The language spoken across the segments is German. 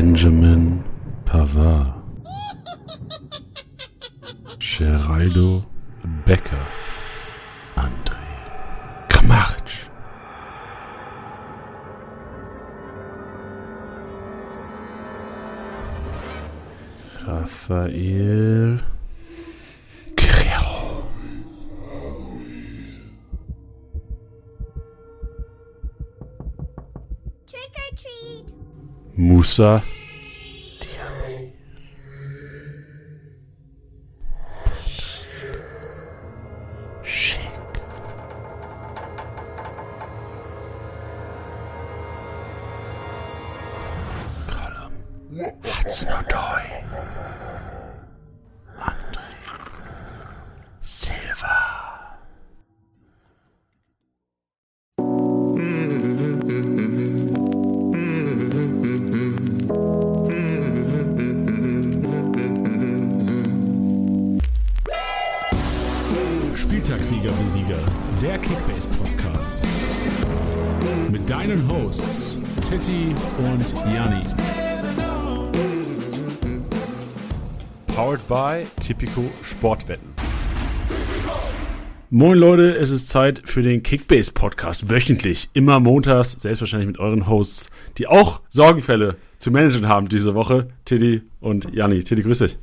Benjamin Pavard, Geraldo Becker, André Kramaric. Raphael Musa Moin Leute, es ist Zeit für den Kickbase Podcast. Wöchentlich, immer montags, selbstverständlich mit euren Hosts, die auch Sorgenfälle zu managen haben diese Woche. Tiddy und Janni. Tiddy, grüß dich.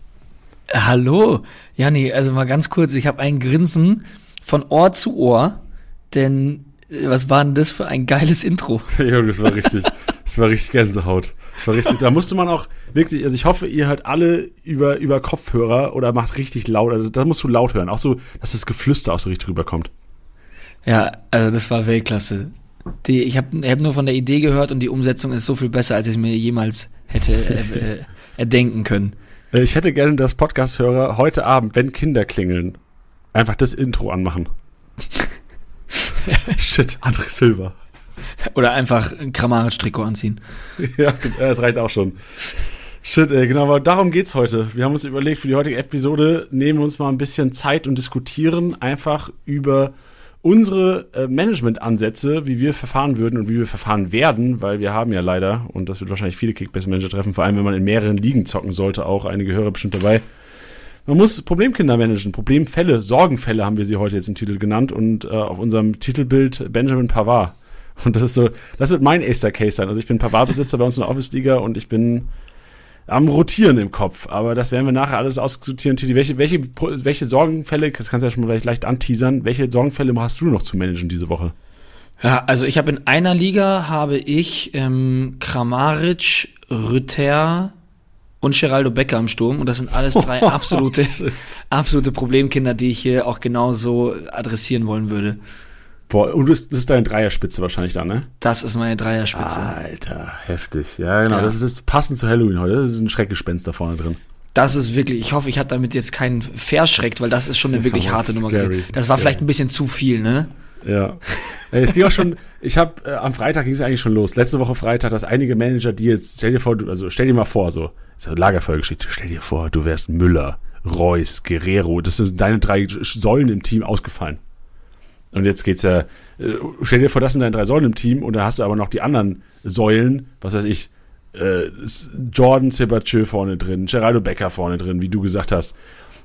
Hallo, Janni, also mal ganz kurz, ich habe ein Grinsen von Ohr zu Ohr, denn äh, was war denn das für ein geiles Intro? Junge, das war richtig, das war richtig Gänsehaut. Das war richtig, da musste man auch wirklich, also ich hoffe, ihr hört alle über, über Kopfhörer oder macht richtig laut, also da musst du laut hören, auch so, dass das Geflüster auch so richtig rüberkommt. Ja, also das war Weltklasse. Die, ich habe ich hab nur von der Idee gehört und die Umsetzung ist so viel besser, als ich es mir jemals hätte äh, äh, erdenken können. Äh, Ich hätte gerne, dass Podcast-Hörer heute Abend, wenn Kinder klingeln, einfach das Intro anmachen. Shit, André Silva. Oder einfach ein Kramaric-Trikot anziehen. Ja, das reicht auch schon. Shit, ey, genau, aber darum geht's heute. Wir haben uns überlegt, für die heutige Episode nehmen wir uns mal ein bisschen Zeit und diskutieren einfach über unsere äh, Management-Ansätze, wie wir verfahren würden und wie wir verfahren werden, weil wir haben ja leider, und das wird wahrscheinlich viele Kickbase-Manager treffen, vor allem wenn man in mehreren Ligen zocken sollte, auch einige Hörer bestimmt dabei. Man muss Problemkinder managen, Problemfälle, Sorgenfälle haben wir sie heute jetzt im Titel genannt und äh, auf unserem Titelbild Benjamin Pavard. Und das ist so, das wird mein Acer Case sein. Also ich bin Pavard-Besitzer bei uns in der Office-Liga und ich bin am Rotieren im Kopf. Aber das werden wir nachher alles ausdiskutieren. Titi, welche, welche, welche Sorgenfälle, das kannst du ja schon mal vielleicht leicht anteasern, welche Sorgenfälle hast du noch zu managen diese Woche? Ja, also ich habe in einer Liga habe ich ähm, Kramaric, Rütter und Geraldo Becker im Sturm und das sind alles drei absolute, shit. absolute Problemkinder, die ich hier auch genauso adressieren wollen würde. Boah, und das, das ist deine Dreierspitze wahrscheinlich da, ne? Das ist meine Dreierspitze. Alter, heftig. Ja, genau. Ja. Das ist das passend zu Halloween heute. Das ist ein Schreckgespenst da vorne drin. Das ist wirklich, ich hoffe, ich habe damit jetzt keinen verschreckt, weil das ist schon eine wirklich Ja, harte Nummer. scary, Das war vielleicht ein bisschen zu viel, ne? Ja. Es ging auch schon, ich habe äh, am Freitag ging es eigentlich schon los. Letzte Woche Freitag, dass einige Manager, die jetzt, stell dir vor, du, also stell dir mal vor, so, eine Lagerfeuergeschichte, stell dir vor, du wärst Müller, Reus, Guerrero, das sind deine drei Säulen im Team ausgefallen. Und jetzt geht's ja, äh, stell dir vor, das sind deine drei Säulen im Team und dann hast du aber noch die anderen Säulen, was weiß ich, äh, Jordan Sebastieu vorne drin, Geraldo Becker vorne drin, wie du gesagt hast.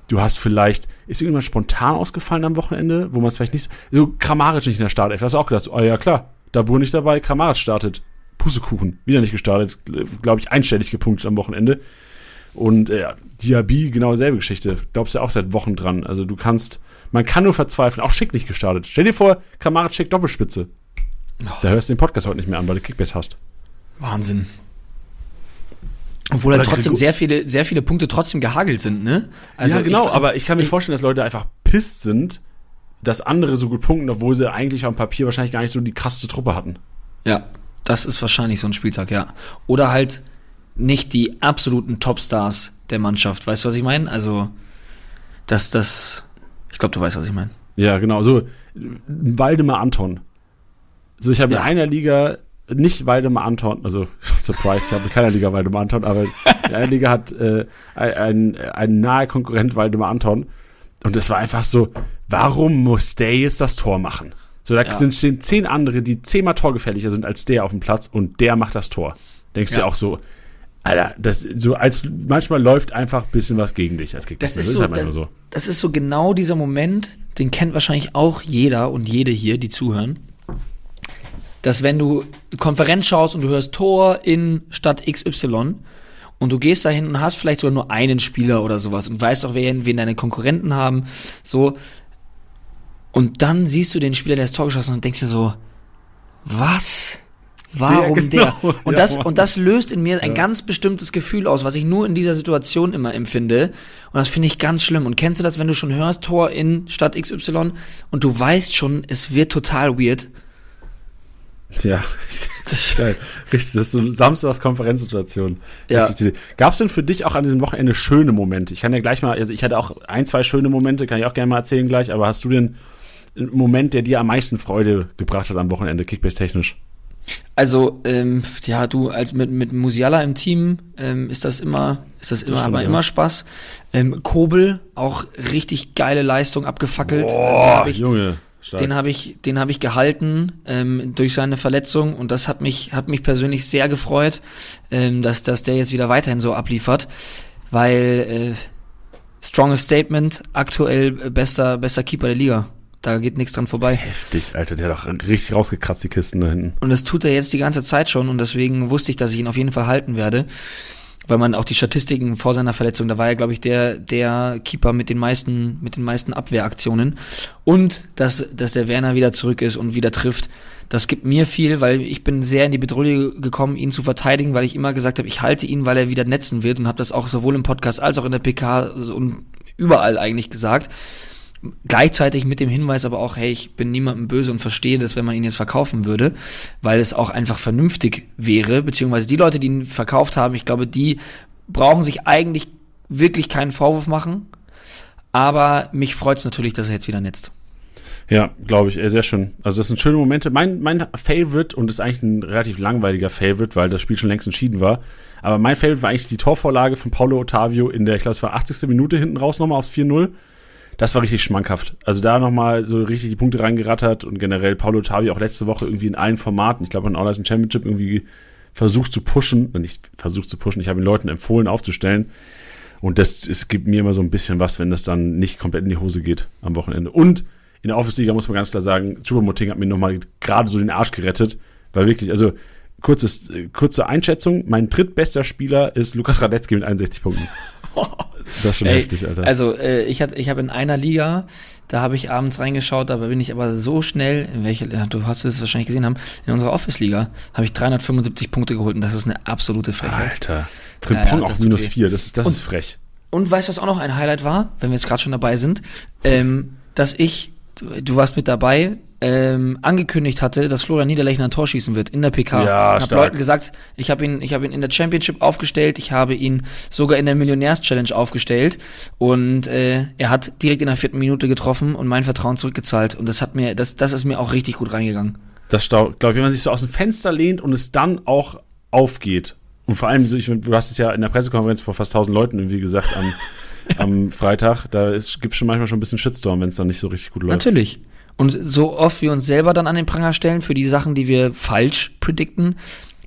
Du hast vielleicht, ist irgendjemand spontan ausgefallen am Wochenende, wo man es vielleicht nicht, so Kramaric nicht in der Startelf, hast du auch gedacht, oh ja klar, Dabur nicht dabei, Kramaric startet, Pussekuchen, wieder nicht gestartet, glaube ich, einstellig gepunktet am Wochenende. Und äh, Diaby, genau selbe Geschichte. Glaubst ja auch seit Wochen dran. Also du kannst, man kann nur verzweifeln. Auch Schick nicht gestartet. Stell dir vor, Kramaric Schick Doppelspitze. Da hörst du den Podcast heute nicht mehr an, weil du Kickbase hast. Wahnsinn. Obwohl halt Oder trotzdem sehr viele, sehr viele Punkte trotzdem gehagelt sind, ne? ja, genau, ich, aber ich kann mir vorstellen, dass Leute einfach pisst sind, dass andere so gut punkten, obwohl sie eigentlich auf dem Papier wahrscheinlich gar nicht so die krasseste Truppe hatten. Ja, das ist wahrscheinlich so ein Spieltag, ja. Oder halt nicht die absoluten Topstars der Mannschaft. Weißt du, was ich meine? Also, dass das. Ich glaube, du weißt, was ich meine. Ja, genau. So, Waldemar Anton. So, ich habe Ja. in einer Liga nicht Waldemar Anton, also Surprise, ich habe in keiner Liga Waldemar Anton, aber in einer Liga hat äh, ein, ein nahe Konkurrent Waldemar Anton. Und es war einfach so, warum muss der jetzt das Tor machen? So, da Ja. sind stehen zehn andere, die zehnmal torgefährlicher sind als der auf dem Platz und der macht das Tor. Denkst du Ja. auch so, Alter, das so als manchmal läuft einfach ein bisschen was gegen dich als Kickbase. Das ist, so, halt das, so. das ist so genau dieser Moment, den kennt wahrscheinlich auch jeder und jede hier, die zuhören. Dass wenn du Konferenz schaust und du hörst Tor in Stadt XY und du gehst dahin und hast vielleicht sogar nur einen Spieler oder sowas und weißt auch, wen, wen deine Konkurrenten haben, so. Und dann siehst du den Spieler, der das Tor geschossen hat und denkst dir so, was? Warum der? genau, Und, ja, das, Mann. und das löst in mir ein ganz bestimmtes Gefühl aus, was ich nur in dieser Situation immer empfinde. Und das finde ich ganz schlimm. Und kennst du das, wenn du schon hörst, Tor in Stadt XY und du weißt schon, es wird total weird? Ja, das ist geil. Richtig, das ist so eine Samstags-Konferenzsituation. Ja. Gab es denn für dich auch an diesem Wochenende schöne Momente? Ich kann ja gleich mal, also ich hatte auch ein, zwei schöne Momente, kann ich auch gerne mal erzählen gleich, aber hast du den einen Moment, der dir am meisten Freude gebracht hat am Wochenende, Kickbase-technisch? Also, ähm, ja, du, als mit, mit Musiala im Team ähm, ist das immer, ist das immer, stimmt, aber ja. immer Spaß. Ähm, Kobel, auch richtig geile Leistung abgefackelt. Also, den Boah, hab ich, Junge. Stark. Den habe ich, den habe ich gehalten ähm, durch seine Verletzung und das hat mich, hat mich persönlich sehr gefreut, ähm, dass, dass der jetzt wieder weiterhin so abliefert, weil äh, strongest Statement, aktuell äh, bester, bester Keeper der Liga. Da geht nichts dran vorbei. Heftig, Alter, der hat doch richtig rausgekratzt, die Kisten da hinten. Und das tut er jetzt die ganze Zeit schon und deswegen wusste ich, dass ich ihn auf jeden Fall halten werde. Weil man auch die Statistiken vor seiner Verletzung, da war er, glaube ich, der, der Keeper mit den meisten, mit den meisten Abwehraktionen. Und dass, dass der Werner wieder zurück ist und wieder trifft. Das gibt mir viel, weil ich bin sehr in die Bedrohung gekommen, ihn zu verteidigen, weil ich immer gesagt habe, ich halte ihn, weil er wieder netzen wird und habe das auch sowohl im Podcast als auch in der PK und überall eigentlich gesagt. Gleichzeitig mit dem Hinweis aber auch, hey, ich bin niemandem böse und verstehe das, wenn man ihn jetzt verkaufen würde, weil es auch einfach vernünftig wäre, beziehungsweise die Leute, die ihn verkauft haben, ich glaube, die brauchen sich eigentlich wirklich keinen Vorwurf machen. Aber mich freut es natürlich, dass er jetzt wieder netzt. Ja, glaube ich, äh, sehr schön. Also das sind schöne Momente. Mein, mein Favorite, und ist eigentlich ein relativ langweiliger Favorite, weil das Spiel schon längst entschieden war, aber mein Favorite war eigentlich die Torvorlage von Paulo Ottavio in der, ich glaube, es war 80. Minute hinten raus nochmal aufs 4-0. Das war richtig schmankhaft. Also da nochmal so richtig die Punkte reingerattert und generell Paulo Ottavio auch letzte Woche irgendwie in allen Formaten, ich glaube in All Championship irgendwie versucht zu pushen, und nicht versucht zu pushen, ich habe den Leuten empfohlen aufzustellen. Und das, es gibt mir immer so ein bisschen was, wenn das dann nicht komplett in die Hose geht am Wochenende. Und in der Office-Liga muss man ganz klar sagen, Chupomoting hat mir nochmal gerade so den Arsch gerettet, weil wirklich, also kurzes, äh, kurze Einschätzung, mein drittbester Spieler ist Lukas Radetzky mit 61 Punkten. Das ist schon Ey, heftig, Alter. Also äh, ich hatte, ich habe in einer Liga, da habe ich abends reingeschaut, da bin ich aber so schnell, in welche, ja, du hast es wahrscheinlich gesehen haben, in unserer Office-Liga habe ich 375 Punkte geholt und das ist eine absolute Frechheit. Alter. Frimpong Ja, ja, auch minus weh. 4, das ist, das Und- ist frech. Und weißt du, was auch noch ein Highlight war, wenn wir jetzt gerade schon dabei sind, ähm, dass ich, du, du warst mit dabei, ähm, angekündigt hatte, dass Florian Niederlechner ein Tor schießen wird in der PK. Ja, ich habe. Leuten gesagt, ich habe ihn, ich habe ihn in der Championship aufgestellt, ich habe ihn sogar in der Millionärs-Challenge aufgestellt und äh, er hat direkt in der vierten Minute getroffen und mein Vertrauen zurückgezahlt und das hat mir, das, das ist mir auch richtig gut reingegangen. Das glaube ich, wenn man sich so aus dem Fenster lehnt und es dann auch aufgeht. Und vor allem, ich, du hast es ja in der Pressekonferenz vor fast 1000 Leuten irgendwie gesagt am, am Freitag, da gibt es schon manchmal schon ein bisschen Shitstorm, wenn es dann nicht so richtig gut läuft. Natürlich. Und so oft wir uns selber dann an den Pranger stellen für die Sachen, die wir falsch predikten,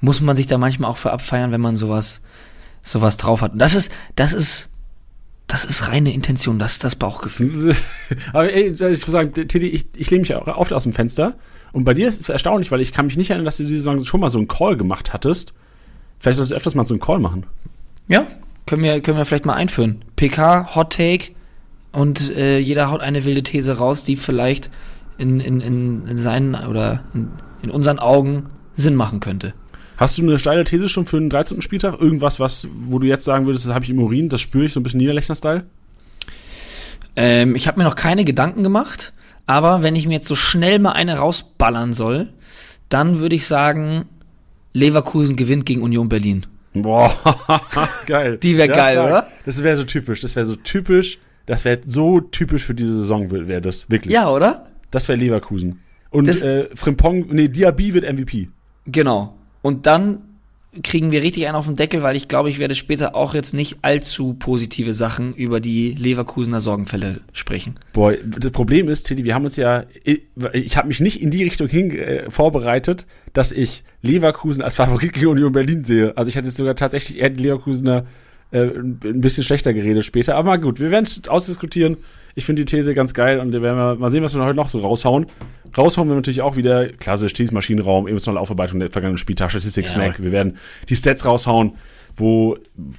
muss man sich da manchmal auch für abfeiern, wenn man sowas, sowas drauf hat. Und das ist, das ist, das ist reine Intention, das ist das Bauchgefühl. Aber ey, ich muss sagen, Teddy, ich, ich lehne mich auch oft aus dem Fenster. Und bei dir ist es erstaunlich, weil ich kann mich nicht erinnern, dass du diese Saison schon mal so einen Call gemacht hattest. Vielleicht solltest du öfters mal so einen Call machen. Ja, können wir, können wir vielleicht mal einführen. PK, Hot Take und äh, jeder haut eine wilde These raus, die vielleicht in, in, in, in seinen oder in, in unseren Augen Sinn machen könnte. Hast du eine steile These schon für den 13. Spieltag? Irgendwas, was, wo du jetzt sagen würdest, das habe ich im Urin, das spüre ich so ein bisschen Niederlechner-Style? Ähm, ich habe mir noch keine Gedanken gemacht, aber wenn ich mir jetzt so schnell mal eine rausballern soll, dann würde ich sagen, Leverkusen gewinnt gegen Union Berlin. Boah, geil. Die wär geil, stark. oder? Das wäre so typisch. Das wäre so typisch. Das wäre so typisch für diese Saison, wäre das. Wirklich. Ja, oder? Das wäre Leverkusen. Und Das- äh, Frimpong, nee, Diaby wird MVP. Genau. Und dann kriegen wir richtig einen auf den Deckel, weil ich glaube, ich werde später auch jetzt nicht allzu positive Sachen über die Leverkusener Sorgenfälle sprechen. Boah, das Problem ist, Tilly, wir haben uns ja, ich, habe mich nicht in die Richtung hin äh, vorbereitet, dass ich Leverkusen als Favorit gegen Union Berlin sehe. Also ich hatte jetzt sogar tatsächlich eher die Leverkusener äh, ein bisschen schlechter geredet später. Aber gut, wir werden es ausdiskutieren. Ich finde die These ganz geil und wir werden mal, mal sehen, was wir heute noch so raushauen. Raushauen wir natürlich auch wieder klassisch Maschinenraum, emotionale Aufarbeitung der vergangenen Spieltag, Statistik, Snack. Wir werden die Stats raushauen, wo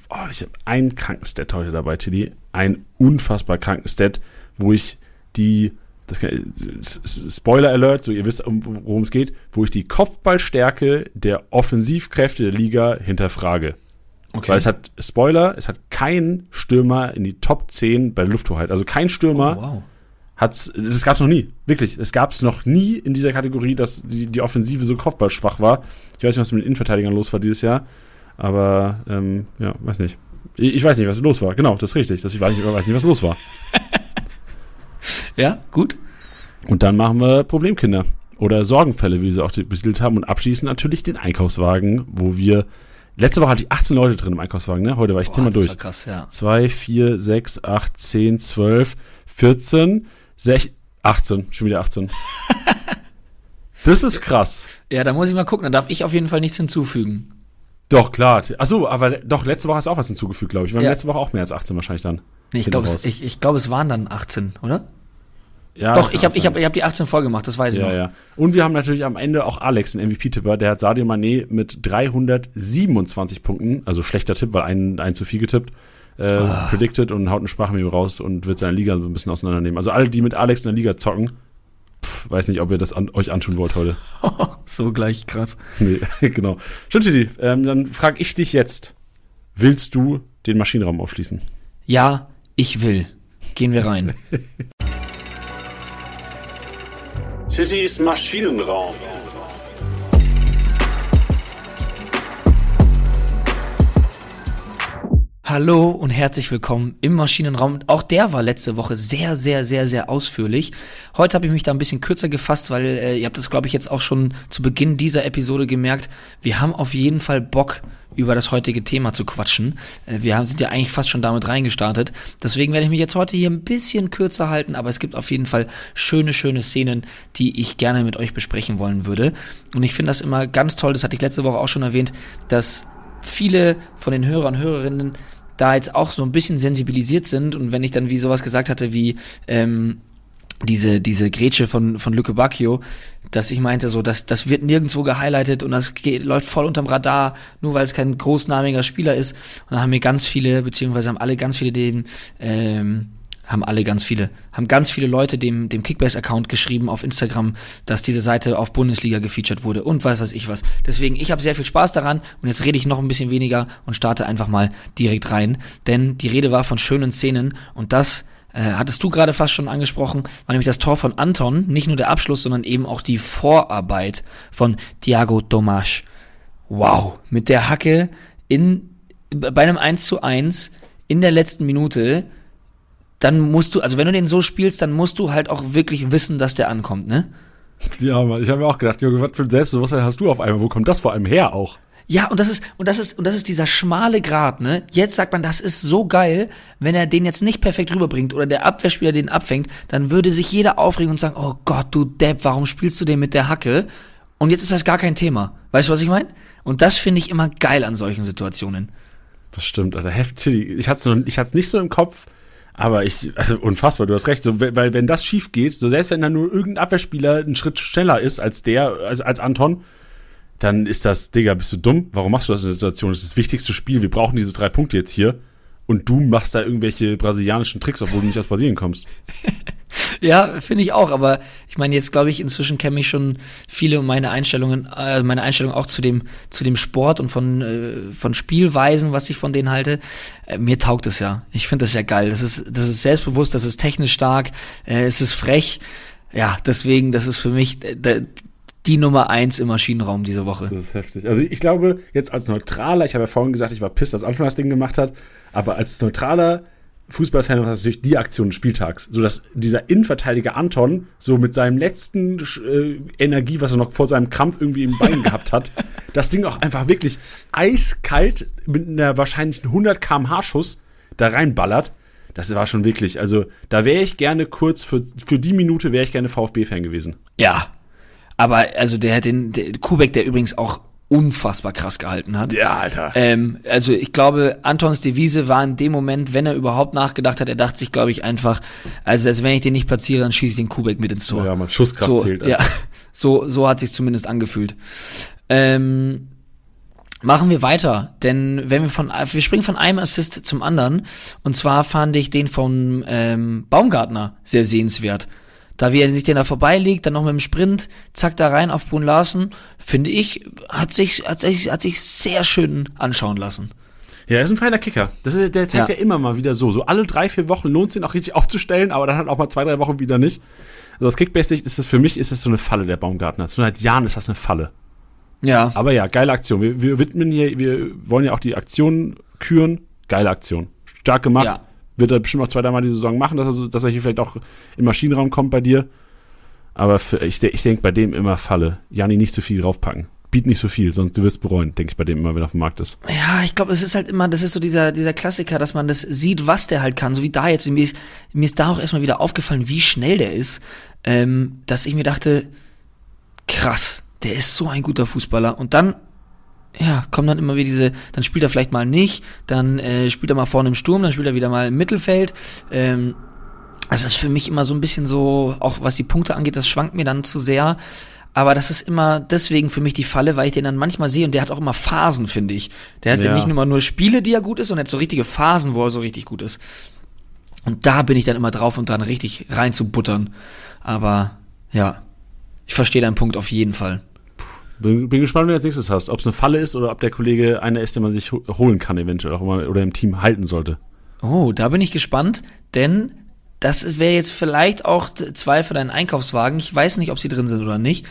oh, ich habe einen kranken Stat heute dabei, Tilly. Ein unfassbar kranken Stat, wo ich die das kann, Spoiler Alert, so ihr wisst, worum es geht, wo ich die Kopfballstärke der Offensivkräfte der Liga hinterfrage. Okay. Weil es hat, Spoiler, es hat kein Stürmer in die Top 10 bei der Lufthoheit. Also kein Stürmer oh, wow. hat's, das gab's noch nie. Wirklich. Es gab's noch nie in dieser Kategorie, dass die, die Offensive so kopfballschwach war. Ich weiß nicht, was mit den Innenverteidigern los war dieses Jahr. Aber, ähm, ja, weiß nicht. Ich, ich weiß nicht, was los war. Genau, das ist richtig. Das, ich weiß nicht, ich weiß nicht was los war. ja, gut. Und dann machen wir Problemkinder. Oder Sorgenfälle, wie sie auch betitelt haben. Und abschließend natürlich den Einkaufswagen, wo wir Letzte Woche hatte ich 18 Leute drin im Einkaufswagen, ne? Heute war ich Boah, Thema durch. Das war krass, ja. 2, 4, 6, 8, 10, 12, 14, 16, 18. Schon wieder 18. das ist krass. Ja, da muss ich mal gucken. Da darf ich auf jeden Fall nichts hinzufügen. Doch, klar. Achso, aber doch, letzte Woche hast du auch was hinzugefügt, glaube ich. Wir haben ja. letzte Woche auch mehr als 18 wahrscheinlich dann. Nee, ich glaube, es, ich, ich glaub, es waren dann 18, oder? Ja, Doch, ich habe ich hab, ich hab die 18 voll gemacht, das weiß ich ja, noch. Ja. Und wir haben natürlich am Ende auch Alex, den MVP-Tipper, der hat Sadio Mané mit 327 Punkten, also schlechter Tipp, weil ein, ein zu viel getippt, äh, ah. predicted und haut eine Sprachmemo raus und wird seine Liga so ein bisschen auseinandernehmen. Also alle, die mit Alex in der Liga zocken, pff, weiß nicht, ob ihr das an, euch antun wollt heute. so gleich krass. Nee, genau. Schön, Titi, ähm, dann frage ich dich jetzt, willst du den Maschinenraum aufschließen? Ja, ich will. Gehen wir rein. Tittys Maschinenraum. Hallo und herzlich willkommen im Maschinenraum. Auch der war letzte Woche sehr, sehr, sehr, sehr ausführlich. Heute habe ich mich da ein bisschen kürzer gefasst, weil äh, ihr habt das, glaube ich, jetzt auch schon zu Beginn dieser Episode gemerkt. Wir haben auf jeden Fall Bock, über das heutige Thema zu quatschen. Äh, wir sind ja eigentlich fast schon damit reingestartet. Deswegen werde ich mich jetzt heute hier ein bisschen kürzer halten, aber es gibt auf jeden Fall schöne, schöne Szenen, die ich gerne mit euch besprechen wollen würde. Und ich finde das immer ganz toll, das hatte ich letzte Woche auch schon erwähnt, dass viele von den Hörern und Hörerinnen da jetzt auch so ein bisschen sensibilisiert sind und wenn ich dann wie sowas gesagt hatte wie ähm, diese, diese Grätsche von, von Lücke Bacchio, dass ich meinte, so, das, das wird nirgendwo gehighlightet und das geht, läuft voll unterm Radar, nur weil es kein großnamiger Spieler ist. Und da haben mir ganz viele, beziehungsweise haben alle ganz viele dem, ähm, haben alle ganz viele, haben ganz viele Leute dem, dem Kickbase-Account geschrieben auf Instagram, dass diese Seite auf Bundesliga gefeatured wurde und weiß was ich was. Deswegen, ich habe sehr viel Spaß daran und jetzt rede ich noch ein bisschen weniger und starte einfach mal direkt rein. Denn die Rede war von schönen Szenen und das äh, hattest du gerade fast schon angesprochen, war nämlich das Tor von Anton, nicht nur der Abschluss, sondern eben auch die Vorarbeit von Thiago Tomas. Wow, mit der Hacke in, bei einem 1 zu 1 in der letzten Minute, dann musst du, also wenn du den so spielst, dann musst du halt auch wirklich wissen, dass der ankommt, ne? Ja, Mann, ich habe mir auch gedacht, Junge, was für ein Selbstbewusstsein hast du auf einmal? Wo kommt das vor allem her auch? Ja, und das ist, und das ist, und das ist dieser schmale Grat, ne? Jetzt sagt man, das ist so geil, wenn er den jetzt nicht perfekt rüberbringt oder der Abwehrspieler den abfängt, dann würde sich jeder aufregen und sagen, oh Gott, du Depp, warum spielst du den mit der Hacke? Und jetzt ist das gar kein Thema. Weißt du, was ich meine? Und das finde ich immer geil an solchen Situationen. Das stimmt, Alter. Heftig. Ich hatte es ich hatte nicht so im Kopf, aber ich, also unfassbar, du hast recht. So, weil, wenn das schief geht, so selbst wenn da nur irgendein Abwehrspieler einen Schritt schneller ist als der, als, als Anton, dann ist das, Digga, bist du dumm? Warum machst du das in der Situation? Das ist das wichtigste Spiel. Wir brauchen diese drei Punkte jetzt hier. Und du machst da irgendwelche brasilianischen Tricks, obwohl du nicht aus Brasilien kommst. ja, finde ich auch. Aber ich meine, jetzt glaube ich, inzwischen kenne ich schon viele und meine Einstellungen, äh, meine Einstellung auch zu dem, zu dem Sport und von, äh, von Spielweisen, was ich von denen halte. Äh, mir taugt es ja. Ich finde das ja geil. Das ist, das ist selbstbewusst, das ist technisch stark, äh, es ist frech. Ja, deswegen, das ist für mich, äh, die Nummer eins im Maschinenraum diese Woche. Das ist heftig. Also ich glaube, jetzt als Neutraler, ich habe ja vorhin gesagt, ich war piss, dass Anton das Ding gemacht hat, aber als Neutraler Fußballfan war natürlich die Aktion des Spieltags. So dass dieser Innenverteidiger Anton so mit seinem letzten äh, Energie, was er noch vor seinem Krampf irgendwie im Bein gehabt hat, das Ding auch einfach wirklich eiskalt mit einer wahrscheinlich 100 km/h Schuss da reinballert. Das war schon wirklich, also da wäre ich gerne kurz, für, für die Minute wäre ich gerne VfB-Fan gewesen. Ja. Aber also der hat den, der Kubek, der übrigens auch unfassbar krass gehalten hat. Ja, Alter. Ähm, also ich glaube, Antons Devise war in dem Moment, wenn er überhaupt nachgedacht hat, er dachte sich, glaube ich, einfach, also als wenn ich den nicht platziere, dann schieße ich den Kubek mit ins Tor. Ja, man, Schusskraft so, zählt. Ja, so, so hat sich zumindest angefühlt. Ähm, machen wir weiter, denn wenn wir von, wir springen von einem Assist zum anderen, und zwar fand ich den von ähm, Baumgartner sehr sehenswert. Da wie er sich den da vorbeilegt, dann noch mit dem Sprint, zack da rein auf Brun Larsen, finde ich, hat sich, hat sich, hat sich sehr schön anschauen lassen. Ja, er ist ein feiner Kicker. Das ist, der zeigt ja. ja immer mal wieder so. So alle drei, vier Wochen lohnt es ihn auch richtig aufzustellen, aber dann halt auch mal zwei, drei Wochen wieder nicht. Also aus Kickbase-Sicht ist das für mich ist das so eine Falle der Baumgartner. Seit Jahren ist das eine Falle. Ja. Aber ja, geile Aktion. Wir, wir widmen hier, wir wollen ja auch die Aktion küren. Geile Aktion. Stark gemacht. Ja. Wird er bestimmt auch zwei, dreimal die Saison machen, dass er, dass er hier vielleicht auch im Maschinenraum kommt bei dir. Aber für, ich, ich denke bei dem immer Falle. Jani nicht zu viel draufpacken. Biet nicht so viel, sonst du wirst bereuen, denke ich bei dem immer, wenn er auf dem Markt ist. Ja, ich glaube, es ist halt immer, das ist so dieser, dieser Klassiker, dass man das sieht, was der halt kann, so wie da jetzt. Mir ist, mir ist da auch erstmal wieder aufgefallen, wie schnell der ist, ähm, dass ich mir dachte, krass, der ist so ein guter Fußballer. Und dann, ja, kommen dann immer wieder diese, dann spielt er vielleicht mal nicht, dann äh, spielt er mal vorne im Sturm, dann spielt er wieder mal im Mittelfeld. Ähm, das ist für mich immer so ein bisschen so, auch was die Punkte angeht, das schwankt mir dann zu sehr. Aber das ist immer deswegen für mich die Falle, weil ich den dann manchmal sehe und der hat auch immer Phasen, finde ich. Der hat ja. nicht nur nur Spiele, die er gut ist, sondern hat so richtige Phasen, wo er so richtig gut ist. Und da bin ich dann immer drauf und dran, richtig reinzubuttern. Aber ja, ich verstehe deinen Punkt auf jeden Fall. Bin, bin gespannt, wer als nächstes hast. Ob es eine Falle ist oder ob der Kollege einer ist, den man sich holen kann, eventuell auch mal oder im Team halten sollte. Oh, da bin ich gespannt, denn das wäre jetzt vielleicht auch zwei für deinen Einkaufswagen. Ich weiß nicht, ob sie drin sind oder nicht.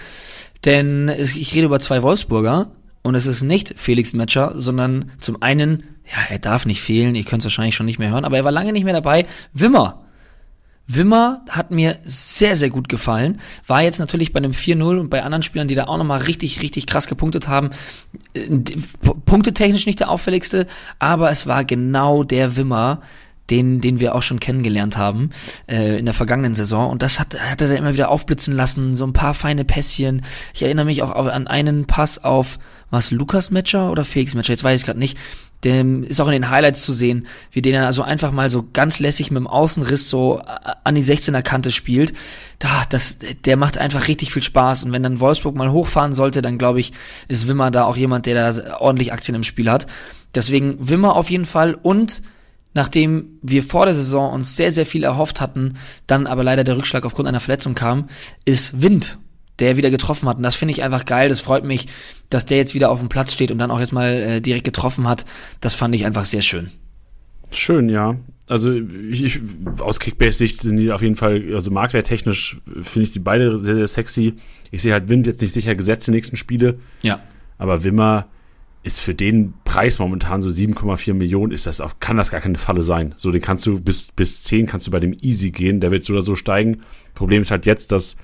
Denn ich rede über zwei Wolfsburger und es ist nicht Felix Metscher, sondern zum einen, ja, er darf nicht fehlen, ihr könnt es wahrscheinlich schon nicht mehr hören, aber er war lange nicht mehr dabei. Wimmer. Wimmer hat mir sehr, sehr gut gefallen. War jetzt natürlich bei einem 4-0 und bei anderen Spielern, die da auch nochmal richtig, richtig krass gepunktet haben, äh, punktetechnisch nicht der auffälligste, aber es war genau der Wimmer, den, den wir auch schon kennengelernt haben äh, in der vergangenen Saison. Und das hat, hat er da immer wieder aufblitzen lassen, so ein paar feine Pässchen. Ich erinnere mich auch an einen Pass auf, was Lukas Matcher oder Felix Matcher, jetzt weiß ich gerade nicht. Der ist auch in den Highlights zu sehen, wie den er also einfach mal so ganz lässig mit dem Außenriss so an die 16er Kante spielt. Da, das, der macht einfach richtig viel Spaß. Und wenn dann Wolfsburg mal hochfahren sollte, dann glaube ich, ist Wimmer da auch jemand, der da ordentlich Aktien im Spiel hat. Deswegen Wimmer auf jeden Fall und nachdem wir vor der Saison uns sehr, sehr viel erhofft hatten, dann aber leider der Rückschlag aufgrund einer Verletzung kam, ist Wind, der wieder getroffen hat. Und das finde ich einfach geil. Das freut mich, dass der jetzt wieder auf dem Platz steht und dann auch jetzt mal äh, direkt getroffen hat. Das fand ich einfach sehr schön. Schön, ja. Also ich, ich aus Kickbase-Sicht sind die auf jeden Fall, also marktwerttechnisch finde ich die beide sehr, sehr sexy. Ich sehe halt Wind jetzt nicht sicher gesetzt die nächsten Spiele. Ja. Aber Wimmer ist für den Preis momentan so 7,4 Millionen, ist das auch, kann das gar keine Falle sein. So, den kannst du bis, bis 10 kannst du bei dem Easy gehen, der wird so oder so steigen. Problem ist halt jetzt, dass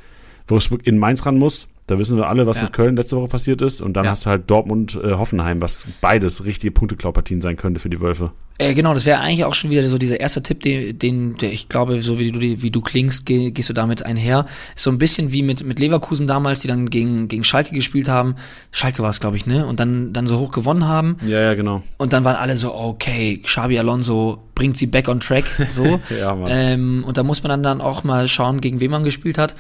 Wolfsburg in Mainz ran muss. Da wissen wir alle, was ja. mit Köln letzte Woche passiert ist. Und dann ja. hast du halt Dortmund, äh, Hoffenheim, was beides richtige Punkteklaupartien sein könnte für die Wölfe. Äh, genau, das wäre eigentlich auch schon wieder so dieser erste Tipp, den, den der ich glaube, so wie du, wie du klingst, geh, gehst du damit einher. Ist so ein bisschen wie mit, mit Leverkusen damals, die dann gegen, gegen Schalke gespielt haben. Schalke war es, glaube ich, ne? Und dann, dann so hoch gewonnen haben. Ja, ja, genau. Und dann waren alle so, okay, Xabi Alonso bringt sie back on track, so. ja, Mann. Ähm, und da muss man dann, dann auch mal schauen, gegen wen man gespielt hat.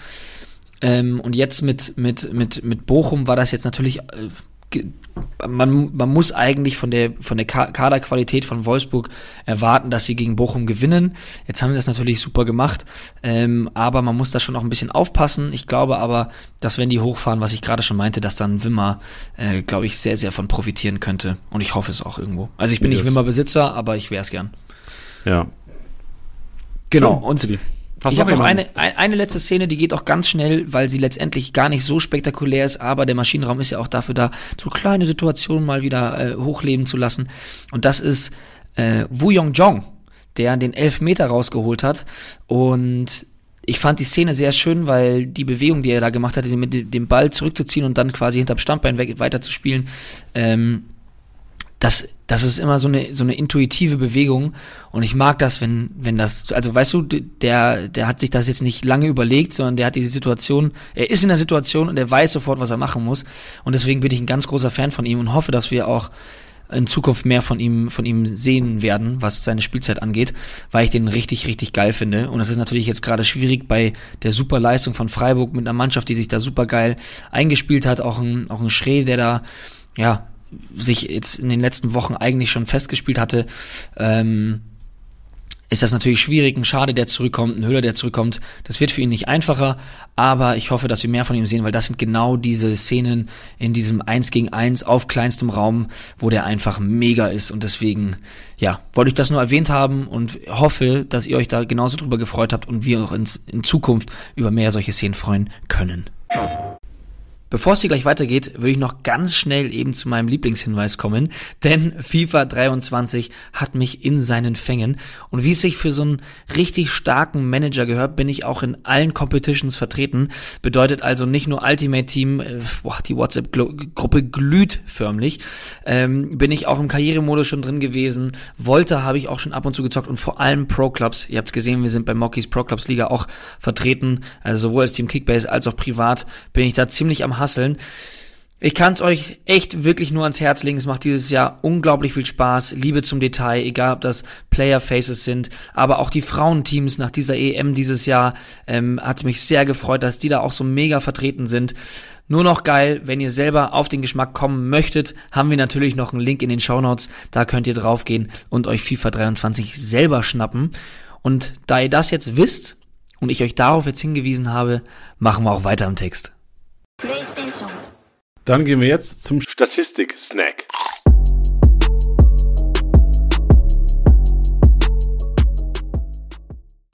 Ähm, und jetzt mit, mit, mit, mit Bochum war das jetzt natürlich, äh, man, man muss eigentlich von der, von der Kaderqualität von Wolfsburg erwarten, dass sie gegen Bochum gewinnen. Jetzt haben wir das natürlich super gemacht, ähm, aber man muss da schon auch ein bisschen aufpassen. Ich glaube aber, dass wenn die hochfahren, was ich gerade schon meinte, dass dann Wimmer, äh, glaube ich, sehr, sehr von profitieren könnte. Und ich hoffe es auch irgendwo. Also ich bin nicht Wimmer-Besitzer, aber ich wäre es gern. Ja. Genau. Schön. Und Hast ich habe noch eine, eine letzte Szene, die geht auch ganz schnell, weil sie letztendlich gar nicht so spektakulär ist, aber der Maschinenraum ist ja auch dafür da, so kleine Situationen mal wieder äh, hochleben zu lassen. Und das ist äh, Wu Yong Jong, der den Elfmeter rausgeholt hat. Und ich fand die Szene sehr schön, weil die Bewegung, die er da gemacht hatte, mit dem Ball zurückzuziehen und dann quasi hinterm Standbein weiterzuspielen, ähm, das, das ist immer so eine, so eine intuitive Bewegung. Und ich mag das, wenn, wenn das, also weißt du, der, der hat sich das jetzt nicht lange überlegt, sondern der hat diese Situation, er ist in der Situation und er weiß sofort, was er machen muss. Und deswegen bin ich ein ganz großer Fan von ihm und hoffe, dass wir auch in Zukunft mehr von ihm, von ihm sehen werden, was seine Spielzeit angeht, weil ich den richtig, richtig geil finde. Und es ist natürlich jetzt gerade schwierig bei der super Leistung von Freiburg mit einer Mannschaft, die sich da super geil eingespielt hat, auch ein, auch ein Schree, der da, ja, sich jetzt in den letzten Wochen eigentlich schon festgespielt hatte, ähm, ist das natürlich schwierig. Ein Schade, der zurückkommt, ein Höhler, der zurückkommt. Das wird für ihn nicht einfacher, aber ich hoffe, dass wir mehr von ihm sehen, weil das sind genau diese Szenen in diesem 1 gegen 1 auf kleinstem Raum, wo der einfach mega ist und deswegen, ja, wollte ich das nur erwähnt haben und hoffe, dass ihr euch da genauso drüber gefreut habt und wir auch in, in Zukunft über mehr solche Szenen freuen können. Bevor es hier gleich weitergeht, würde ich noch ganz schnell eben zu meinem Lieblingshinweis kommen, denn FIFA 23 hat mich in seinen Fängen und wie es sich für so einen richtig starken Manager gehört, bin ich auch in allen Competitions vertreten. Bedeutet also nicht nur Ultimate Team, äh, boah, die WhatsApp-Gruppe glüht förmlich, ähm, bin ich auch im Karrieremodus schon drin gewesen. Volta habe ich auch schon ab und zu gezockt und vor allem Pro Clubs. Ihr habt es gesehen, wir sind bei Mockies Pro Clubs Liga auch vertreten, also sowohl als Team Kickbase als auch privat bin ich da ziemlich am hasseln. Ich kann es euch echt wirklich nur ans Herz legen. Es macht dieses Jahr unglaublich viel Spaß. Liebe zum Detail, egal ob das Player Faces sind, aber auch die Frauenteams nach dieser EM dieses Jahr ähm, hat mich sehr gefreut, dass die da auch so mega vertreten sind. Nur noch geil, wenn ihr selber auf den Geschmack kommen möchtet, haben wir natürlich noch einen Link in den Show Notes. Da könnt ihr draufgehen und euch FIFA 23 selber schnappen. Und da ihr das jetzt wisst und ich euch darauf jetzt hingewiesen habe, machen wir auch weiter im Text. PlayStation. Dann gehen wir jetzt zum Statistik-Snack.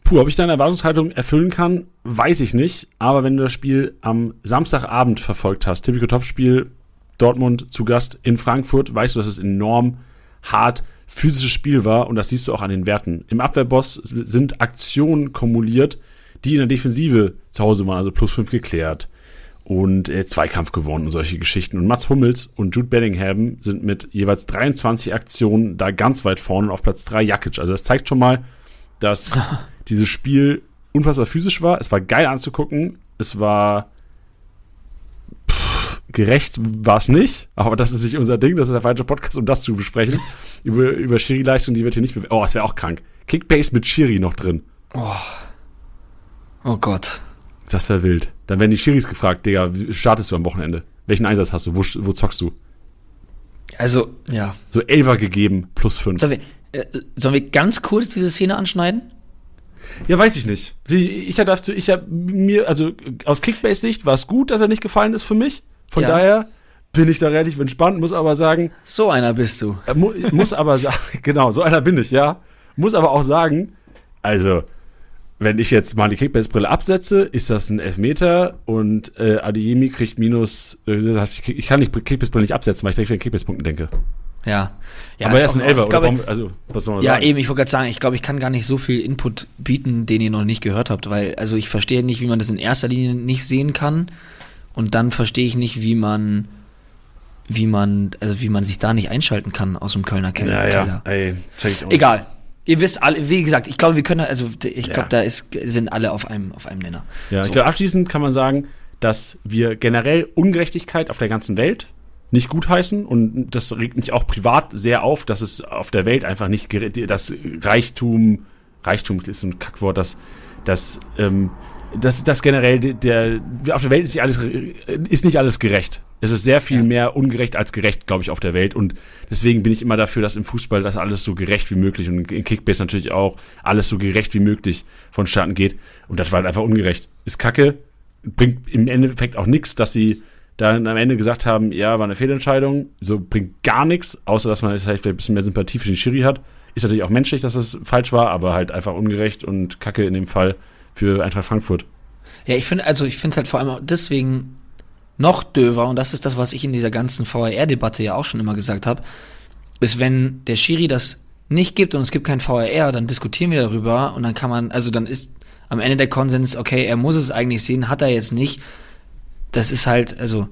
Puh, ob ich deine Erwartungshaltung erfüllen kann, weiß ich nicht. Aber wenn du das Spiel am Samstagabend verfolgt hast, Typico Topspiel, Dortmund zu Gast in Frankfurt, weißt du, dass es enorm hart physisches Spiel war und das siehst du auch an den Werten. Im Abwehrboss sind Aktionen kumuliert, die in der Defensive zu Hause waren, also plus 5 geklärt und äh, Zweikampf gewonnen und solche Geschichten. Und Mats Hummels und Jude Bellingham sind mit jeweils 23 Aktionen da ganz weit vorne auf Platz 3 Jakic. Also das zeigt schon mal, dass dieses Spiel unfassbar physisch war. Es war geil anzugucken. Es war pff, gerecht war es nicht, aber das ist nicht unser Ding. Das ist der falsche Podcast, um das zu besprechen. über über Schiri-Leistung, die wird hier nicht Oh, es wäre auch krank. Kickbase mit Schiri noch drin. Oh. Oh Gott. Das wäre wild. Dann werden die Schiris gefragt, Digga, wie startest du am Wochenende? Welchen Einsatz hast du? Wo, wo zockst du? Also, ja. So Elfer gegeben, plus fünf. Sollen wir, äh, sollen wir ganz kurz diese Szene anschneiden? Ja, weiß ich nicht. Ich habe dazu, ich habe mir, also aus Kickbase-Sicht war es gut, dass er nicht gefallen ist für mich. Von ja. daher bin ich da relativ entspannt, muss aber sagen. So einer bist du. Äh, mu muss aber sagen, genau, so einer bin ich, ja. Muss aber auch sagen, also, wenn ich jetzt mal die Kickbase-Brille absetze, ist das ein Elfmeter und äh, Adeyemi kriegt minus, äh, ich kann nicht Kickbase-Brille nicht absetzen, weil ich direkt an Kickbase-Punkten denke. Ja. ja Aber er ist ein Elfer, oder? Glaube, also, was soll man ja, sagen? eben, ich wollte gerade sagen, ich glaube, ich kann gar nicht so viel Input bieten, den ihr noch nicht gehört habt, weil, also ich verstehe nicht, wie man das in erster Linie nicht sehen kann und dann verstehe ich nicht, wie man wie man, also wie man sich da nicht einschalten kann aus dem Kölner Keller. Ja, ja, ey, check ich auch Egal. Ihr wisst alle, wie gesagt, ich glaube, wir können, also ich glaube, ja. da ist, sind alle auf einem, auf einem Nenner. Ja, so. ich glaube, abschließend kann man sagen, dass wir generell Ungerechtigkeit auf der ganzen Welt nicht gutheißen und das regt mich auch privat sehr auf, dass es auf der Welt einfach nicht, das Reichtum, Reichtum ist ein Kackwort, dass, dass, ähm, dass, dass generell der, auf der Welt ist nicht alles, ist nicht alles gerecht. Es ist sehr viel mehr ungerecht als gerecht, glaube ich, auf der Welt. Und deswegen bin ich immer dafür, dass im Fußball das alles so gerecht wie möglich und in Kickbase natürlich auch alles so gerecht wie möglich vonstatten geht. Und das war halt einfach ungerecht. Ist kacke, bringt im Endeffekt auch nichts, dass sie dann am Ende gesagt haben, ja, war eine Fehlentscheidung. So bringt gar nichts, außer dass man vielleicht ein bisschen mehr Sympathie für den Schiri hat. Ist natürlich auch menschlich, dass das falsch war, aber halt einfach ungerecht und kacke in dem Fall für Eintracht Frankfurt. Ja, ich finde, also ich finde es halt vor allem deswegen noch döver, und das ist das, was ich in dieser ganzen VAR-Debatte ja auch schon immer gesagt habe, ist, wenn der Schiri das nicht gibt und es gibt kein VRR, dann diskutieren wir darüber und dann kann man, also dann ist am Ende der Konsens, okay, er muss es eigentlich sehen, hat er jetzt nicht. Das ist halt, also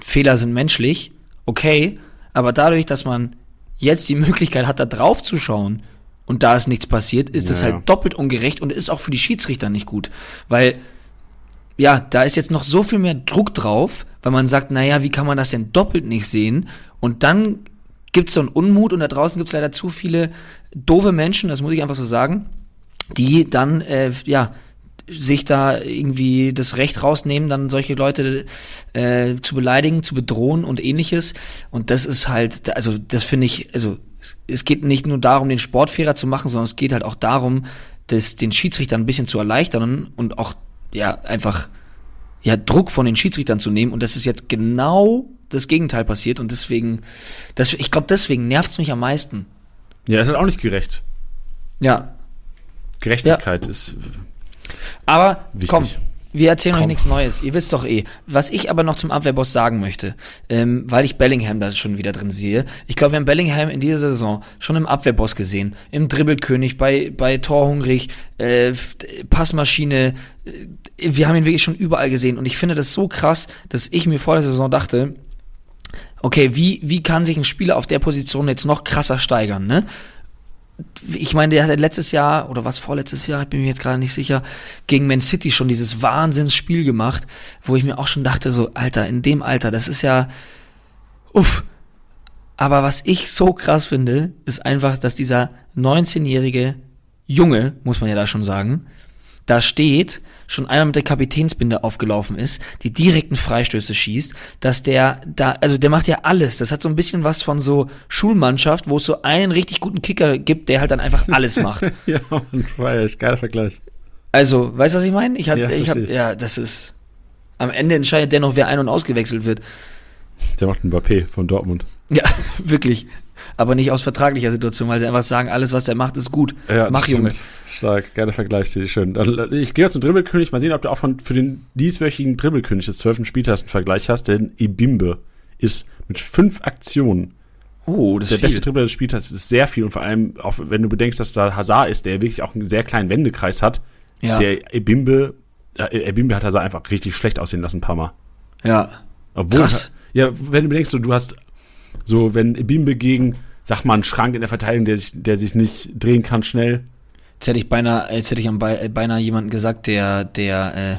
Fehler sind menschlich, okay, aber dadurch, dass man jetzt die Möglichkeit hat, da drauf zu schauen und da ist nichts passiert, ist Ja, ja. halt doppelt ungerecht und ist auch für die Schiedsrichter nicht gut, weil ja, da ist jetzt noch so viel mehr Druck drauf, weil man sagt, naja, wie kann man das denn doppelt nicht sehen? Und dann gibt es so einen Unmut und da draußen gibt es leider zu viele doofe Menschen, das muss ich einfach so sagen, die dann, äh, ja, sich da irgendwie das Recht rausnehmen, dann solche Leute äh, zu beleidigen, zu bedrohen und ähnliches. Und das ist halt, also das finde ich, also es- es geht nicht nur darum, den Sport fairer zu machen, sondern es geht halt auch darum, das den Schiedsrichtern ein bisschen zu erleichtern und auch ja einfach ja Druck von den Schiedsrichtern zu nehmen. Und das ist jetzt genau das Gegenteil passiert und deswegen, das, ich glaube, deswegen nervt's mich am meisten. Ja, ist halt auch nicht gerecht. Ja, Gerechtigkeit ist. Aber Wichtig. komm, wir erzählen euch Komm. nichts Neues. Ihr wisst doch eh. Was ich aber noch zum Abwehrboss sagen möchte, ähm, weil ich Bellingham da schon wieder drin sehe. Ich glaube, wir haben Bellingham in dieser Saison schon im Abwehrboss gesehen. Im Dribbelkönig, bei, bei Torhungrig, äh, Passmaschine. Äh, Wir haben ihn wirklich schon überall gesehen. Und ich finde das so krass, dass ich mir vor der Saison dachte, okay, wie, wie kann sich ein Spieler auf der Position jetzt noch krasser steigern, ne? Ich meine, der hatte letztes Jahr, oder was vorletztes Jahr, ich bin mir jetzt gerade nicht sicher, gegen Man City schon dieses Wahnsinnsspiel gemacht, wo ich mir auch schon dachte, so, Alter, in dem Alter, das ist ja, uff. Aber was ich so krass finde, ist einfach, dass dieser 19-jährige Junge, muss man ja da schon sagen, da steht, schon einmal mit der Kapitänsbinde aufgelaufen ist, die direkten Freistöße schießt, dass der da, also der macht ja alles. Das hat so ein bisschen was von so Schulmannschaft, wo es so einen richtig guten Kicker gibt, der halt dann einfach alles macht. Ja, man, war echt geiler Vergleich. Also, weißt du, was ich meine? Ich hab, Ja, ich hab, ich. ja, das ist, am Ende entscheidet der noch, wer ein- und ausgewechselt wird. Der macht einen Mbappé von Dortmund. Ja, wirklich. Aber nicht aus vertraglicher Situation, weil sie einfach sagen, alles, was der macht, ist gut. Ja, Mach, stimmt. Junge. Stark, geiler Vergleich, sehr schön. Ich gehe jetzt zum Dribbelkönig, mal sehen, ob du auch von, für den dieswöchigen Dribbelkönig des 12. Spieltags einen Vergleich hast, denn Ibimbe ist mit fünf Aktionen Oh, das der ist beste Dribbler des Spieltags. Das ist sehr viel und vor allem, auch wenn du bedenkst, dass da Hazard ist, der wirklich auch einen sehr kleinen Wendekreis hat, Ja, der Ibimbe, äh, Ibimbe hat Hazard einfach richtig schlecht aussehen lassen ein paar Mal. ja. Obwohl, Krass. Ja, wenn du bedenkst, du hast so, wenn Ibimbe gegen, sag mal, einen Schrank in der Verteidigung, der sich, der sich nicht drehen kann schnell. Jetzt hätte ich beinahe, jetzt hätte ich am Be- äh, beinahe jemanden gesagt, der, der äh,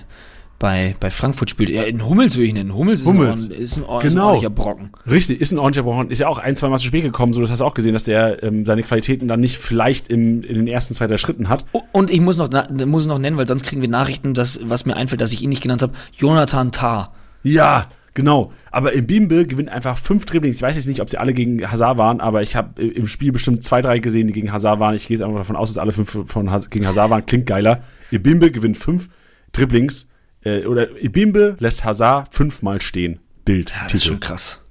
bei, bei Frankfurt spielt. Ja, in Hummels würde ich nennen. Hummels, Hummels. Ist, ein, ordn- ist, ein, ordn- Genau. ist ein ordentlicher Brocken. Richtig, ist ein ordentlicher Brochen. Ist ja auch ein, zwei Mal zu spät gekommen, so das hast du auch gesehen, dass der ähm, seine Qualitäten dann nicht vielleicht im, in den ersten zwei, drei Schritten hat. Und ich muss noch, na- muss noch nennen, weil sonst kriegen wir Nachrichten, dass, was mir einfällt, dass ich ihn nicht genannt habe. Jonathan Tah. Ja, genau. Aber Ibimbe gewinnt einfach fünf Dribblings. Ich weiß jetzt nicht, ob sie alle gegen Hazard waren, aber ich habe im Spiel bestimmt zwei, drei gesehen, die gegen Hazard waren. Ich gehe jetzt einfach davon aus, dass alle fünf von Haz gegen Hazard waren. Klingt geiler. Ibimbe gewinnt fünf Dribblings. Äh, oder Ibimbe lässt Hazard fünfmal stehen. Bild. Ja, das ist schon krass.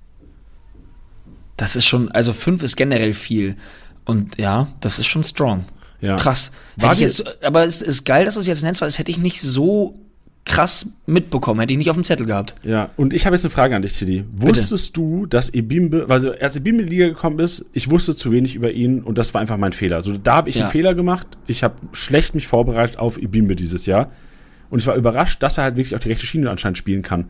Das ist schon, also fünf ist generell viel. Und ja, das ist schon strong. Ja. Krass. Hätte ich jetzt, aber es ist geil, dass du es jetzt nennst, weil das hätte ich nicht so krass mitbekommen, hätte ich nicht auf dem Zettel gehabt. Ja, und ich habe jetzt eine Frage an dich, Tilly. Wusstest du, dass Ebimbe, also als Ebimbe in die Liga gekommen ist, ich wusste zu wenig über ihn und das war einfach mein Fehler. Also da habe ich Ja. einen Fehler gemacht. Ich habe schlecht mich vorbereitet auf Ebimbe dieses Jahr und ich war überrascht, dass er halt wirklich auch die rechte Schiene anscheinend spielen kann.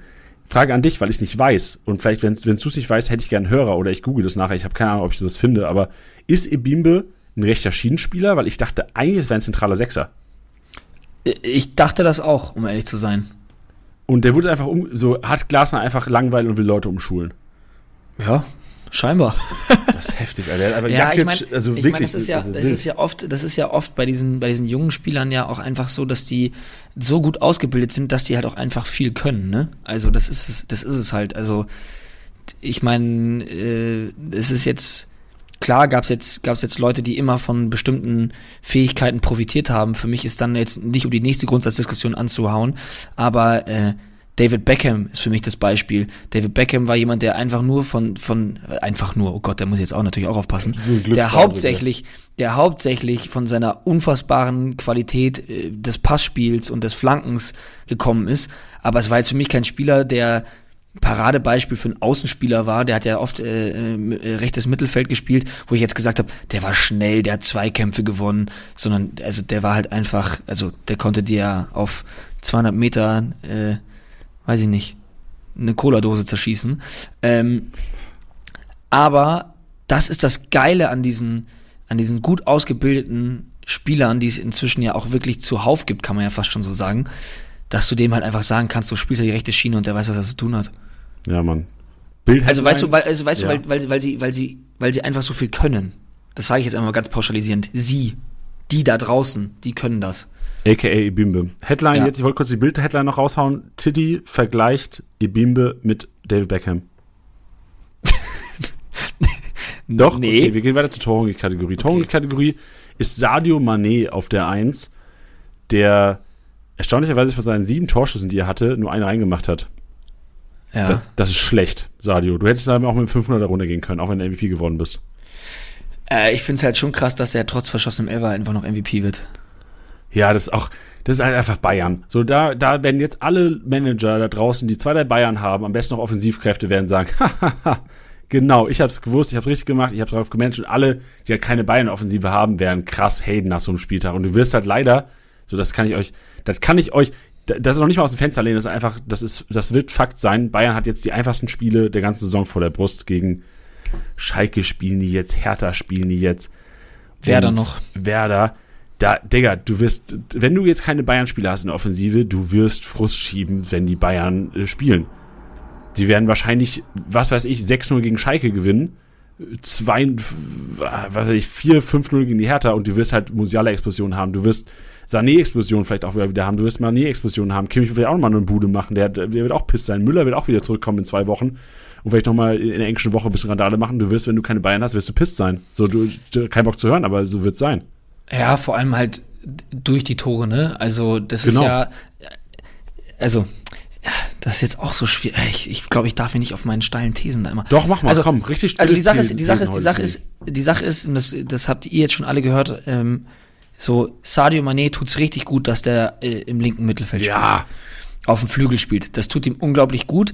Frage an dich, weil ich es nicht weiß und vielleicht, wenn du es nicht weißt, hätte ich gerne einen Hörer oder ich google das nachher. Ich habe keine Ahnung, ob ich das finde, aber ist Ebimbe ein rechter Schienenspieler? Weil ich dachte, eigentlich wäre ein zentraler Sechser. Ich dachte das auch, um ehrlich zu sein. Und der wurde einfach um, so, hat Glasner einfach Langweil und will Leute umschulen. Ja, scheinbar. Das ist heftig, Alter. Einfach Ja, ich Jakic, meine, also ich wirklich. mein, das ist ja, also das ist ja oft, das ist ja oft bei diesen, bei diesen jungen Spielern ja auch einfach so, dass die so gut ausgebildet sind, dass die halt auch einfach viel können, ne? Also das ist es, das ist es halt. Also ich meine, äh, es ist jetzt klar, gab's jetzt, gab's jetzt Leute, die immer von bestimmten Fähigkeiten profitiert haben. Für mich ist dann jetzt nicht um die nächste Grundsatzdiskussion anzuhauen, aber äh, David Beckham ist für mich das Beispiel. David Beckham war jemand, der einfach nur von, von, einfach nur, oh Gott, der muss jetzt auch natürlich auch aufpassen, So der hauptsächlich, der hauptsächlich von seiner unfassbaren Qualität äh, des Passspiels und des Flankens gekommen ist. Aber es war jetzt für mich kein Spieler, der Paradebeispiel für einen Außenspieler war. Der hat ja oft äh, äh, rechtes Mittelfeld gespielt, wo ich jetzt gesagt habe, der war schnell, der hat Zweikämpfe gewonnen, sondern also der war halt einfach, also der konnte dir auf 200 Meter, äh, weiß ich nicht, eine Cola-Dose zerschießen. Ähm, aber das ist das Geile an diesen, an diesen gut ausgebildeten Spielern, die es inzwischen ja auch wirklich zuhauf gibt, kann man ja fast schon so sagen, dass du dem halt einfach sagen kannst, du spielst ja die rechte Schiene und der weiß, was er zu tun hat. Ja, Mann. Bild also weißt du, weil, also weißt ja. du, weil, weil, weil sie, weil sie, weil sie einfach so viel können. Das sage ich jetzt einmal ganz pauschalisierend. Sie, die da draußen, die können das. AKA Ibimbe. Headline ja. jetzt, ich wollte kurz die Bild-Headline noch raushauen. Tiddy vergleicht Ibimbe mit David Beckham. Doch, nee. okay, wir gehen weiter zur Torhungrig-Kategorie. Okay. Torhungrig-Kategorie ist Sadio Mané auf der 1, der erstaunlicherweise von seinen sieben Torschüssen, die er hatte, nur eine reingemacht hat. Ja. Das, das ist schlecht, Sadio. Du hättest da auch mit 500 runtergehen können, auch wenn du MVP geworden bist. Äh, ich finde es halt schon krass, dass er trotz verschossenem Elfer einfach noch MVP wird. Ja, das ist auch, das ist halt einfach Bayern. So, da, da werden jetzt alle Manager da draußen, die zwei der Bayern haben, am besten noch Offensivkräfte, werden sagen, hahaha, genau, ich hab's gewusst, ich hab's richtig gemacht, ich hab's drauf gemanagt und alle, die halt keine Bayern-Offensive haben, werden krass haten nach so einem Spieltag. Und du wirst halt leider, so das kann ich euch, das kann ich euch, das ist noch nicht mal aus dem Fenster lehnen, das ist einfach, das ist, das wird Fakt sein. Bayern hat jetzt die einfachsten Spiele der ganzen Saison vor der Brust gegen Schalke spielen die jetzt, Hertha spielen die jetzt. Werder noch. Werder. Da, Digga, du wirst, wenn du jetzt keine Bayern-Spieler hast in der Offensive, du wirst Frust schieben, wenn die Bayern äh, spielen. Die werden wahrscheinlich, was weiß ich, 6-0 gegen Schalke gewinnen, 2, was weiß ich, 4, 5-0 gegen die Hertha und du wirst halt Musiala-Explosionen haben. Du wirst Sané-Explosion vielleicht auch wieder haben. Du wirst Mané-Explosionen haben. Kimmich wird auch nochmal eine Bude machen. Der, der wird auch piss sein. Müller wird auch wieder zurückkommen in zwei Wochen und vielleicht nochmal in der englischen Woche ein bisschen Randale machen. Du wirst, wenn du keine Bayern hast, wirst du pisst sein. So, du, du kein Bock zu hören, aber so wird's sein. Ja, vor allem halt durch die Tore, ne? Also, das genau. ist ja, also, das ist jetzt auch so schwierig. Ich, ich glaube, ich darf hier nicht auf meinen steilen Thesen da immer. Doch, mach mal, also, komm, richtig Also die Sache ist, die Sache ist, die Sache ist, die Sache ist, und das, das habt ihr jetzt schon alle gehört, ähm, so, Sadio Mané tut's richtig gut, dass der äh, im linken Mittelfeld ja. spielt. Auf dem Flügel spielt. Das tut ihm unglaublich gut.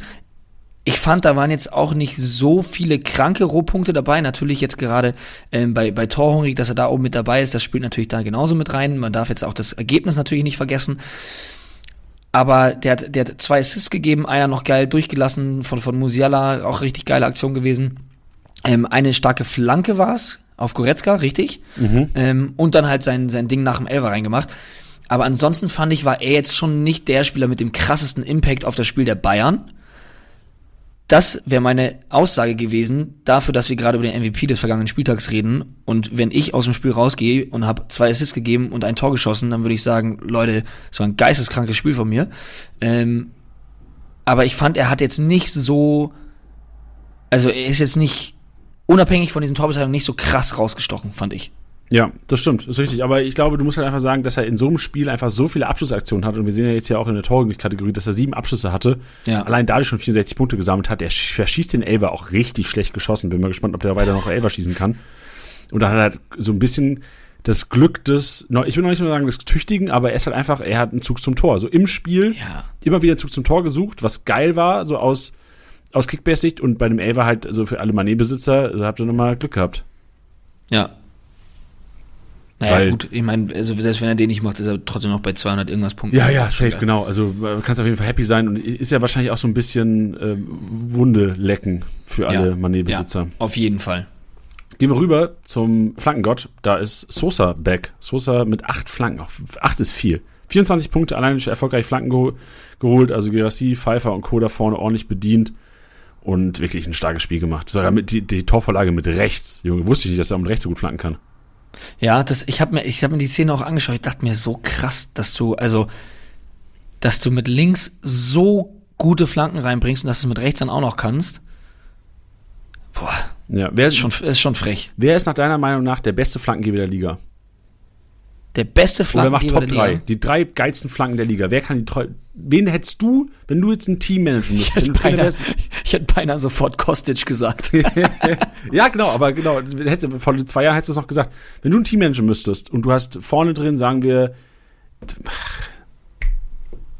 Ich fand, da waren jetzt auch nicht so viele kranke Rohpunkte dabei. Natürlich jetzt gerade ähm, bei, bei Torhungrig, dass er da oben mit dabei ist, das spielt natürlich da genauso mit rein. Man darf jetzt auch das Ergebnis natürlich nicht vergessen. Aber der hat, der hat zwei Assists gegeben, einer noch geil durchgelassen von, von Musiala, auch richtig geile Aktion gewesen. Ähm, eine starke Flanke war's auf Goretzka, richtig. Mhm. Ähm, und dann halt sein, sein Ding nach dem Elfer reingemacht. Aber ansonsten fand ich, war er jetzt schon nicht der Spieler mit dem krassesten Impact auf das Spiel der Bayern. Das wäre meine Aussage gewesen dafür, dass wir gerade über den MVP des vergangenen Spieltags reden. Und wenn ich aus dem Spiel rausgehe und habe zwei Assists gegeben und ein Tor geschossen, dann würde ich sagen, Leute, das war ein geisteskrankes Spiel von mir. Ähm, aber ich fand, er hat jetzt nicht so, also er ist jetzt nicht unabhängig von diesen Torbeteiligungen nicht so krass rausgestochen, fand ich. Ja, das stimmt, ist richtig. Aber ich glaube, du musst halt einfach sagen, dass er in so einem Spiel einfach so viele Abschlussaktionen hat. Und wir sehen ja jetzt ja auch in der Torkategorie, dass er sieben Abschlüsse hatte. Ja. Allein dadurch schon 64 Punkte gesammelt hat. Er verschießt den Elver auch richtig schlecht geschossen. Bin mal gespannt, ob der weiter noch Elver schießen kann. Und dann hat er halt so ein bisschen das Glück des, ich will noch nicht mal sagen des Tüchtigen, aber er ist halt einfach, er hat einen Zug zum Tor. So im Spiel ja. immer wieder Zug zum Tor gesucht, was geil war, so aus aus Kickbase-Sicht und bei dem Elver halt so für alle Manet-Besitzer, also habt ihr nochmal Glück gehabt. Ja. Naja, Weil, gut, ich meine, also selbst wenn er den nicht macht, ist er trotzdem noch bei 200 irgendwas Punkten. Ja, ja, safe, genau. Also kannst auf jeden Fall happy sein und ist ja wahrscheinlich auch so ein bisschen äh, Wunde lecken für alle ja, Manet-Besitzer. Ja, auf jeden Fall. Gehen wir rüber zum Flankengott. Da ist Sosa back. Sosa mit acht Flanken. Acht ist viel. 24 Punkte allein erfolgreich Flanken geholt. Also Gerassi, Pfeiffer und Co. da vorne ordentlich bedient und wirklich ein starkes Spiel gemacht. Sogar mit die, die Torvorlage mit rechts. Junge, wusste ich nicht, dass er mit rechts so gut flanken kann. Ja, das, ich habe mir, ich habe mir die Szene auch angeschaut. Ich dachte mir so krass, dass du, also, dass du mit links so gute Flanken reinbringst und dass du es mit rechts dann auch noch kannst. Boah. Ja, wer ist schon, ist schon frech. Wer ist nach deiner Meinung nach der beste Flankengeber der Liga? Der beste Flankengeber Oder macht Top 3. Die drei geilsten Flanken der Liga. Wer kann die treu Wen hättest du, wenn du jetzt ein Team managen müsstest? Ich hätte, beinahe, ich hätte beinahe sofort Kostic gesagt. ja, genau, aber genau, vor zwei Jahren hättest du es noch gesagt. Wenn du ein Team managen müsstest und du hast vorne drin, sagen wir,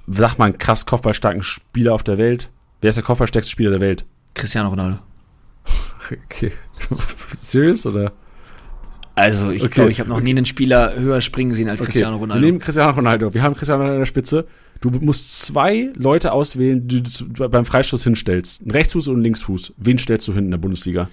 sag mal, einen krass kopfballstarken Spieler auf der Welt, Wer ist der kopfballstärkste Spieler der Welt? Cristiano Ronaldo. Okay. Serious oder? Also, ich Okay. glaube, ich habe noch nie einen Spieler höher springen sehen als Okay. Cristiano Wir Ronaldo. nehmen Cristiano Ronaldo. Wir haben Cristiano Ronaldo in der Spitze. Du musst zwei Leute auswählen, die du beim Freistoß hinstellst. Einen Rechtsfuß und einen Linksfuß. Wen stellst du hin in der Bundesliga?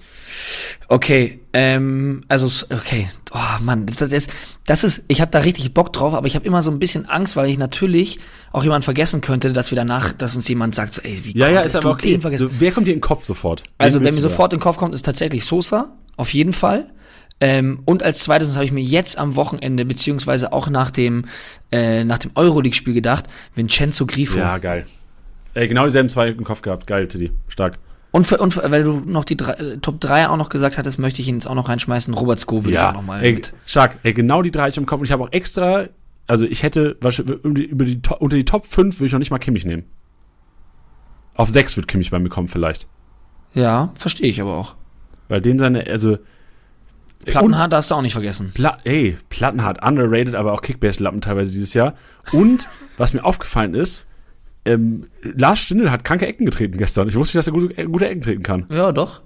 Okay, ähm, also, okay. Oh Mann, das, das, das ist, ich habe da richtig Bock drauf, aber ich habe immer so ein bisschen Angst, weil ich natürlich auch jemand vergessen könnte, dass wir danach, dass uns jemand sagt, so, ey, wie konntest du den vergessen? So, wer kommt dir in den Kopf sofort? Wen Also, wenn willst mir sofort in den Kopf kommt, ist tatsächlich Sosa, auf jeden Fall. Ähm, und als zweites das habe ich mir jetzt am Wochenende, beziehungsweise auch nach dem, äh, nach dem Euroleague-Spiel gedacht, Vincenzo Grifo. Ja, geil. Ey, genau dieselben zwei im Kopf gehabt. Geil, Tiddy. Stark. Und, für, und für, weil du noch die drei, äh, Top 3 auch noch gesagt hattest, möchte ich ihn jetzt auch noch reinschmeißen. Robert will ich auch noch mal ey, stark. Ey, genau die drei hatte ich im Kopf. Und ich habe auch extra, also ich hätte über die, über die, unter die Top 5 würde ich noch nicht mal Kimmich nehmen. Auf 6 wird Kimmich bei mir kommen vielleicht. Ja, verstehe ich aber auch. Weil dem seine, also. Plattenhaar darfst du auch nicht vergessen. Pla ey, Plattenhart, underrated, aber auch Kickbase-Lappen teilweise dieses Jahr. Und was mir aufgefallen ist, ähm, Lars Stindl hat kranke Ecken getreten gestern. Ich wusste nicht, dass er gute, äh, gute Ecken treten kann. Ja, doch.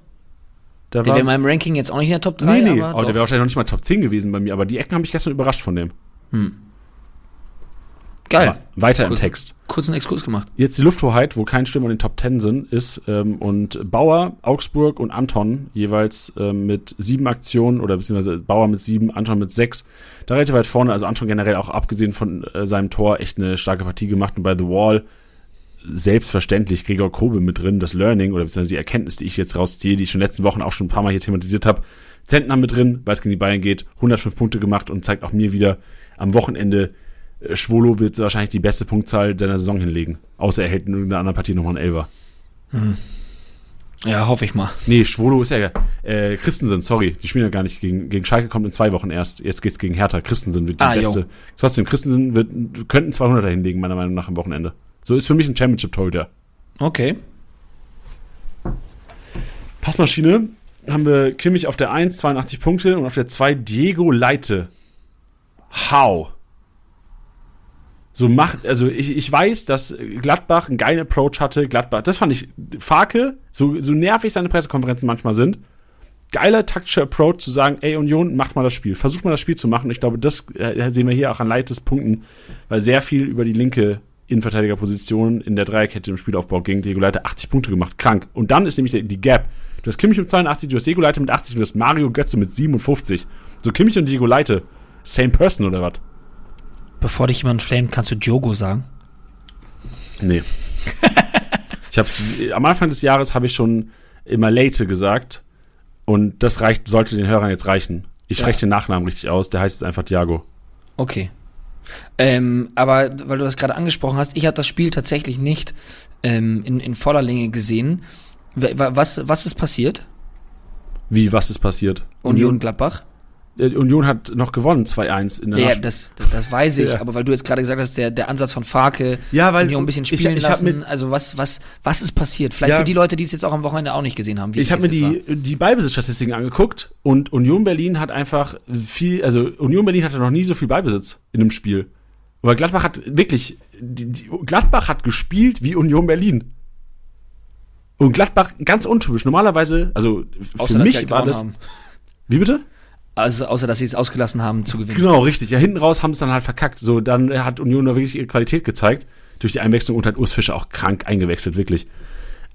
Da Der wäre in meinem Ranking jetzt auch nicht in der Top 3, nee, nee, aber oh, der wäre wahrscheinlich noch nicht mal Top 10 gewesen bei mir, aber die Ecken haben mich gestern überrascht von dem. Geil. Weiter im Kurz- Text. Kurzen Exkurs gemacht. Jetzt die Lufthoheit, wo kein Stürmer in den Top 10 sind, ist ähm, und Bauer, Augsburg und Anton jeweils ähm, mit sieben Aktionen oder beziehungsweise Bauer mit sieben, Anton mit sechs. Da relativ weit vorne, also Anton generell auch abgesehen von äh, seinem Tor echt eine starke Partie gemacht und bei The Wall selbstverständlich Gregor Kobe mit drin, das Learning oder beziehungsweise die Erkenntnis, die ich jetzt rausziehe, die ich schon in den letzten Wochen auch schon ein paar Mal hier thematisiert habe. Zentner mit drin, weil es gegen die Bayern geht, 105 Punkte gemacht und zeigt auch mir wieder am Wochenende, Schwolo wird wahrscheinlich die beste Punktzahl seiner Saison hinlegen. Außer er hält in irgendeiner anderen Partie nochmal einen Elfer. Ja, hoffe ich mal. Nee, Schwolo ist ja äh, Christensen, sorry, die spielen ja gar nicht gegen, gegen Schalke, kommt in zwei Wochen erst. Jetzt geht's gegen Hertha. Christensen wird die Ah, jo. beste. Trotzdem, Christensen wird, könnten 200er hinlegen, meiner Meinung nach, am Wochenende. So ist für mich ein Championship-Torhüter. Okay. Passmaschine haben wir Kimmich auf der 1, 82 Punkte und auf der 2 Diego Leite. How? So macht, also ich, ich weiß, dass Gladbach einen geilen Approach hatte. Gladbach, das fand ich, Farke, so, so nervig seine Pressekonferenzen manchmal sind. Geiler taktischer Approach zu sagen, ey Union, macht mal das Spiel. Versucht mal das Spiel zu machen. Ich glaube, das äh, sehen wir hier auch an Leites Punkten, weil sehr viel über die linke Innenverteidigerposition in der Dreierkette im Spielaufbau ging. Diego Leite 80 Punkte gemacht, krank. Und dann ist nämlich der- die Gap. Du hast Kimmich mit 82, du hast Diego Leite mit 80, du hast Mario Götze mit 57. So Kimmich und Diego Leite, same person oder was? Bevor dich jemand flamet, kannst du Diogo sagen. Nee. ich hab's, am Anfang des Jahres habe ich schon immer Leite gesagt und das reicht, sollte den Hörern jetzt reichen. Ich Ja. spreche den Nachnamen richtig aus, der heißt jetzt einfach Thiago. Okay. Ähm, aber weil du das gerade angesprochen hast, ich habe das Spiel tatsächlich nicht ähm, in, in voller Länge gesehen. Was, was ist passiert? Wie, was ist passiert? Union Gladbach? Äh, Union hat noch gewonnen, 2-1 in der Ja, das, das, weiß ich, Ja. aber weil du jetzt gerade gesagt hast, der, der Ansatz von Farke, Ja, weil Union ein bisschen ich- spielen ich hab lassen, also was, was, was ist passiert? Vielleicht Ja. für die Leute, die es jetzt auch am Wochenende auch nicht gesehen haben. Ich habe mir die, die Ballbesitzstatistiken angeguckt und Union Berlin hat einfach viel, also Union Berlin hatte noch nie so viel Ballbesitz in einem Spiel. Aber Gladbach hat wirklich, die, die, Gladbach hat gespielt wie Union Berlin. Und Gladbach ganz untypisch. Normalerweise, also für Außer, mich halt war das. Haben. Wie bitte? Also, außer, dass sie es ausgelassen haben zu gewinnen. Genau, richtig. Ja, hinten raus haben es dann halt verkackt. So, dann hat Union da wirklich ihre Qualität gezeigt. Durch die Einwechslung und hat Urs Fischer auch krank eingewechselt, wirklich.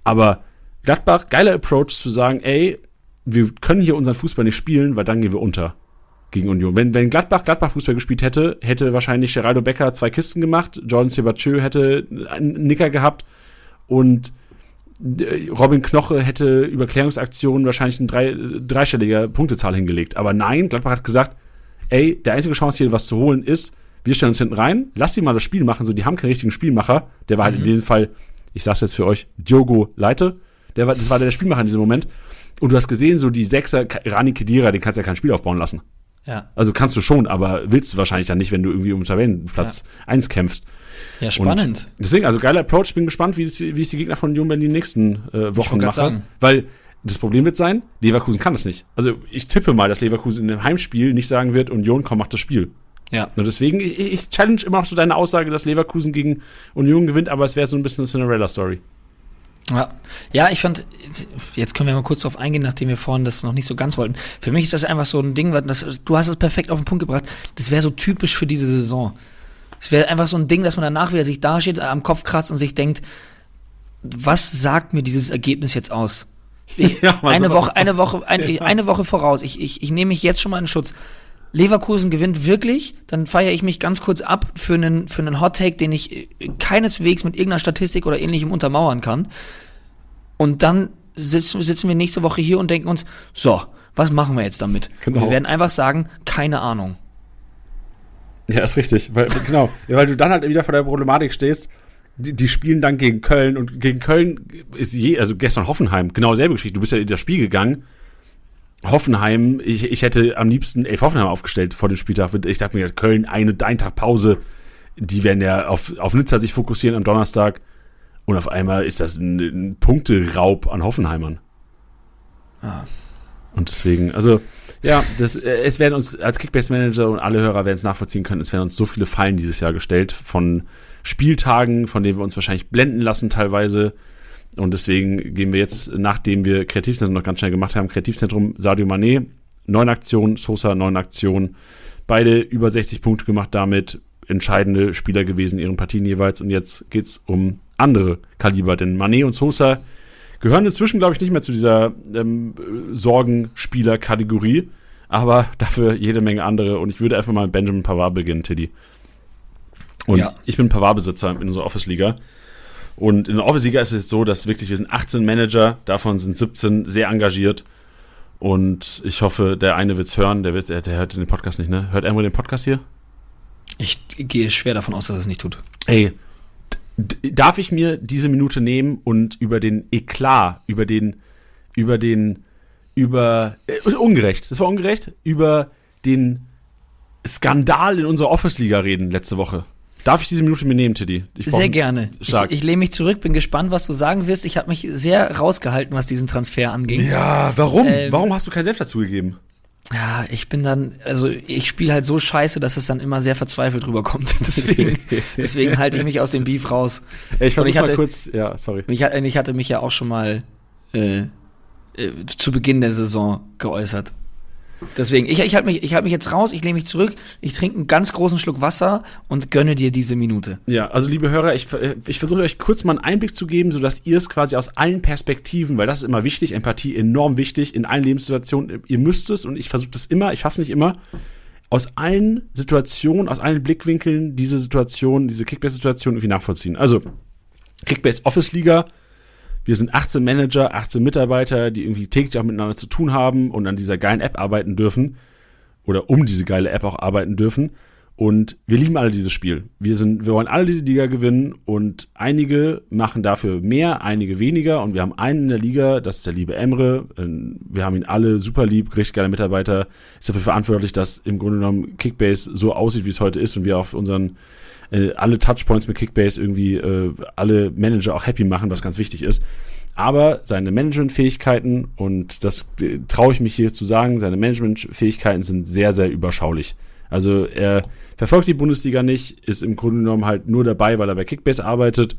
Aber Gladbach, geiler Approach zu sagen, ey, wir können hier unseren Fußball nicht spielen, weil dann gehen wir unter gegen Union. Wenn, wenn Gladbach Gladbach Fußball gespielt hätte, hätte wahrscheinlich Geraldo Becker zwei Kisten gemacht, Jordan Sebachö hätte einen Nicker gehabt und Robin Knoche hätte über Klärungsaktionen wahrscheinlich eine drei, dreistellige Punktezahl hingelegt. Aber nein, Gladbach hat gesagt, ey, der einzige Chance hier was zu holen ist, wir stellen uns hinten rein, lass sie mal das Spiel machen, so die haben keinen richtigen Spielmacher. Der war halt in dem Fall, ich sag's jetzt für euch, Diogo Leite. Der war, das war der Spielmacher in diesem Moment. Und du hast gesehen, so die Sechser, Rani Kedira, den kannst du ja kein Spiel aufbauen lassen. Ja, Also kannst du schon, aber willst du wahrscheinlich dann nicht, wenn du irgendwie um Tabellenplatz eins kämpfst. Ja spannend. Und deswegen, also geiler Approach. Bin gespannt, wie es, wie es die Gegner von Union Berlin nächsten äh, Wochen machen. Weil das Problem wird sein, Leverkusen kann das nicht. Also ich tippe mal, dass Leverkusen in einem Heimspiel nicht sagen wird, Union, komm, mach das Spiel. ja. Und deswegen, ich, ich challenge immer noch so deine Aussage, dass Leverkusen gegen Union gewinnt, aber es wäre so ein bisschen eine Cinderella-Story. Ja. ja, ich fand, jetzt können wir mal kurz darauf eingehen, nachdem wir vorhin das noch nicht so ganz wollten. Für mich ist das einfach so ein Ding, das, du hast es perfekt auf den Punkt gebracht. Das wäre so typisch für diese Saison. Es wäre einfach so ein Ding, dass man danach wieder sich dasteht, am Kopf kratzt und sich denkt, was sagt mir dieses Ergebnis jetzt aus? Ich, ja, eine Woche, eine Woche, eine, eine Woche voraus. Ich, ich, ich nehme mich jetzt schon mal in Schutz. Leverkusen gewinnt wirklich, dann feiere ich mich ganz kurz ab für einen, für einen Hot Take, den ich äh, keineswegs mit irgendeiner Statistik oder ähnlichem untermauern kann. Und dann sitzen, sitzen wir nächste Woche hier und denken uns, so, was machen wir jetzt damit? Genau. Wir werden einfach sagen, keine Ahnung. Ja, ist richtig. Weil, genau, weil du dann halt wieder vor der Problematik stehst, die, die spielen dann gegen Köln und gegen Köln ist je, also gestern Hoffenheim, genau selbe Geschichte. Du bist ja in das Spiel gegangen Hoffenheim, ich, ich hätte am liebsten elf Hoffenheim aufgestellt vor dem Spieltag. Ich dachte mir, Köln, eine, ein Tag Pause, die werden ja auf, auf Nizza sich fokussieren am Donnerstag. Und auf einmal ist das ein, ein Punkteraub an Hoffenheimern. Ah. Und deswegen, also, ja, das, äh, es werden uns als Kickbase-Manager und alle Hörer werden es nachvollziehen können, es werden uns so viele Fallen dieses Jahr gestellt von Spieltagen, von denen wir uns wahrscheinlich blenden lassen teilweise und deswegen gehen wir jetzt, nachdem wir Kreativzentrum noch ganz schnell gemacht haben, Kreativzentrum Sadio Mané, neun Aktionen, Sosa neun Aktionen, beide über 60 Punkte gemacht damit, entscheidende Spieler gewesen in ihren Partien jeweils. Und jetzt geht's um andere Kaliber, denn Mané und Sosa gehören inzwischen, glaube ich, nicht mehr zu dieser ähm, Sorgenspieler-Kategorie, aber dafür jede Menge andere. Und ich würde einfach mal mit Benjamin Pavard beginnen, Teddy. Und ja. ich bin Pavard-Besitzer in unserer Office-Liga. Und in der Office-Liga ist es jetzt so, dass wirklich, wir sind 18 Manager, davon sind 17 sehr engagiert. Und ich hoffe, der eine wird's hören, der, wird, der, der hört den Podcast nicht, ne? Hört irgendwo den Podcast hier? Ich gehe schwer davon aus, dass er es nicht tut. Ey, darf ich mir diese Minute nehmen und über den Eklat, über den, über den, über, äh, ungerecht, das war ungerecht, über den Skandal in unserer Office-Liga reden letzte Woche. Darf ich diese Minute mir nehmen, Teddy? sehr gerne. Stark. Ich, ich lehne mich zurück, bin gespannt, was du sagen wirst. Ich habe mich sehr rausgehalten, was diesen Transfer anging. Ja, warum? Ähm, warum hast du keinen Senf dazugegeben? Ja, ich bin dann, also ich spiele halt so scheiße, dass es dann immer sehr verzweifelt rüberkommt. Deswegen, deswegen halte ich mich aus dem Beef raus. Ich versuche mal kurz, ja, sorry. Ich, ich hatte mich ja auch schon mal äh, äh, zu Beginn der Saison geäußert. Deswegen, ich, ich halte mich, ich halt mich jetzt raus, ich lehne mich zurück, ich trinke einen ganz großen Schluck Wasser und gönne dir diese Minute. Ja, also liebe Hörer, ich, ich versuche euch kurz mal einen Einblick zu geben, sodass ihr es quasi aus allen Perspektiven, weil das ist immer wichtig, Empathie enorm wichtig in allen Lebenssituationen, ihr müsst es und ich versuche das immer, ich schaffe es nicht immer, aus allen Situationen, aus allen Blickwinkeln diese Situation, diese Kickbase-Situation irgendwie nachvollziehen. Also, Kickbase Office Liga, wir sind 18 Manager, 18 Mitarbeiter, die irgendwie täglich auch miteinander zu tun haben und an dieser geilen App arbeiten dürfen oder um diese geile App auch arbeiten dürfen. Und wir lieben alle dieses Spiel. Wir sind, wir wollen alle diese Liga gewinnen und einige machen dafür mehr, einige weniger. Und wir haben einen in der Liga, das ist der liebe Emre. Wir haben ihn alle super lieb, richtig geile Mitarbeiter. Ist dafür verantwortlich, dass im Grunde genommen Kickbase so aussieht, wie es heute ist und wir auf unseren äh, alle Touchpoints mit Kickbase irgendwie äh, alle Manager auch happy machen, was ganz wichtig ist. Aber seine Managementfähigkeiten, und das äh, traue ich mich hier zu sagen, seine Managementfähigkeiten sind sehr, sehr überschaulich. Also er verfolgt die Bundesliga nicht, ist im Grunde genommen halt nur dabei, weil er bei Kickbase arbeitet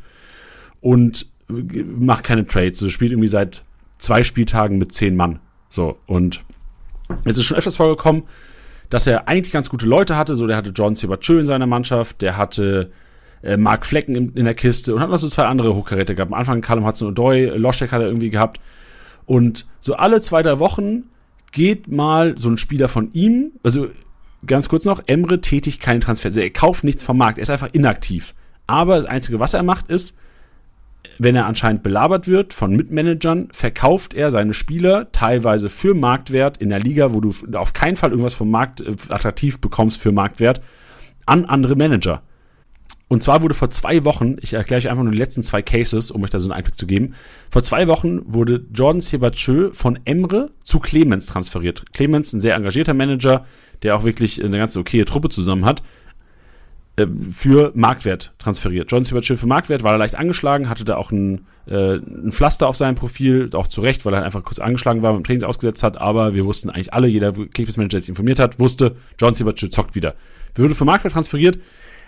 und macht keine Trades. Also spielt irgendwie seit zwei Spieltagen mit zehn Mann. So, und jetzt ist schon öfters vorgekommen, dass er eigentlich ganz gute Leute hatte. So, der hatte John Sebachö in seiner Mannschaft, der hatte äh, Mark Flecken in, in, der Kiste und hat noch so zwei andere Hochkaräte gehabt. Am Anfang Callum Hudson-Odoi, Loschek hat er irgendwie gehabt. Und so alle zwei, drei Wochen geht mal so ein Spieler von ihm, also ganz kurz noch, Emre tätigt keinen Transfer. Also er kauft nichts vom Markt, er ist einfach inaktiv. Aber das Einzige, was er macht, ist, wenn er anscheinend belabert wird von Mitmanagern, verkauft er seine Spieler teilweise für Marktwert in der Liga, wo du auf keinen Fall irgendwas vom Markt äh, attraktiv bekommst für Marktwert, an andere Manager. Und zwar wurde vor zwei Wochen, ich erkläre euch einfach nur die letzten zwei Cases, um euch da so einen Einblick zu geben. Vor zwei Wochen wurde Jordan Sebachö von Emre zu Clemens transferiert. Clemens, ein sehr engagierter Manager, der auch wirklich eine ganz okaye Truppe zusammen hat. Äh, für Marktwert transferiert. John Sebastian für Marktwert war er leicht angeschlagen, hatte da auch ein, äh, ein Pflaster auf seinem Profil, auch zu Recht, weil er einfach kurz angeschlagen war, mit dem Training ausgesetzt hat, aber wir wussten eigentlich alle, jeder Kickbase-Manager, der sich informiert hat, wusste, John Sebastian zockt wieder. Würde für Marktwert transferiert,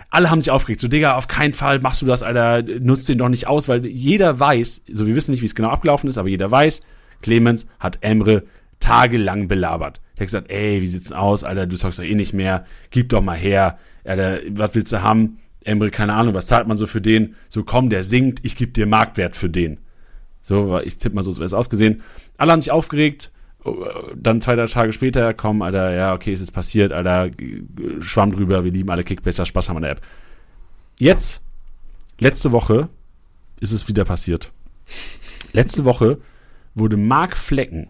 alle haben sich aufgeregt. So, Digga, auf keinen Fall machst du das, Alter, nutzt den doch nicht aus, weil jeder weiß, so wir wissen nicht, wie es genau abgelaufen ist, aber jeder weiß, Clemens hat Emre tagelang belabert. Der hat gesagt, ey, wie sieht's denn aus, Alter, du zockst doch eh nicht mehr, gib doch mal her, Alter, was willst du haben? Emre, keine Ahnung, was zahlt man so für den? So, komm, der singt, ich geb dir Marktwert für den. So, ich tippe mal so, so wäre es ausgesehen. Alle haben sich aufgeregt, dann zwei, drei Tage später kommen, Alter, ja, okay, es ist passiert, Alter, schwamm drüber, wir lieben alle Kickbase, Spaß haben an der App. Jetzt, letzte Woche, ist es wieder passiert. Letzte Woche wurde Mark Flecken,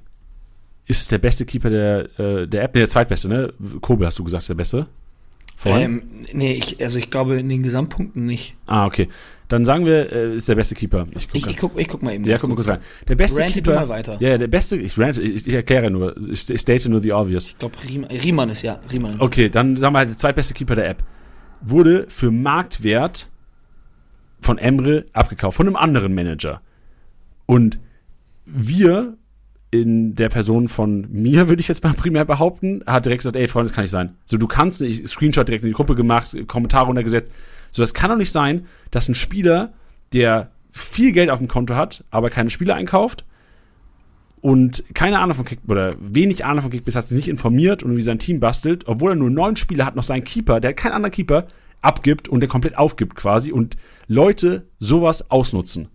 ist der beste Keeper der, äh, der App, der zweitbeste, ne? Kobe hast du gesagt, ist der beste? Ähm, nee, ich, also ich glaube in den Gesamtpunkten nicht. Ah, okay. Dann sagen wir, äh, ist der beste Keeper. Ich guck, ich, ich guck, ich guck mal eben. Ja, guck mal kurz rein. Der beste Rante Keeper. mal weiter. Ja, der beste, ich, rant, ich, ich erkläre nur, ich, state nur the obvious. Ich glaube, Riemann ist ja. Riemann Okay, dann sagen wir halt, der zweitbeste Keeper der App. Wurde für Marktwert von Emre abgekauft, von einem anderen Manager. Und wir in der Person von mir, würde ich jetzt mal primär behaupten, hat direkt gesagt, ey, Freunde, das kann nicht sein. So, du kannst nicht, Screenshot direkt in die Gruppe gemacht, Kommentare untergesetzt. So, das kann doch nicht sein, dass ein Spieler, der viel Geld auf dem Konto hat, aber keine Spieler einkauft und keine Ahnung von Kick oder wenig Ahnung von Kickbase hat sich nicht informiert und wie sein Team bastelt, obwohl er nur neun Spieler hat, noch seinen Keeper, der hat keinen anderen Keeper, abgibt und der komplett aufgibt quasi und Leute sowas ausnutzen.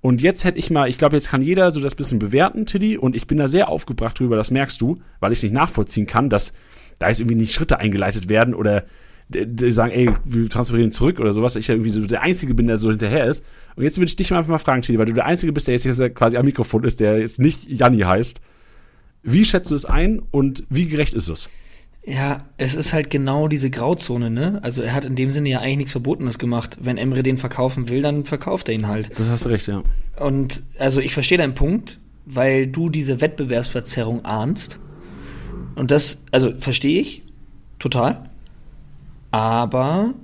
Und jetzt hätte ich mal, ich glaube, jetzt kann jeder so das bisschen bewerten, Tiddy, und ich bin da sehr aufgebracht drüber, das merkst du, weil ich es nicht nachvollziehen kann, dass da jetzt irgendwie nicht Schritte eingeleitet werden oder die sagen, ey, wir transferieren zurück oder sowas. Ich ja irgendwie so der Einzige bin, der so hinterher ist. Und jetzt würde ich dich mal einfach mal fragen, Tiddy, weil du der Einzige bist, der jetzt quasi am Mikrofon ist, der jetzt nicht Janni heißt. Wie schätzt du es ein und wie gerecht ist es? Ja, es ist halt genau diese Grauzone, ne? Also er hat in dem Sinne ja eigentlich nichts Verbotenes gemacht. Wenn Emre den verkaufen will, dann verkauft er ihn halt. Das hast du recht, ja. Und also ich verstehe deinen Punkt, weil du diese Wettbewerbsverzerrung ahnst. Und das, also verstehe ich total. Aber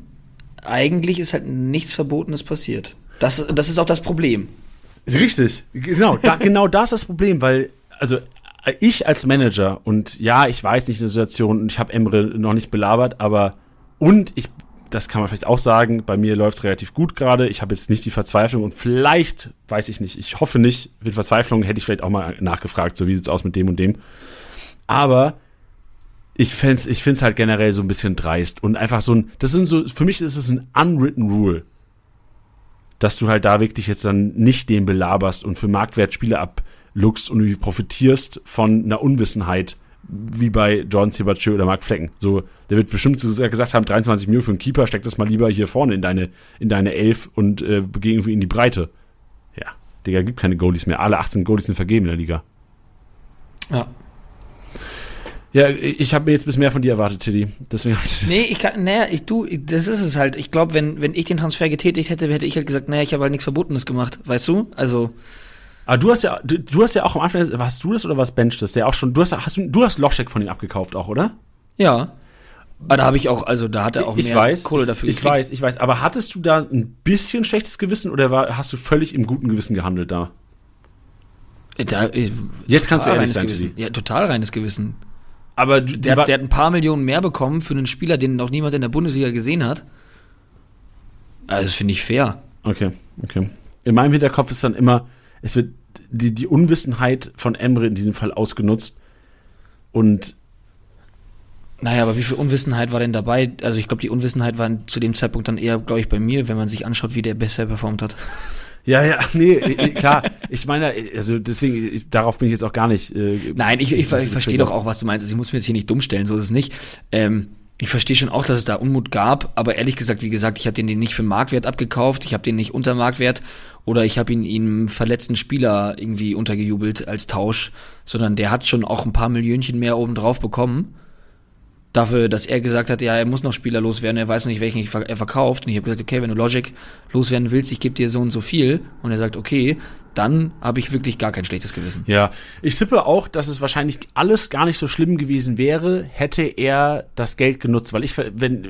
eigentlich ist halt nichts Verbotenes passiert. Das, das ist auch das Problem. Richtig, genau, da, genau das ist das Problem, weil, also ich als Manager und ja, ich weiß nicht in der Situation und ich habe Emre noch nicht belabert, aber und ich, das kann man vielleicht auch sagen, bei mir läuft es relativ gut gerade. Ich habe jetzt nicht die Verzweiflung und vielleicht, weiß ich nicht, ich hoffe nicht, mit Verzweiflung hätte ich vielleicht auch mal nachgefragt, so wie sieht's aus mit dem und dem. Aber ich fände es ich find's halt generell so ein bisschen dreist und einfach so ein, das sind so, für mich ist es ein unwritten rule, dass du halt da wirklich jetzt dann nicht den belaberst und für Marktwert Spiele abluckst und du profitierst von einer Unwissenheit, wie bei John Thibaut oder Mark Flecken. So, der wird bestimmt gesagt haben, 23 Mio für einen Keeper, steck das mal lieber hier vorne in deine, in deine Elf und äh, begeh irgendwie in die Breite. Ja, Digga, gibt keine Goalies mehr. Alle 18 Goalies sind vergeben in der Liga. Ja. Ja, ich habe mir jetzt ein bisschen mehr von dir erwartet, Tiddy. Deswegen nee, ich kann, naja, ich, du, das ist es halt. Ich glaube, wenn, wenn ich den Transfer getätigt hätte, hätte ich halt gesagt, naja, ich habe halt nichts Verbotenes gemacht, weißt du? Also. Aber du hast ja, du, du hast ja auch am Anfang, warst du das oder was Bench das? Der auch schon, du hast, hast du, du hast Loschek von ihm abgekauft auch, oder? Ja. Aber da habe ich auch, also da hat er auch ich mehr weiß, Kohle dafür ich, ich weiß, ich weiß. Aber hattest du da ein bisschen schlechtes Gewissen oder war, hast du völlig im guten Gewissen gehandelt da? Da, äh, Jetzt kannst du ehrlich sein, Gewissen. Ja, total reines Gewissen. Aber du, Der, hat, der hat ein paar Millionen mehr bekommen für einen Spieler, den noch niemand in der Bundesliga gesehen hat. Also, das finde ich fair. Okay, okay. In meinem Hinterkopf ist dann immer, es wird die, die Unwissenheit von Emre in diesem Fall ausgenutzt. Und Naja, aber wie viel Unwissenheit war denn dabei? Also ich glaube, die Unwissenheit war zu dem Zeitpunkt dann eher, glaube ich, bei mir, wenn man sich anschaut, wie der besser performt hat. ja, ja, nee, klar. Ich meine, also deswegen, ich, darauf bin ich jetzt auch gar nicht. Äh, Nein, ich, ich, ich verstehe doch auch, was du meinst. Also ich muss mir jetzt hier nicht dumm stellen, so ist es nicht. Ähm, ich verstehe schon auch, dass es da Unmut gab, aber ehrlich gesagt, wie gesagt, ich habe den, den nicht für Marktwert abgekauft, ich habe den nicht unter Marktwert oder ich habe ihn ihm verletzten Spieler irgendwie untergejubelt als Tausch, sondern der hat schon auch ein paar Millionchen mehr oben drauf bekommen. Dafür, dass er gesagt hat, ja, er muss noch Spieler loswerden, er weiß nicht, welchen er verkauft. Und ich habe gesagt, okay, wenn du Logic loswerden willst, ich gebe dir so und so viel. Und er sagt, okay, dann habe ich wirklich gar kein schlechtes Gewissen. Ja, ich tippe auch, dass es wahrscheinlich alles gar nicht so schlimm gewesen wäre, hätte er das Geld genutzt, weil ich,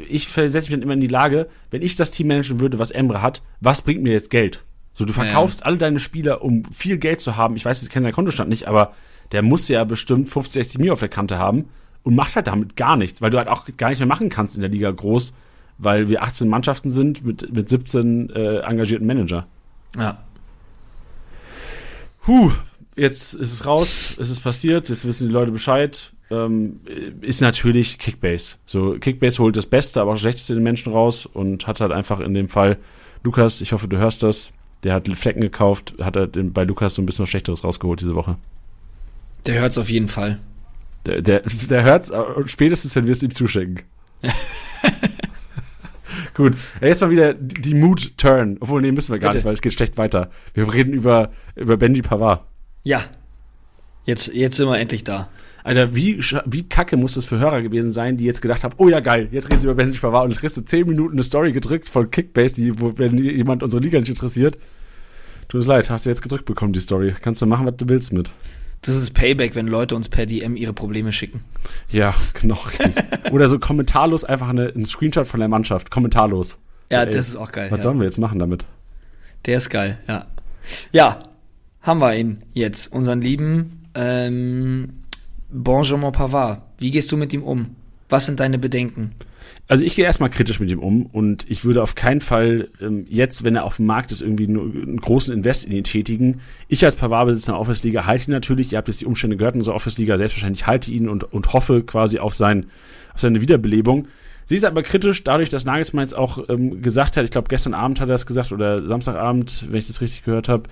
ich versetze mich dann immer in die Lage, wenn ich das Team managen würde, was Emre hat, was bringt mir jetzt Geld? So, du Ja, ja. verkaufst alle deine Spieler, um viel Geld zu haben. Ich weiß, ich kenne seinen Kontostand nicht, aber der muss ja bestimmt 50, 60 Mio auf der Kante haben und macht halt damit gar nichts, weil du halt auch gar nichts mehr machen kannst in der Liga groß, weil wir 18 Mannschaften sind mit, mit 17 äh, engagierten Manager. Ja. Huh, jetzt ist es raus, es ist passiert, jetzt wissen die Leute Bescheid. Ähm, ist natürlich Kickbase. So, Kickbase holt das Beste, aber auch das Schlechteste den Menschen raus und hat halt einfach in dem Fall, Lukas, ich hoffe, du hörst das, der hat Flecken gekauft, hat er bei Lukas so ein bisschen was Schlechteres rausgeholt diese Woche. Der hört es auf jeden Fall. Der, der, der hört es spätestens, wenn wir es ihm zuschenken. Gut, jetzt mal wieder die Mood-Turn. Obwohl, nee, müssen wir gar Bitte. nicht, weil es geht schlecht weiter. Wir reden über, über Benji Pavard. Ja. Jetzt, jetzt sind wir endlich da. Alter, wie, wie kacke muss das für Hörer gewesen sein, die jetzt gedacht haben, oh ja geil, jetzt reden sie über Benji Pavard und jetzt kriegst du 10 Minuten eine Story gedrückt von Kickbase, die, wo, wenn jemand unsere Liga nicht interessiert. Tut uns leid, hast du jetzt gedrückt bekommen, die Story. Kannst du machen, was du willst mit. Das ist Payback, wenn Leute uns per DM ihre Probleme schicken. Ja, genau. Oder so kommentarlos einfach eine, ein Screenshot von der Mannschaft. Kommentarlos. Ja, so, das ist auch geil. Was ja. sollen wir jetzt machen damit? Der ist geil, ja. Ja, haben wir ihn jetzt. Unseren lieben ähm, Benjamin Pavard. Wie gehst du mit ihm um? Was sind deine Bedenken? Also ich gehe erstmal kritisch mit ihm um und ich würde auf keinen Fall ähm, jetzt, wenn er auf dem Markt ist, irgendwie einen großen Invest in ihn tätigen. Ich als Pavard-Besitzer der Office-Liga halte ihn natürlich, ihr habt jetzt die Umstände gehört in unserer Office-Liga, selbstverständlich halte ihn und, und hoffe quasi auf, sein, auf seine Wiederbelebung. Sie ist aber kritisch, dadurch, dass Nagelsmann jetzt auch ähm, gesagt hat, ich glaube gestern Abend hat er das gesagt oder Samstagabend, wenn ich das richtig gehört habe,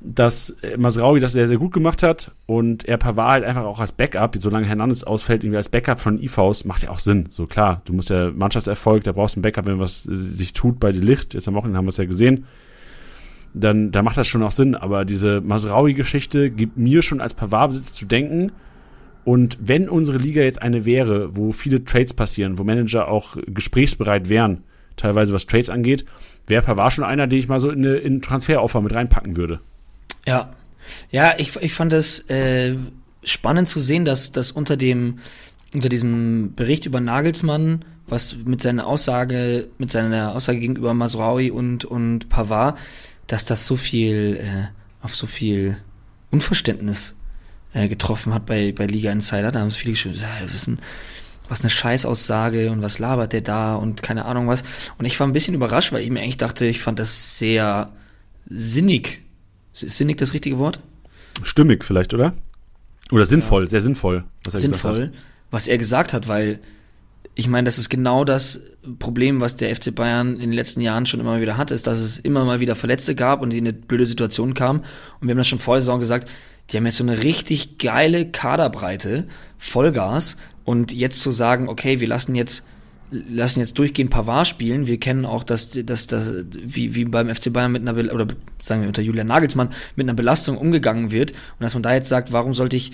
dass Masraui das sehr, sehr gut gemacht hat und er Pavard halt einfach auch als Backup, solange Hernandez ausfällt, irgendwie als Backup von IVs, macht ja auch Sinn. So klar, du musst ja Mannschaftserfolg, da brauchst du ein Backup, wenn was sich tut bei die Licht. Jetzt am Wochenende haben wir es ja gesehen. Dann, dann macht das schon auch Sinn. Aber diese Masraui-Geschichte gibt mir schon als Pavard-Besitzer zu denken. Und wenn unsere Liga jetzt eine wäre, wo viele Trades passieren, wo Manager auch gesprächsbereit wären, teilweise was Trades angeht, wäre Pavard schon einer, den ich mal so in, eine, in einen Transferoffer mit reinpacken würde. Ja, ja, ich, ich fand es äh, spannend zu sehen, dass, dass unter dem unter diesem Bericht über Nagelsmann, was mit seiner Aussage, mit seiner Aussage gegenüber Masraui und, und Pavard, dass das so viel, äh, auf so viel Unverständnis äh, getroffen hat bei, bei Liga Insider. Da haben es viele geschrieben, ja, wissen, was eine Scheißaussage und was labert der da und keine Ahnung was. Und ich war ein bisschen überrascht, weil ich mir eigentlich dachte, ich fand das sehr sinnig, ist sinnig das richtige Wort? Stimmig vielleicht, oder? Oder sinnvoll, ja. sehr sinnvoll. Was sinnvoll, was er gesagt hat, weil ich meine, das ist genau das Problem, was der FC Bayern in den letzten Jahren schon immer wieder hatte, ist, dass es immer mal wieder Verletzte gab und sie in eine blöde Situation kamen. Und wir haben das schon vor der Saison gesagt, die haben jetzt so eine richtig geile Kaderbreite, Vollgas. Und jetzt zu sagen, okay, wir lassen jetzt lassen jetzt durchgehend Pavard spielen. Wir kennen auch, dass, dass, dass wie, wie beim FC Bayern mit einer, Be oder sagen wir unter Julian Nagelsmann, mit einer Belastung umgegangen wird. Und dass man da jetzt sagt, warum sollte ich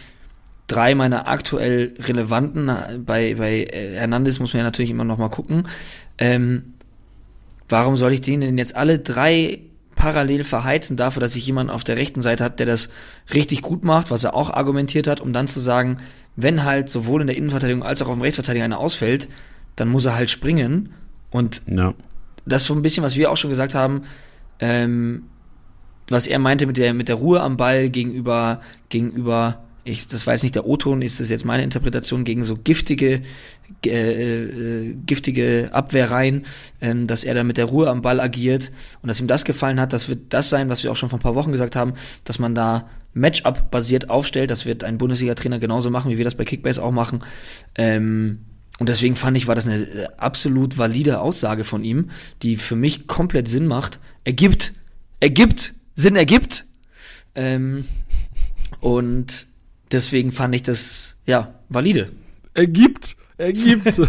drei meiner aktuell relevanten, bei, bei Hernandez muss man ja natürlich immer noch mal gucken, ähm, warum soll ich denen denn jetzt alle drei parallel verheizen dafür, dass ich jemanden auf der rechten Seite habe, der das richtig gut macht, was er auch argumentiert hat, um dann zu sagen, wenn halt sowohl in der Innenverteidigung als auch auf dem Rechtsverteidiger einer ausfällt, dann muss er halt springen. Und ja. das ist so ein bisschen, was wir auch schon gesagt haben, ähm, was er meinte mit der, mit der Ruhe am Ball gegenüber, gegenüber, ich, das jetzt nicht der O-Ton, ist das jetzt meine Interpretation, gegen so giftige, äh, äh, giftige Abwehrreihen, ähm, dass er da mit der Ruhe am Ball agiert und dass ihm das gefallen hat, das wird das sein, was wir auch schon vor ein paar Wochen gesagt haben, dass man da Matchup-basiert aufstellt, das wird ein Bundesliga-Trainer genauso machen, wie wir das bei Kickbase auch machen. Ähm, und deswegen fand ich, war das eine äh, absolut valide Aussage von ihm, die für mich komplett Sinn macht. Ergibt, ergibt, Sinn ergibt. Ähm, und deswegen fand ich das, ja, valide. Ergibt, ergibt.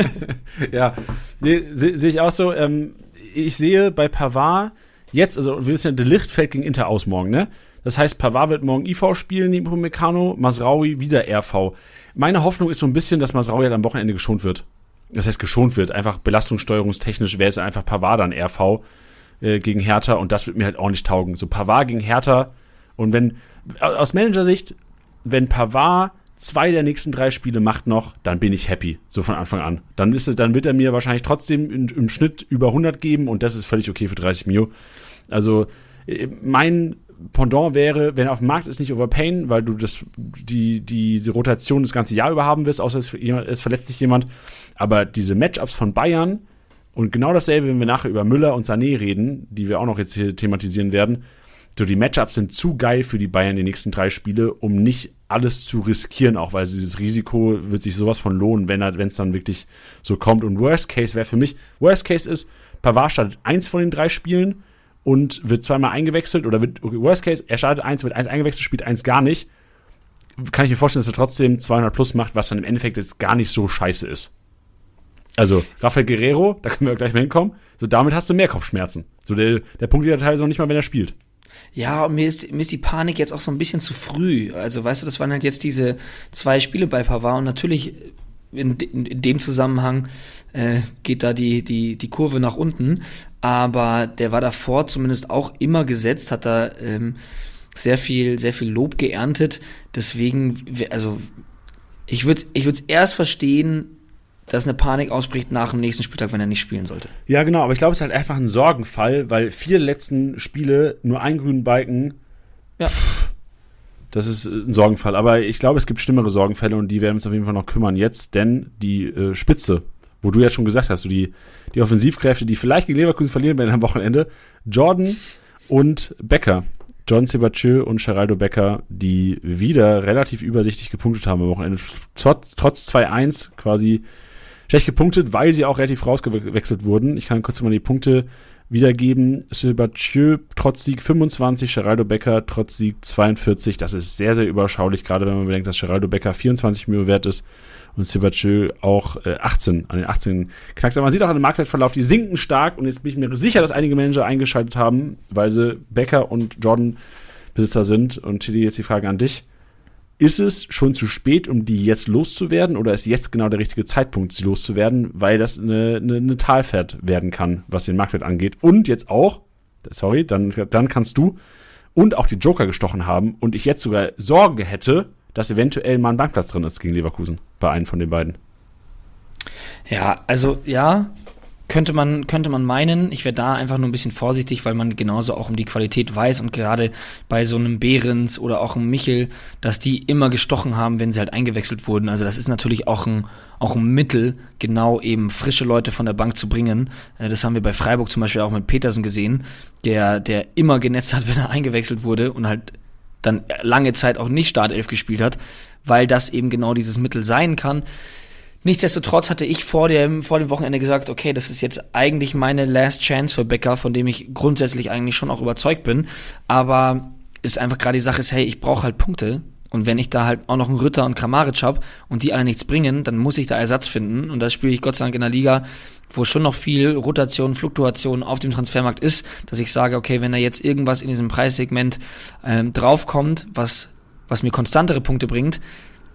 ja, nee, sehe seh ich auch so. Ähm, ich sehe bei Pavard jetzt, also wir wissen ja, der Licht fällt gegen Inter aus morgen, ne? Das heißt, Pavard wird morgen IV spielen neben Meccano, Masraui wieder RV. Meine Hoffnung ist so ein bisschen, dass Masraui halt am Wochenende geschont wird. Das heißt, geschont wird. Einfach belastungssteuerungstechnisch wäre es einfach Pavard dann RV äh, gegen Hertha und das wird mir halt auch nicht taugen. So Pavard gegen Hertha und wenn, aus Managersicht, wenn Pavard zwei der nächsten drei Spiele macht noch, dann bin ich happy, so von Anfang an. Dann, ist dann wird er mir wahrscheinlich trotzdem im, im Schnitt über 100 geben und das ist völlig okay für 30 Mio. Also äh, mein Pendant wäre, wenn auf dem Markt ist, nicht overpayen, weil du das, die, die, die Rotation das ganze Jahr über haben wirst, außer es, es verletzt sich jemand. Aber diese Matchups von Bayern Und genau dasselbe, wenn wir nachher über Müller und Sané reden, die wir auch noch jetzt hier thematisieren werden. So, die Matchups sind zu geil für die Bayern die nächsten drei Spiele, um nicht alles zu riskieren, auch weil dieses Risiko wird sich sowas von lohnen, wenn es dann wirklich so kommt. Und Worst Case wäre für mich, Worst Case ist, Pavard startet eins von den drei Spielen und wird zweimal eingewechselt oder wird, okay, Worst Case, er startet eins, wird eins eingewechselt, spielt eins gar nicht. Kann ich mir vorstellen, dass er trotzdem 200 plus macht, was dann im Endeffekt jetzt gar nicht so scheiße ist. Also, Rafael Guerrero, da können wir gleich mal hinkommen, so damit hast du mehr Kopfschmerzen. So, der, der Punkt der Teil ist noch nicht mal, wenn er spielt. Ja, und mir ist, mir ist die Panik jetzt auch so ein bisschen zu früh. Also, weißt du, das waren halt jetzt diese zwei Spiele bei Pavard und natürlich in, in, in dem Zusammenhang äh, geht da die, die, die Kurve nach unten. Aber der war davor zumindest auch immer gesetzt, hat da ähm, sehr viel, sehr viel Lob geerntet. Deswegen, also ich würde ich es erst verstehen, dass eine Panik ausbricht nach dem nächsten Spieltag, wenn er nicht spielen sollte. Ja, genau, aber ich glaube, es ist halt einfach ein Sorgenfall, weil vier letzten Spiele nur einen grünen Balken. Ja. Das ist ein Sorgenfall. Aber ich glaube, es gibt schlimmere Sorgenfälle und die werden uns auf jeden Fall noch kümmern jetzt, denn die äh, Spitze, wo du ja schon gesagt hast, so die, die Offensivkräfte, die vielleicht gegen Leverkusen verlieren werden am Wochenende, Jordan und Becker. John Sebatieu und Geraldo Becker, die wieder relativ übersichtlich gepunktet haben am Wochenende. Trotz 2-1 quasi schlecht gepunktet, weil sie auch relativ rausgewechselt wurden. Ich kann kurz mal die Punkte wiedergeben. Sebatieu trotz Sieg 25, Geraldo Becker trotz Sieg 42. Das ist sehr, sehr überschaulich, gerade wenn man bedenkt, dass Geraldo Becker 24 Millionen wert ist und Sebatieu auch äh, 18, an den 18 knacks. Aber man sieht auch an dem Marktwertverlauf, die sinken stark und jetzt bin ich mir sicher, dass einige Manager eingeschaltet haben, weil sie Becker und Jordan Besitzer sind. Und Tilly, jetzt die Frage an dich. Ist es schon zu spät, um die jetzt loszuwerden oder ist jetzt genau der richtige Zeitpunkt, sie loszuwerden, weil das eine, eine, eine Talfahrt werden kann, was den Marktwert angeht? Und jetzt auch, sorry, dann, dann kannst du und auch die Joker gestochen haben und ich jetzt sogar Sorge hätte, dass eventuell mal ein Bankplatz drin ist gegen Leverkusen bei einem von den beiden. Ja, also ja, könnte man, könnte man meinen, ich wäre da einfach nur ein bisschen vorsichtig, weil man genauso auch um die Qualität weiß und gerade bei so einem Behrens oder auch einem Michel, dass die immer gestochen haben, wenn sie halt eingewechselt wurden. Also das ist natürlich auch ein, auch ein Mittel, genau eben frische Leute von der Bank zu bringen. Äh, das haben wir bei Freiburg zum Beispiel auch mit Petersen gesehen, der, der immer genetzt hat, wenn er eingewechselt wurde und halt dann lange Zeit auch nicht Startelf gespielt hat, weil das eben genau dieses Mittel sein kann. Nichtsdestotrotz hatte ich vor dem, vor dem Wochenende gesagt, okay, das ist jetzt eigentlich meine Last Chance für Becker, von dem ich grundsätzlich eigentlich schon auch überzeugt bin. Aber ist einfach gerade die Sache ist, hey, ich brauche halt Punkte. Und wenn ich da halt auch noch einen Ritter und Kramaric habe und die alle nichts bringen, dann muss ich da Ersatz finden. Und das spiele ich Gott sei Dank in der Liga, wo schon noch viel Rotation, Fluktuation auf dem Transfermarkt ist, dass ich sage, okay, wenn da jetzt irgendwas in diesem Preissegment ähm, draufkommt, was, was mir konstantere Punkte bringt,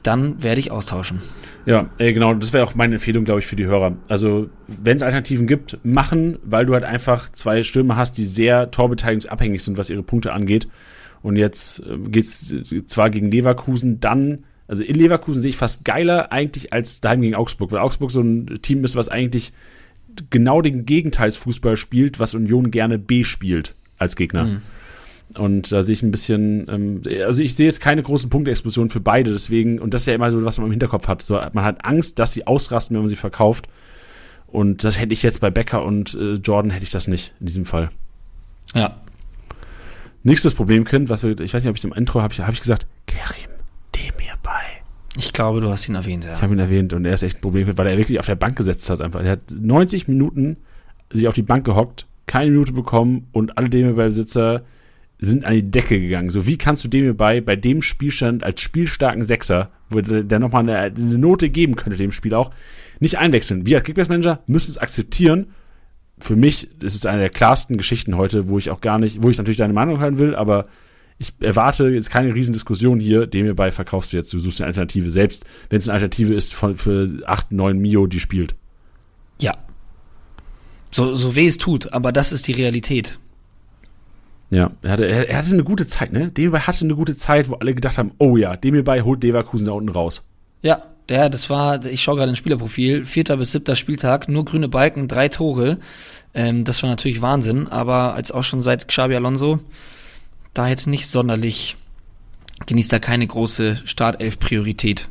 dann werde ich austauschen. Ja, äh, genau, das wäre auch meine Empfehlung, glaube ich, für die Hörer. Also, wenn es Alternativen gibt, machen, weil du halt einfach zwei Stürmer hast, die sehr torbeteiligungsabhängig sind, was ihre Punkte angeht. Und jetzt äh, geht's zwar gegen Leverkusen, dann, also in Leverkusen sehe ich fast geiler eigentlich als daheim gegen Augsburg, weil Augsburg so ein Team ist, was eigentlich genau den Gegenteilsfußball spielt, was Union gerne B spielt als Gegner. Mhm. Und da sehe ich ein bisschen, ähm, also ich sehe jetzt keine großen Punktexplosionen für beide, deswegen, und das ist ja immer so, was man im Hinterkopf hat. So, man hat Angst, dass sie ausrasten, wenn man sie verkauft. Und das hätte ich jetzt bei Becker und äh, Jordan hätte ich das nicht in diesem Fall. Ja. Nächstes Problemkind, was wir, ich weiß nicht, ob ich es im Intro habe, ich, hab ich gesagt, Kerim, dem mir bei. Ich glaube, du hast ihn erwähnt, ja. Ich habe ihn erwähnt und er ist echt ein Problemkind, weil er wirklich auf der Bank gesetzt hat einfach. Er hat 90 Minuten sich auf die Bank gehockt, keine Minute bekommen und alle dem bei Besitzer sind an die Decke gegangen. So, wie kannst du dem bei, bei dem Spielstand als spielstarken Sechser, wo der nochmal eine, eine Note geben könnte, dem Spiel auch, nicht einwechseln? Wir als Kickbase-Manager müssen es akzeptieren. Für mich ist es eine der klarsten Geschichten heute, wo ich auch gar nicht, wo ich natürlich deine Meinung hören will, aber ich erwarte jetzt keine Riesendiskussion hier, dem hierbei verkaufst du jetzt, du suchst eine Alternative, selbst wenn es eine Alternative ist von, für 8, 9 Mio, die spielt. Ja. So, so weh es tut, aber das ist die Realität. Ja, er hatte, er, er hatte eine gute Zeit, ne? Demirbay hatte eine gute Zeit, wo alle gedacht haben, oh ja, Demirbay holt Leverkusen da unten raus. Ja, der, das war, ich schaue gerade ein Spielerprofil, vierter bis siebter Spieltag, nur grüne Balken, drei Tore. Ähm, das war natürlich Wahnsinn, aber als auch schon seit Xabi Alonso, da jetzt nicht sonderlich, genießt da keine große Startelf-Priorität.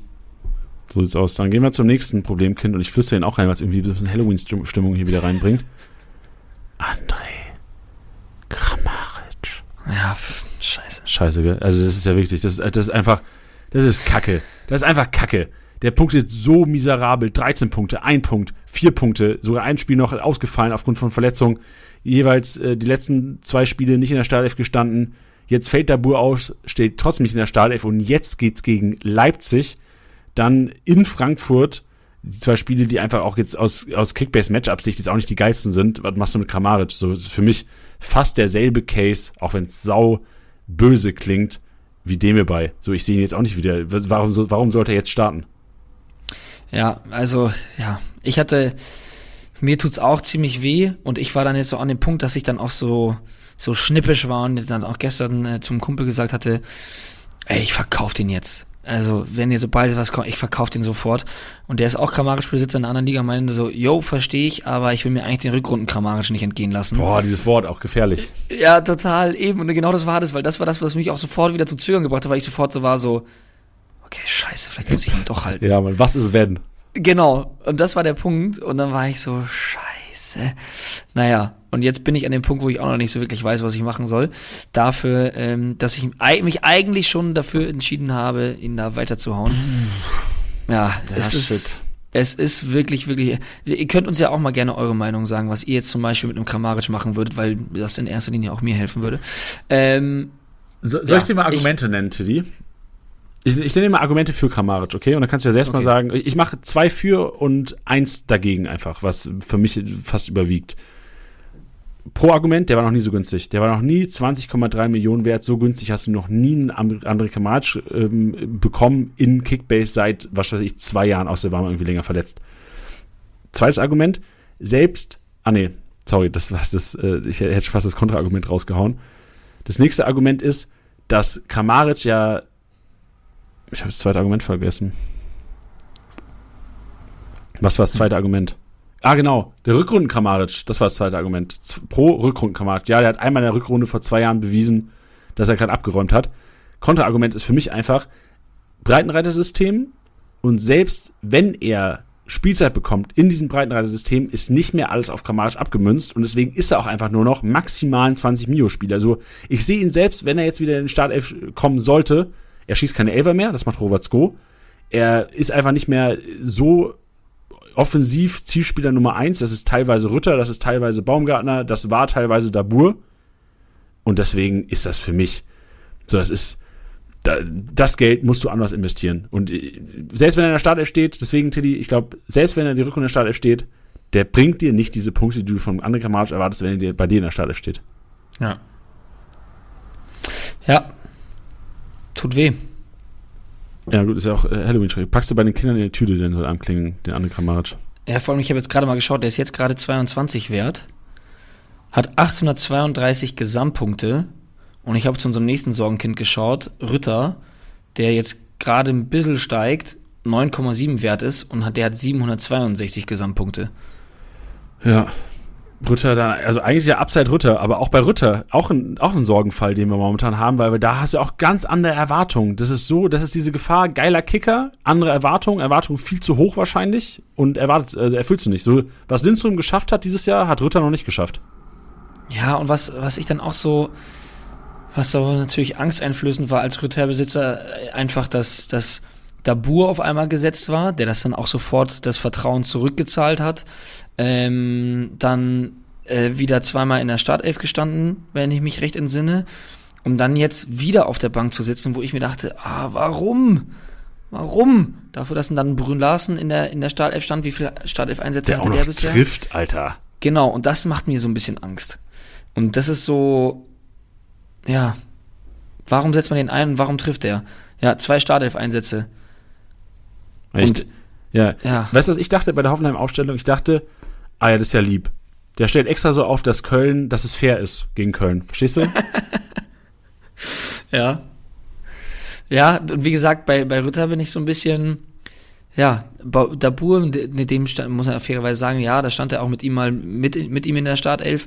So sieht's aus. Dann gehen wir zum nächsten Problemkind und ich flüstere ihn auch rein, was irgendwie ein bisschen Halloween-Stimmung hier wieder reinbringt. André. Ja, pf, scheiße. Scheiße, gell? Also das ist ja wirklich, das ist, das ist einfach, das ist Kacke. Das ist einfach Kacke. Der punktet so miserabel. 13 Punkte, ein Punkt, vier Punkte, sogar ein Spiel noch ausgefallen aufgrund von Verletzung. Jeweils äh, die letzten zwei Spiele nicht in der Startelf gestanden. Jetzt fällt Dabur aus, steht trotzdem nicht in der Startelf und jetzt geht's gegen Leipzig. Dann in Frankfurt. Die zwei Spiele, die einfach auch jetzt aus, aus Kickbase-Matchup-Sicht jetzt auch nicht die geilsten sind. Was machst du mit Kramaric? So für mich fast derselbe Case, auch wenn es sau böse klingt, wie dem bei. So, ich sehe ihn jetzt auch nicht wieder. Warum, warum sollte er jetzt starten? Ja, also, ja, ich hatte, mir tut's auch ziemlich weh und ich war dann jetzt so an dem Punkt, dass ich dann auch so, so schnippisch war und dann auch gestern äh, zum Kumpel gesagt hatte, ey, ich verkauf den jetzt. Also, wenn ihr sobald was kommt, ich verkauf den sofort. Und der ist auch Kramaric-Besitzer in einer anderen Liga, meinte so, yo, verstehe ich, aber ich will mir eigentlich den Rückrunden Kramaric nicht entgehen lassen. Boah, dieses Wort auch gefährlich. Ja, total, eben. Und genau das war das, weil das war das, was mich auch sofort wieder zum Zögern gebracht hat, weil ich sofort so war, so, okay, scheiße, vielleicht muss ich ihn doch halten. Ja, man, was ist wenn? Genau, und das war der Punkt. Und dann war ich so, scheiße. Naja, und jetzt bin ich an dem Punkt, wo ich auch noch nicht so wirklich weiß, was ich machen soll. Dafür, ähm, dass ich mich eigentlich schon dafür entschieden habe, ihn da weiterzuhauen. Ja, Ja, es ist. shit. Es ist wirklich, wirklich. Ihr könnt uns ja auch mal gerne eure Meinung sagen, was ihr jetzt zum Beispiel mit einem Kramaric machen würdet, weil das in erster Linie auch mir helfen würde. Ähm, So, soll Ja, ich dir mal Argumente nennen, Tiddy? Ich, ich nenne dir mal Argumente für Kramaric, okay? Und dann kannst du ja selbst mal Okay. sagen, ich mache zwei für und eins dagegen einfach, was für mich fast überwiegt. Pro Argument, der war noch nie so günstig. Der war noch nie 20,3 Millionen wert. So günstig hast du noch nie einen André Kramaric ähm, bekommen in Kickbase seit, was weiß ich, zwei Jahren, außer war man irgendwie länger verletzt. Zweites Argument, selbst, ah nee, sorry, das war das, äh, ich hätte fast das Kontraargument rausgehauen. Das nächste Argument ist, dass Kramaric ja, ich habe das zweite Argument vergessen. Was war das zweite Argument? Ah, genau, der Rückrunden Kramaric, das war das zweite Argument. Pro Rückrunden Kramaric. Ja, der hat einmal in der Rückrunde vor zwei Jahren bewiesen, dass er gerade abgeräumt hat. Kontraargument ist für mich einfach Breitenreitersystem und selbst wenn er Spielzeit bekommt in diesem Breitenreitersystem, ist nicht mehr alles auf Kramaric abgemünzt und deswegen ist er auch einfach nur noch maximal ein 20 Mio Spieler. Also ich sehe ihn selbst, wenn er jetzt wieder in den Startelf kommen sollte, er schießt keine Elfer mehr, das macht Robert Sko. Er ist einfach nicht mehr so offensiv Zielspieler Nummer eins. Das ist teilweise Rütter, das ist teilweise Baumgartner, das war teilweise Dabur. Und deswegen ist das für mich so, das ist da, das Geld musst du anders investieren. Und äh, selbst wenn er in der Startelf steht, deswegen, Tilly, ich glaube, selbst wenn er die Rückrunde in der Startelf steht, der bringt dir nicht diese Punkte, die du von André Kramaric erwartest, wenn er bei dir in der Startelf steht. ja. Ja. Tut weh. Ja, gut, ist ja auch äh, Halloween-Schreck. Packst du bei den Kindern in die Tüte, den soll anklingen, den André Kramaric. Ja, vor allem, ich habe jetzt gerade mal geschaut, der ist jetzt gerade 22 wert, hat 832 Gesamtpunkte und ich habe zu unserem nächsten Sorgenkind geschaut, Ritter, der jetzt gerade ein bisschen steigt, 9,7 wert ist und hat, der hat 762 Gesamtpunkte. Ja. Rütter da, also eigentlich ja Upside Rütter, aber auch bei Rütter auch ein, auch ein Sorgenfall, den wir momentan haben, weil wir da hast du auch ganz andere Erwartungen. Das ist so, das ist diese Gefahr, geiler Kicker, andere Erwartungen, Erwartungen viel zu hoch wahrscheinlich und erwartet, also erfüllst du nicht. So, was Lindström geschafft hat dieses Jahr, hat Rütter noch nicht geschafft. Ja, und was, was ich dann auch so, was so natürlich angsteinflößend war als Ritterbesitzer, äh, einfach, dass, dass Dabur auf einmal gesetzt war, der das dann auch sofort das Vertrauen zurückgezahlt hat. Ähm, dann äh, wieder zweimal in der Startelf gestanden, wenn ich mich recht entsinne. Um dann jetzt wieder auf der Bank zu sitzen, wo ich mir dachte, ah, warum? Warum? Dafür, dass dann Brünn Larsen in der, in der Startelf stand, wie viele Startelf-Einsätze Der auch hatte noch der bisher? trifft, Alter. Genau, und das macht mir so ein bisschen Angst. Und das ist so, ja, warum setzt man den ein und warum trifft er? Ja, zwei Startelf-Einsätze. Echt? ja. Ja. Weißt du, was ich dachte bei der Hoffenheim-Aufstellung? Ich dachte, ah ja, das ist ja lieb. Der stellt extra so auf, dass Köln, dass es fair ist gegen Köln. Verstehst du? Ja. Ja, und wie gesagt, bei, bei Ritter bin ich so ein bisschen, ja, Dabur, mit dem stand, muss man fairerweise sagen, ja, da stand er auch mit ihm mal mit, mit ihm in der Startelf.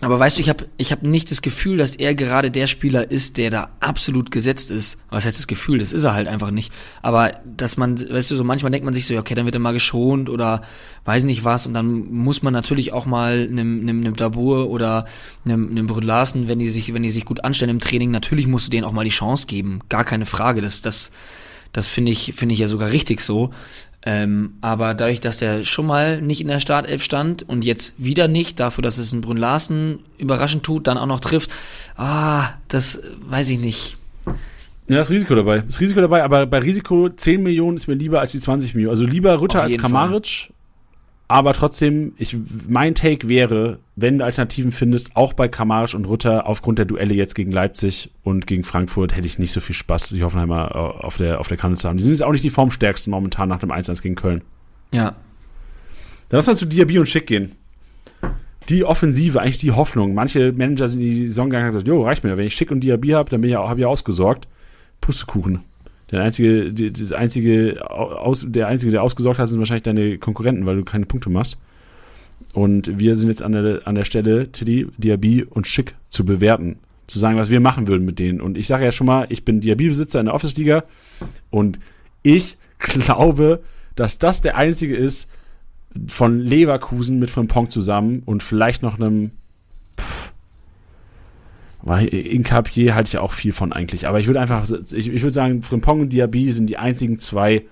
Aber weißt du, ich habe ich hab nicht das Gefühl, dass er gerade der Spieler ist, der da absolut gesetzt ist. Was heißt das Gefühl? Das ist er halt einfach nicht. Aber dass man, weißt du, so manchmal denkt man sich so, okay, dann wird er mal geschont oder weiß nicht was. Und dann muss man natürlich auch mal einem, einem, einem Dabur oder einem, einem Brüder wenn die sich, wenn die sich gut anstellen im Training, natürlich musst du denen auch mal die Chance geben. Gar keine Frage. Das, das, das finde ich, finde ich ja sogar richtig so. Ähm, aber dadurch, dass er schon mal nicht in der Startelf stand und jetzt wieder nicht, dafür, dass es ein Brunn Larsen überraschend tut, dann auch noch trifft, ah, das weiß ich nicht. Ja, das Risiko dabei. Das Risiko dabei, aber bei Risiko 10 Millionen ist mir lieber als die 20 Millionen. Also lieber Rütter als Kamaric, aber trotzdem, ich, mein Take wäre, wenn du Alternativen findest, auch bei Kamarisch und Rutter, aufgrund der Duelle jetzt gegen Leipzig und gegen Frankfurt, hätte ich nicht so viel Spaß, die Hoffenheimer äh, auf der, auf der Kante zu haben. Die sind jetzt auch nicht die formstärksten momentan nach dem 1-1 gegen Köln. Ja. Dann lass mal zu Diaby und Schick gehen. Die Offensive, eigentlich die Hoffnung. Manche Manager sind in die Saison gegangen und haben gesagt, jo, reicht mir. Wenn ich Schick und Diaby habe, dann bin ich, habe ich ausgesorgt. Pustekuchen. Der einzige, das einzige, aus, der einzige, der ausgesorgt hat, sind wahrscheinlich deine Konkurrenten, weil du keine Punkte machst. Und wir sind jetzt an der, an der Stelle, Tiddy, Diaby und Schick zu bewerten. Zu sagen, was wir machen würden mit denen. Und ich sage ja schon mal, ich bin Diaby-Besitzer in der Office-Liga und ich glaube, dass das der einzige ist von Leverkusen mit Frimpong zusammen und vielleicht noch einem weil in Capier halte ich auch viel von eigentlich. Aber ich würde einfach, ich, ich würde sagen, Frimpong und Diaby sind die einzigen zwei,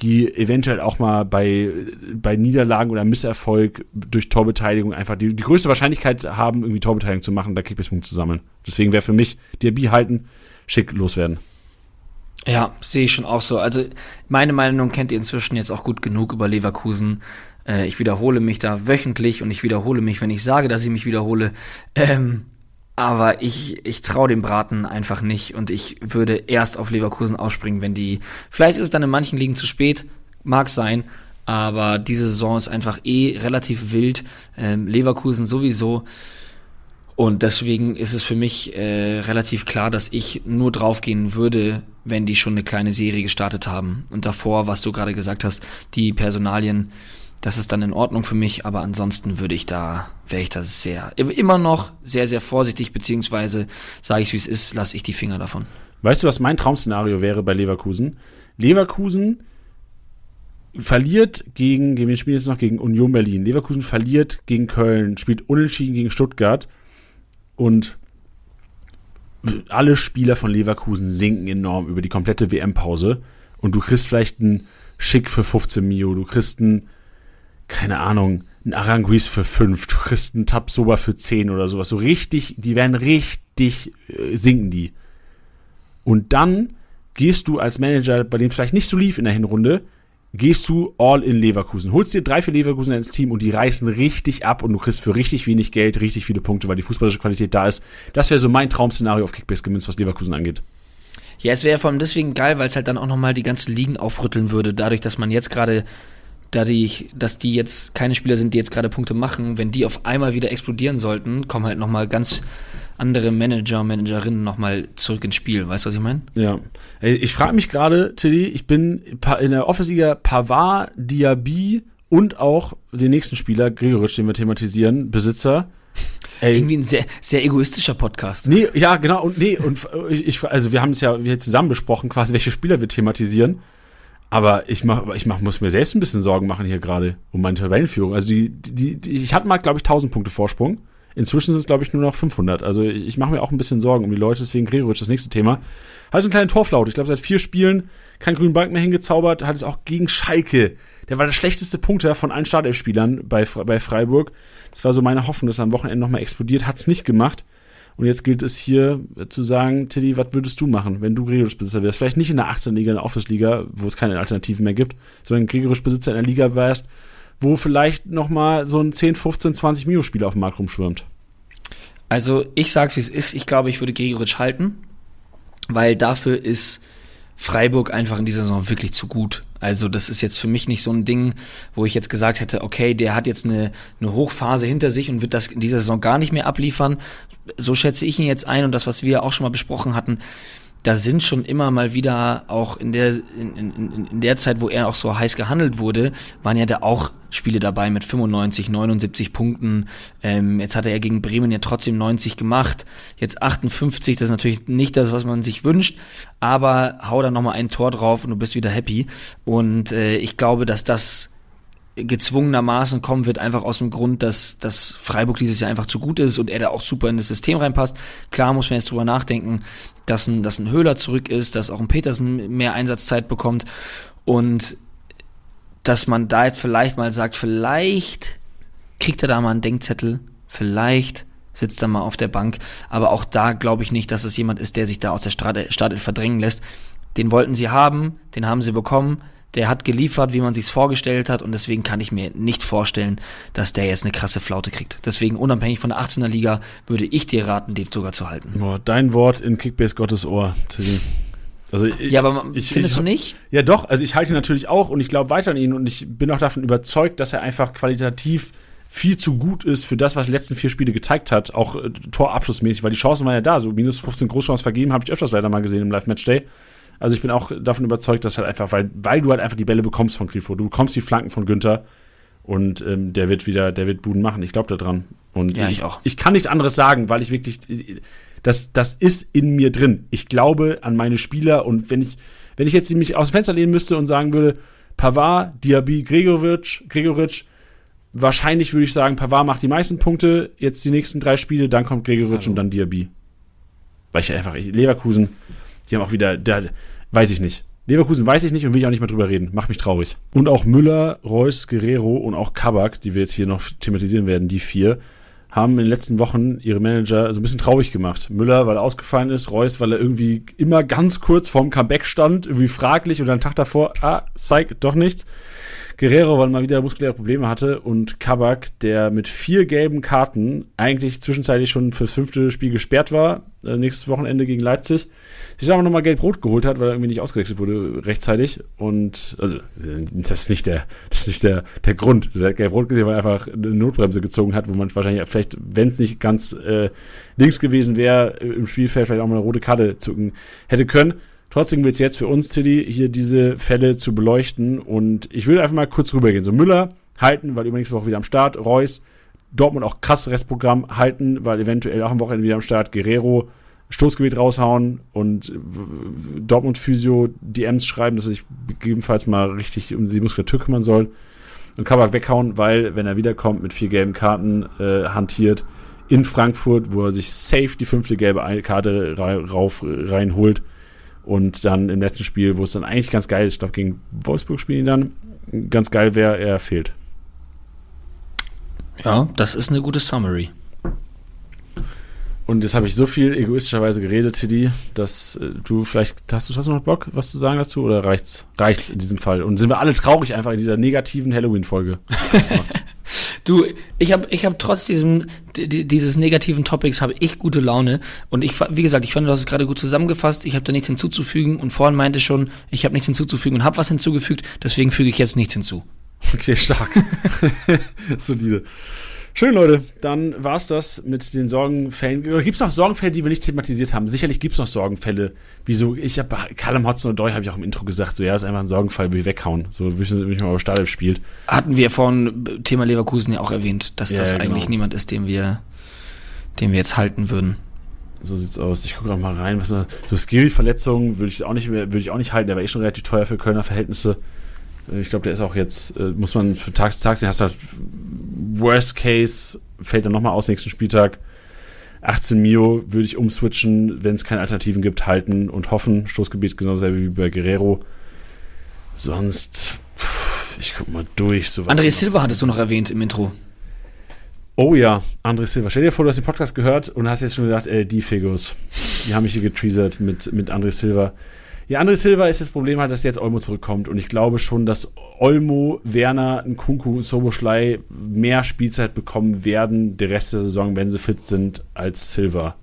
die eventuell auch mal bei, bei Niederlagen oder Misserfolg durch Torbeteiligung einfach die, die größte Wahrscheinlichkeit haben, irgendwie Torbeteiligung zu machen, da Kickbase-Punkte zu sammeln. Deswegen wäre für mich Diaby halten, schick loswerden. Ja, sehe ich schon auch so. Also meine Meinung kennt ihr inzwischen jetzt auch gut genug über Leverkusen. Äh, ich wiederhole mich da wöchentlich und ich wiederhole mich, wenn ich sage, dass ich mich wiederhole. Ähm, aber ich, ich traue dem Braten einfach nicht und ich würde erst auf Leverkusen ausspringen, wenn die. Vielleicht ist es dann in manchen Ligen zu spät, mag sein, aber diese Saison ist einfach eh relativ wild. Ähm, Leverkusen sowieso. Und deswegen ist es für mich äh, relativ klar, dass ich nur draufgehen würde, wenn die schon eine kleine Serie gestartet haben. Und davor, was du gerade gesagt hast, die Personalien das ist dann in Ordnung für mich, aber ansonsten würde ich da, wäre ich da sehr, immer noch sehr, sehr vorsichtig, beziehungsweise sage ich, wie es ist, lasse ich die Finger davon. Weißt du, was mein Traum-Szenario wäre bei Leverkusen? Leverkusen verliert gegen, wir spielen jetzt noch gegen Union Berlin. Leverkusen verliert gegen Köln, spielt unentschieden gegen Stuttgart und alle Spieler von Leverkusen sinken enorm über die komplette WM-Pause und du kriegst vielleicht einen Schick für 15 Mio, du kriegst einen keine Ahnung, ein Aranguiz für fünf, du kriegst einen Tabsoba für zehn oder sowas. So richtig, die werden richtig äh, sinken die. Und dann gehst du als Manager, bei dem vielleicht nicht so lief in der Hinrunde, gehst du all in Leverkusen. Holst dir drei, vier Leverkusen ins Team und die reißen richtig ab und du kriegst für richtig wenig Geld richtig viele Punkte, weil die fußballische Qualität da ist. Das wäre so mein Traum-Szenario auf Kickbase gemünzt, was Leverkusen angeht. Ja, es wäre vor allem deswegen geil, weil es halt dann auch nochmal die ganzen Ligen aufrütteln würde, dadurch, dass man jetzt gerade da die, dass die jetzt keine Spieler sind, die jetzt gerade Punkte machen, wenn die auf einmal wieder explodieren sollten, kommen halt nochmal ganz andere Manager, Managerinnen nochmal zurück ins Spiel. Weißt du, was ich meine? Ja. Ich frage mich gerade, Tilly, ich bin in der Offensiga Pavard, Diaby und auch den nächsten Spieler, Gregoritsch, den wir thematisieren, Besitzer. Ey. Irgendwie ein sehr, sehr egoistischer Podcast. Nee, ja, genau, und nee, und ich, also wir haben es ja wir zusammen besprochen, quasi, welche Spieler wir thematisieren. Aber ich mach, ich mach, muss mir selbst ein bisschen Sorgen machen hier gerade um meine Tabellenführung. Also die, die, die ich hatte mal, glaube ich, 1000 Punkte Vorsprung. Inzwischen sind es, glaube ich, nur noch 500. Also ich, ich mache mir auch ein bisschen Sorgen um die Leute. Deswegen Gregoritsch, das nächste Thema. Hat so einen kleinen Torflaut. Ich glaube, seit vier Spielen kein grünen Balken mehr hingezaubert. Hat es auch gegen Schalke. Der war der schlechteste Punkter von allen Startelf-Spielern bei, bei Freiburg. Das war so meine Hoffnung, dass er am Wochenende nochmal explodiert. Hat es nicht gemacht. Und jetzt gilt es hier zu sagen, Tilly, was würdest du machen, wenn du Gregoritsch-Besitzer wärst? Vielleicht nicht in der 18. Liga, in der Office-Liga, wo es keine Alternativen mehr gibt, sondern Gregoritsch-Besitzer in der Liga wärst, wo vielleicht nochmal so ein 10, 15, 20 Mio-Spieler auf dem Markt rumschwirmt. Also ich sag's wie es ist, ich glaube, ich würde Gregoritsch halten, weil dafür ist Freiburg einfach in dieser Saison wirklich zu gut. Also das ist jetzt für mich nicht so ein Ding, wo ich jetzt gesagt hätte, okay, der hat jetzt eine, eine Hochphase hinter sich und wird das in dieser Saison gar nicht mehr abliefern. So schätze ich ihn jetzt ein und das, was wir auch schon mal besprochen hatten, da sind schon immer mal wieder auch in der, in, in, in der Zeit, wo er auch so heiß gehandelt wurde, waren ja da auch Spiele dabei mit 95, 79 Punkten. Ähm, jetzt hat er gegen Bremen ja trotzdem 90 gemacht. Jetzt 58, das ist natürlich nicht das, was man sich wünscht, aber hau da nochmal ein Tor drauf und du bist wieder happy. Und äh, ich glaube, dass das gezwungenermaßen kommen wird, einfach aus dem Grund, dass, dass Freiburg dieses Jahr einfach zu gut ist und er da auch super in das System reinpasst. Klar muss man jetzt drüber nachdenken, dass ein, dass ein Höhler zurück ist, dass auch ein Petersen mehr Einsatzzeit bekommt und dass man da jetzt vielleicht mal sagt, vielleicht kriegt er da mal einen Denkzettel, vielleicht sitzt er mal auf der Bank, aber auch da glaube ich nicht, dass es jemand ist, der sich da aus der Startelf verdrängen lässt. Den wollten sie haben, den haben sie bekommen, der hat geliefert, wie man sich's vorgestellt hat und deswegen kann ich mir nicht vorstellen, dass der jetzt eine krasse Flaute kriegt. Deswegen unabhängig von der 18er Liga würde ich dir raten, den sogar zu halten. Boah, dein Wort in Kickbase Gottes Ohr. Also ich, ja, aber ich, findest ich, du nicht? Ja, doch. Also ich halte ihn natürlich auch und ich glaube weiter an ihn und ich bin auch davon überzeugt, dass er einfach qualitativ viel zu gut ist für das, was die letzten vier Spiele gezeigt hat, auch äh, Torabschlussmäßig, weil die Chancen waren ja da. So minus 15 Großchancen vergeben, habe ich öfters leider mal gesehen im Live-Match-Day. Also ich bin auch davon überzeugt, dass halt einfach, weil, weil du halt einfach die Bälle bekommst von Grifo, du bekommst die Flanken von Günther und ähm, der wird wieder, der wird Buden machen. Ich glaube da dran. Und ja, ich, ich auch. Ich kann nichts anderes sagen, weil ich wirklich, das, das ist in mir drin. Ich glaube an meine Spieler und wenn ich, wenn ich jetzt mich aus dem Fenster lehnen müsste und sagen würde, Pavard, Diaby, Gregoric, Gregoric, wahrscheinlich würde ich sagen, Pavard macht die meisten Punkte, jetzt die nächsten drei Spiele, dann kommt Gregoric Hallo. und dann Diaby. Weil ich einfach, ich, Leverkusen, die haben auch wieder, da, weiß ich nicht. Leverkusen weiß ich nicht und will ich auch nicht mehr drüber reden. Macht mich traurig. Und auch Müller, Reus, Guerrero und auch Kabak, die wir jetzt hier noch thematisieren werden, die vier, haben in den letzten Wochen ihre Manager so ein bisschen traurig gemacht. Müller, weil er ausgefallen ist, Reus, weil er irgendwie immer ganz kurz vorm Comeback stand, irgendwie fraglich und dann Tag davor, ah, zeigt doch nichts. Guerrero, weil mal wieder muskuläre Probleme hatte und Kabak, der mit vier gelben Karten eigentlich zwischenzeitlich schon fürs fünfte Spiel gesperrt war, äh, nächstes Wochenende gegen Leipzig, sich aber nochmal Gelb-Rot geholt hat, weil er irgendwie nicht ausgewechselt wurde rechtzeitig und also äh, das ist nicht der, das ist nicht der, der Grund. Der Gelb-Rot gesehen, weil er einfach eine Notbremse gezogen hat, wo man wahrscheinlich vielleicht, wenn es nicht ganz äh, links gewesen wäre, im Spielfeld vielleicht auch mal eine rote Karte zucken hätte können. Trotzdem wird es jetzt für uns, Tilly, hier diese Fälle zu beleuchten. Und ich würde einfach mal kurz rübergehen. So Müller halten, weil übernächste Woche wieder am Start. Reus, Dortmund auch krass Restprogramm halten, weil eventuell auch am Wochenende wieder am Start. Guerrero, Stoßgebiet raushauen und Dortmund Physio DMs schreiben, dass er sich gegebenenfalls mal richtig um die Muskulatur kümmern soll. Und Kabak weghauen, weil, wenn er wiederkommt mit vier gelben Karten äh, hantiert, in Frankfurt, wo er sich safe die fünfte gelbe Karte rauf reinholt, und dann im letzten Spiel, wo es dann eigentlich ganz geil ist, ich glaube gegen Wolfsburg spielen dann, ganz geil wäre, er fehlt. Ja, das ist eine gute Summary. Und jetzt habe ich so viel egoistischerweise geredet, Tiddy, dass äh, du vielleicht, hast du, hast du noch Bock, was zu sagen dazu, oder reicht's? Reicht's in diesem Fall? Und sind wir alle traurig einfach in dieser negativen Halloween-Folge? du, ich habe ich hab trotz diesem, dieses negativen Topics habe ich gute Laune. Und ich, wie gesagt, ich fand, du hast es gerade gut zusammengefasst. Ich habe da nichts hinzuzufügen. Und vorhin meinte schon, ich habe nichts hinzuzufügen und habe was hinzugefügt. Deswegen füge ich jetzt nichts hinzu. Okay, stark. Solide. Schön, Leute. Dann war's das mit den Sorgenfällen. Oder gibt's noch Sorgenfälle, die wir nicht thematisiert haben? Sicherlich gibt's noch Sorgenfälle. Wieso? Ich habe Callum Hudson und Doy habe ich auch im Intro gesagt. So, ja, das ist einfach ein Sorgenfall, wie weghauen. So, wie ich mal über Stadion spielt. Hatten wir vorhin Thema Leverkusen ja auch erwähnt, dass ja, das ja, genau. eigentlich niemand ist, den wir, den wir jetzt halten würden. So sieht's aus. Ich gucke noch mal rein. Was, so Skill-Verletzungen würde ich auch nicht würde ich auch nicht halten. Der war eh schon relativ teuer für Kölner Verhältnisse. Ich glaube, der ist auch jetzt, äh, muss man für Tag zu Tag sehen, hast halt Worst Case, fällt dann nochmal aus nächsten Spieltag. 18 Mio würde ich umswitchen, wenn es keine Alternativen gibt, halten und hoffen. Stoßgebiet genauso wie bei Guerrero. Sonst, pff, ich guck mal durch. So André Silva hattest du noch erwähnt im Intro. Oh ja, André Silva. Stell dir vor, du hast den Podcast gehört und hast jetzt schon gedacht, ey, die Figos. Die haben mich hier geteasert mit, mit André Silva. Ja, André Silva ist das Problem halt, dass jetzt Olmo zurückkommt. Und ich glaube schon, dass Olmo, Werner, Nkunku und Soboschlei mehr Spielzeit bekommen werden, der Rest der Saison, wenn sie fit sind, als Silva.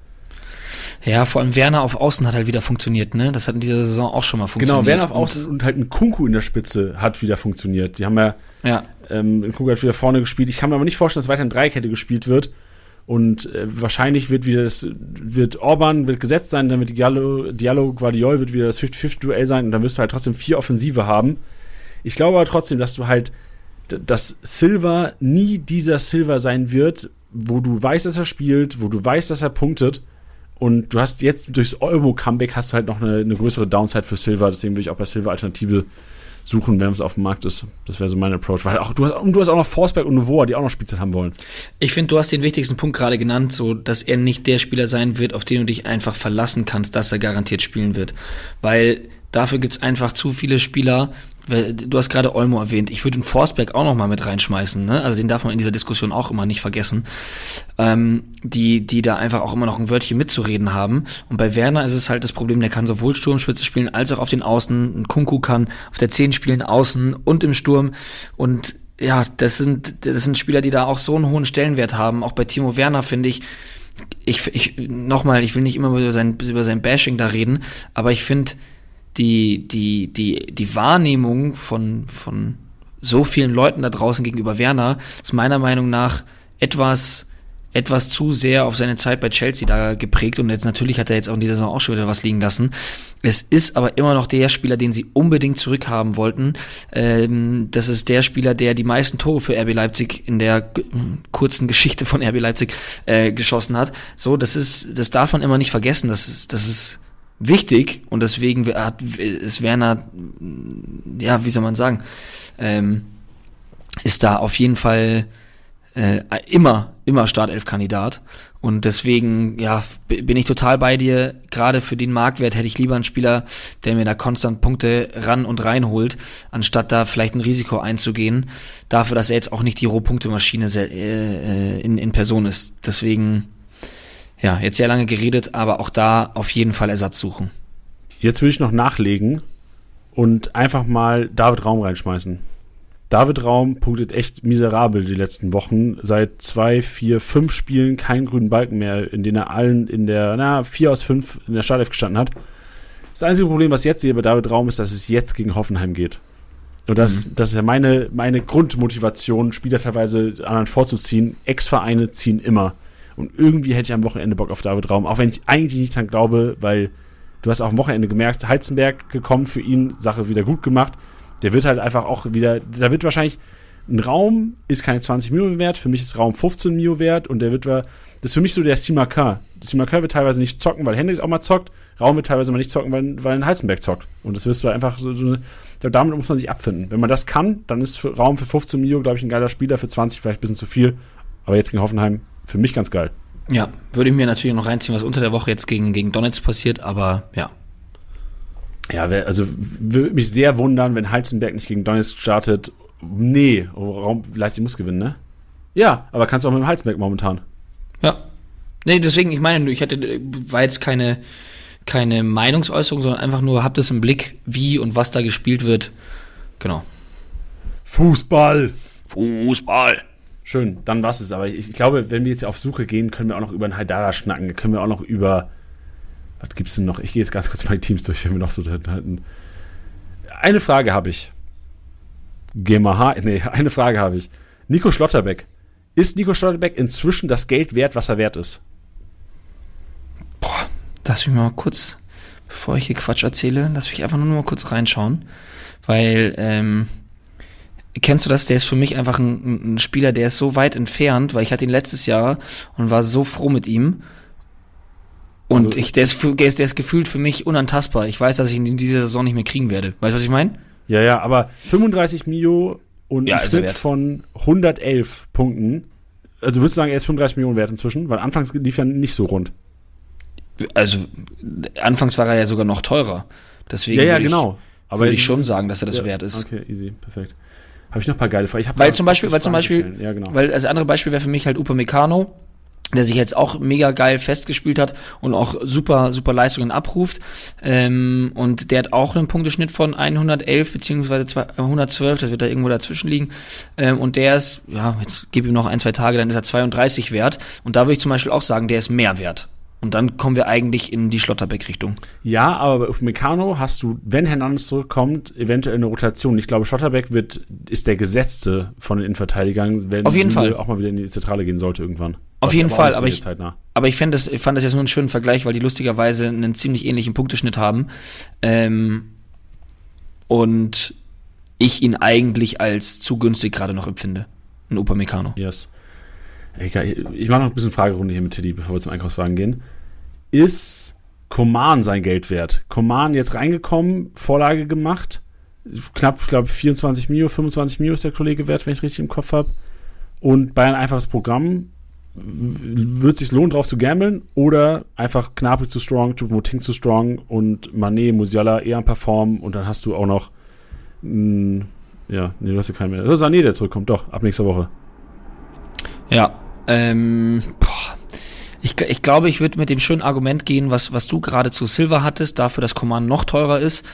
Ja, vor allem Werner auf Außen hat halt wieder funktioniert, ne? Das hat in dieser Saison auch schon mal funktioniert. Genau, Werner auf Außen und, und halt ein Kunku in der Spitze hat wieder funktioniert. Die haben ja, ja. Ähm, Kunku hat wieder vorne gespielt. Ich kann mir aber nicht vorstellen, dass weiter in Dreikette gespielt wird Und äh, wahrscheinlich wird wieder das, wird Orban wird gesetzt sein, dann wird Diallo, Diallo Guardiol wird wieder das 50-50-Duell sein und dann wirst du halt trotzdem vier Offensive haben. Ich glaube aber trotzdem, dass du halt, dass Silva nie dieser Silva sein wird, wo du weißt, dass er spielt, wo du weißt, dass er punktet. Und du hast jetzt durchs Euro-Comeback hast du halt noch eine, eine größere Downside für Silva, deswegen würde ich auch bei Silva Alternative suchen, wenn es auf dem Markt ist. Das wäre so mein Approach. Weil auch du hast, und du hast auch noch Forsberg und Novoa, die auch noch Spielzeit haben wollen. Ich finde, du hast den wichtigsten Punkt gerade genannt, so dass er nicht der Spieler sein wird, auf den du dich einfach verlassen kannst, dass er garantiert spielen wird. Weil dafür gibt's einfach zu viele Spieler, du hast gerade Olmo erwähnt, ich würde den Forsberg auch noch mal mit reinschmeißen, ne? Also den darf man in dieser Diskussion auch immer nicht vergessen. Ähm, die, die da einfach auch immer noch ein Wörtchen mitzureden haben. Und bei Werner ist es halt das Problem, der kann sowohl Sturmspitze spielen, als auch auf den Außen. Ein Kunku kann auf der 10 spielen, außen und im Sturm. Und ja, das sind, das sind Spieler, die da auch so einen hohen Stellenwert haben. Auch bei Timo Werner finde ich, ich, ich nochmal, ich will nicht immer über sein, über sein Bashing da reden, aber ich finde, die, die, die, die Wahrnehmung von, von so vielen Leuten da draußen gegenüber Werner ist meiner Meinung nach etwas, etwas zu sehr auf seine Zeit bei Chelsea da geprägt und jetzt natürlich hat er jetzt auch in dieser Saison auch schon wieder was liegen lassen. Es ist aber immer noch der Spieler, den sie unbedingt zurückhaben wollten. Ähm, das ist der Spieler, der die meisten Tore für RB Leipzig in der kurzen Geschichte von RB Leipzig äh, geschossen hat. So, das ist, das darf man immer nicht vergessen. Das ist, das ist wichtig und deswegen hat, ist Werner, ja, wie soll man sagen, ähm, ist da auf jeden Fall äh, immer, immer Startelf-Kandidat. Und deswegen, ja, bin ich total bei dir. Gerade für den Marktwert hätte ich lieber einen Spieler, der mir da konstant Punkte ran und reinholt, anstatt da vielleicht ein Risiko einzugehen. Dafür, dass er jetzt auch nicht die Rohpunkte-Maschine äh, in, in Person ist. Deswegen, ja, jetzt sehr lange geredet, aber auch da auf jeden Fall Ersatz suchen. Jetzt will ich noch nachlegen und einfach mal David Raum reinschmeißen. David Raum punktet echt miserabel die letzten Wochen. Seit zwei, vier, fünf Spielen keinen grünen Balken mehr, in denen er allen in der, na, vier aus fünf in der Startelf gestanden hat. Das einzige Problem, was ich jetzt sehe bei David Raum, ist, dass es jetzt gegen Hoffenheim geht. Und das, mhm. das ist ja meine, meine Grundmotivation, Spieler teilweise anderen vorzuziehen. Ex-Vereine ziehen immer. Und irgendwie hätte ich am Wochenende Bock auf David Raum, auch wenn ich eigentlich nicht dran glaube, weil du hast auch am Wochenende gemerkt, Heizenberg gekommen für ihn, Sache wieder gut gemacht. Der wird halt einfach auch wieder, da wird wahrscheinlich ein Raum ist keine 20 Mio wert, für mich ist Raum 15 Mio wert und der wird, das ist für mich so der Simaka. Simaka wird teilweise nicht zocken, weil Hendrix auch mal zockt, Raum wird teilweise mal nicht zocken, weil, weil ein Heizenberg zockt. Und das wirst du einfach so, so damit muss man sich abfinden. Wenn man das kann, dann ist Raum für 15 Mio, glaube ich, ein geiler Spieler, für 20 vielleicht ein bisschen zu viel. Aber jetzt gegen Hoffenheim für mich ganz geil. Ja, würde ich mir natürlich noch reinziehen, was unter der Woche jetzt gegen, gegen Donetsk passiert, aber ja. Ja, also würde mich sehr wundern, wenn Heizenberg nicht gegen Donetsk startet. Nee, Raum, Leipzig muss gewinnen, ne? Ja, aber kannst du auch mit dem Heizenberg momentan. Ja. Nee, deswegen, ich meine, ich hätte, war jetzt keine, keine Meinungsäußerung, sondern einfach nur, habt es im Blick, wie und was da gespielt wird. Genau. Fußball! Fußball! Schön, dann war es. Aber ich, ich, glaube, wenn wir jetzt auf Suche gehen, können wir auch noch über einen Haidara schnacken. Können wir auch noch über. Was gibt's denn noch? Ich gehe jetzt ganz kurz die Teams durch, wenn wir noch so drin halten. Eine Frage habe ich. GmbH, nee, eine Frage habe ich. Nico Schlotterbeck. Ist Nico Schlotterbeck inzwischen das Geld wert, was er wert ist? Boah, lass mich mal kurz, bevor ich hier Quatsch erzähle, lass mich einfach nur mal kurz reinschauen. Weil, ähm, Kennst du das? Der ist für mich einfach ein, ein, Spieler, der ist so weit entfernt, weil ich hatte ihn letztes Jahr und war so froh mit ihm. Und also, ich, der, ist, der, ist, der ist gefühlt für mich unantastbar. Ich weiß, dass ich ihn in dieser Saison nicht mehr kriegen werde. Weißt du, was ich meine? Ja, ja, aber 35 Mio und ja, ein Schnitt von 111 Punkten. Also würdest du sagen, er ist 35 Millionen wert inzwischen? Weil anfangs lief er nicht so rund. Also, anfangs war er ja sogar noch teurer. Deswegen ja, ja, genau. Aber würde ich schon sagen, dass er das ja, wert ist. Okay, easy, perfekt. Habe ich noch ein paar geile Fragen. weil zum Beispiel, weil zum Beispiel, ja, genau. weil das andere Beispiel wäre für mich halt Upamecano, der sich jetzt auch mega geil festgespielt hat und auch super, super Leistungen abruft. Ähm, und der hat auch einen Punkteschnitt von 111 beziehungsweise 112, das wird da irgendwo dazwischen liegen. Ähm, und der ist, ja, jetzt gib ihm noch ein, zwei Tage, dann ist er 32 wert. Und da würde ich zum Beispiel auch sagen, der ist mehr wert. Und dann kommen wir eigentlich in die Schlotterbeck-Richtung. Ja, aber bei Meccano hast du, wenn Hernandez zurückkommt, eventuell eine Rotation. Ich glaube, Schlotterbeck wird, ist der Gesetzte von den Innenverteidigern, wenn Auf jeden Fall. auch mal wieder in die Zentrale gehen sollte irgendwann. Auf jeden aber Fall, aber ich, aber ich fand das, ich fand das jetzt nur einen schönen Vergleich, weil die lustigerweise einen ziemlich ähnlichen Punkteschnitt haben. Ähm, und ich ihn eigentlich als zu günstig gerade noch empfinde. Ein Upamecano. Yes. Egal, ich, ich mache noch ein bisschen Fragerunde hier mit Teddy, bevor wir zum Einkaufswagen gehen. Ist Koman sein Geld wert? Koman jetzt reingekommen, Vorlage gemacht, knapp, ich glaube 24 Mio, 25 Mio ist der Kollege wert, wenn ich es richtig im Kopf habe. Und Bayern einfaches Programm. Wird sich lohnen, drauf zu gambeln? Oder einfach Gnabry zu strong, Choupo-Moting zu strong und Manet, Musiala eher am Performen und dann hast du auch noch mh, ja, nee, du hast ja keinen mehr. Das ist Sané, der zurückkommt, doch, ab nächster Woche. Ja, ähm. Ich, ich glaube, ich würde mit dem schönen Argument gehen, was, was du gerade zu Silver hattest, dafür, dass Command noch teurer ist,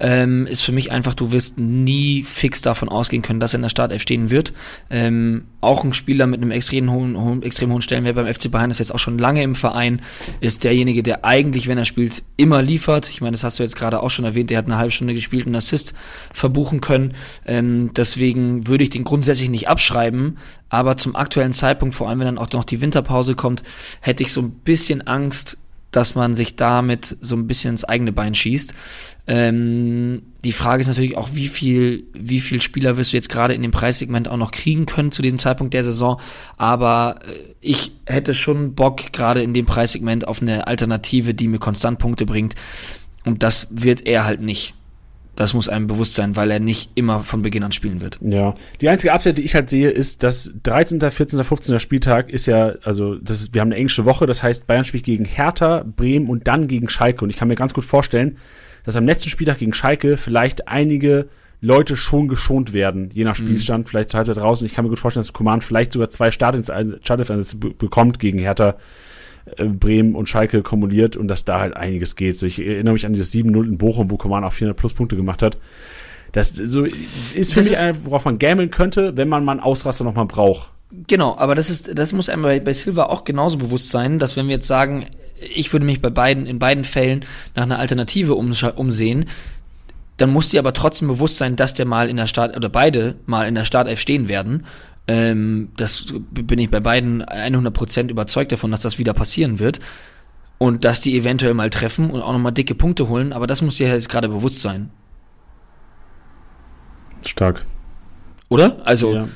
ähm, ist für mich einfach, du wirst nie fix davon ausgehen können, dass er in der Startelf stehen wird. Ähm, auch ein Spieler mit einem extrem hohen, hohen, extrem hohen Stellenwert beim FC Bayern ist jetzt auch schon lange im Verein, ist derjenige, der eigentlich, wenn er spielt, immer liefert. Ich meine, das hast du jetzt gerade auch schon erwähnt, der hat eine halbe Stunde gespielt und einen Assist verbuchen können. Ähm, deswegen würde ich den grundsätzlich nicht abschreiben, aber zum aktuellen Zeitpunkt, vor allem wenn dann auch noch die Winterpause kommt, hätte ich so ein bisschen Angst, dass man sich damit so ein bisschen ins eigene Bein schießt. Ähm, die Frage ist natürlich auch, wie viel, wie viel Spieler wirst du jetzt gerade in dem Preissegment auch noch kriegen können zu diesem Zeitpunkt der Saison. Aber äh, ich hätte schon Bock, gerade in dem Preissegment, auf eine Alternative, die mir konstant Punkte bringt. Und das wird er halt nicht. Das muss einem bewusst sein, weil er nicht immer von Beginn an spielen wird. Ja, die einzige Update, die ich halt sehe, ist, dass 13., 14., 15. Spieltag ist ja, also das ist, wir haben eine englische Woche, das heißt, Bayern spielt gegen Hertha, Bremen und dann gegen Schalke. Und ich kann mir ganz gut vorstellen, dass am letzten Spieltag gegen Schalke vielleicht einige Leute schon geschont werden, je nach Spielstand, vielleicht zur Halbzeit raus. Und ich kann mir gut vorstellen, dass Command vielleicht sogar zwei Startelf-Einsätze be- bekommt gegen Hertha, äh, Bremen und Schalke kumuliert und dass da halt einiges geht. So, ich erinnere mich an dieses 7-0 in Bochum, wo Command auch 400 plus Punkte gemacht hat. Das so ist für Das mich, ein, worauf man gambeln könnte, wenn man mal einen Ausraster nochmal braucht. Genau, aber das ist, das muss einem bei, bei Silva auch genauso bewusst sein, dass wenn wir jetzt sagen, ich würde mich bei beiden, in beiden Fällen nach einer Alternative umsehen, dann muss dir aber trotzdem bewusst sein, dass der mal in der Start, oder beide mal in der Startelf stehen werden. Ähm, das bin ich bei beiden 100% überzeugt davon, dass das wieder passieren wird. Und dass die eventuell mal treffen und auch nochmal dicke Punkte holen, aber das muss dir jetzt gerade bewusst sein. Stark. Oder? Also, ja.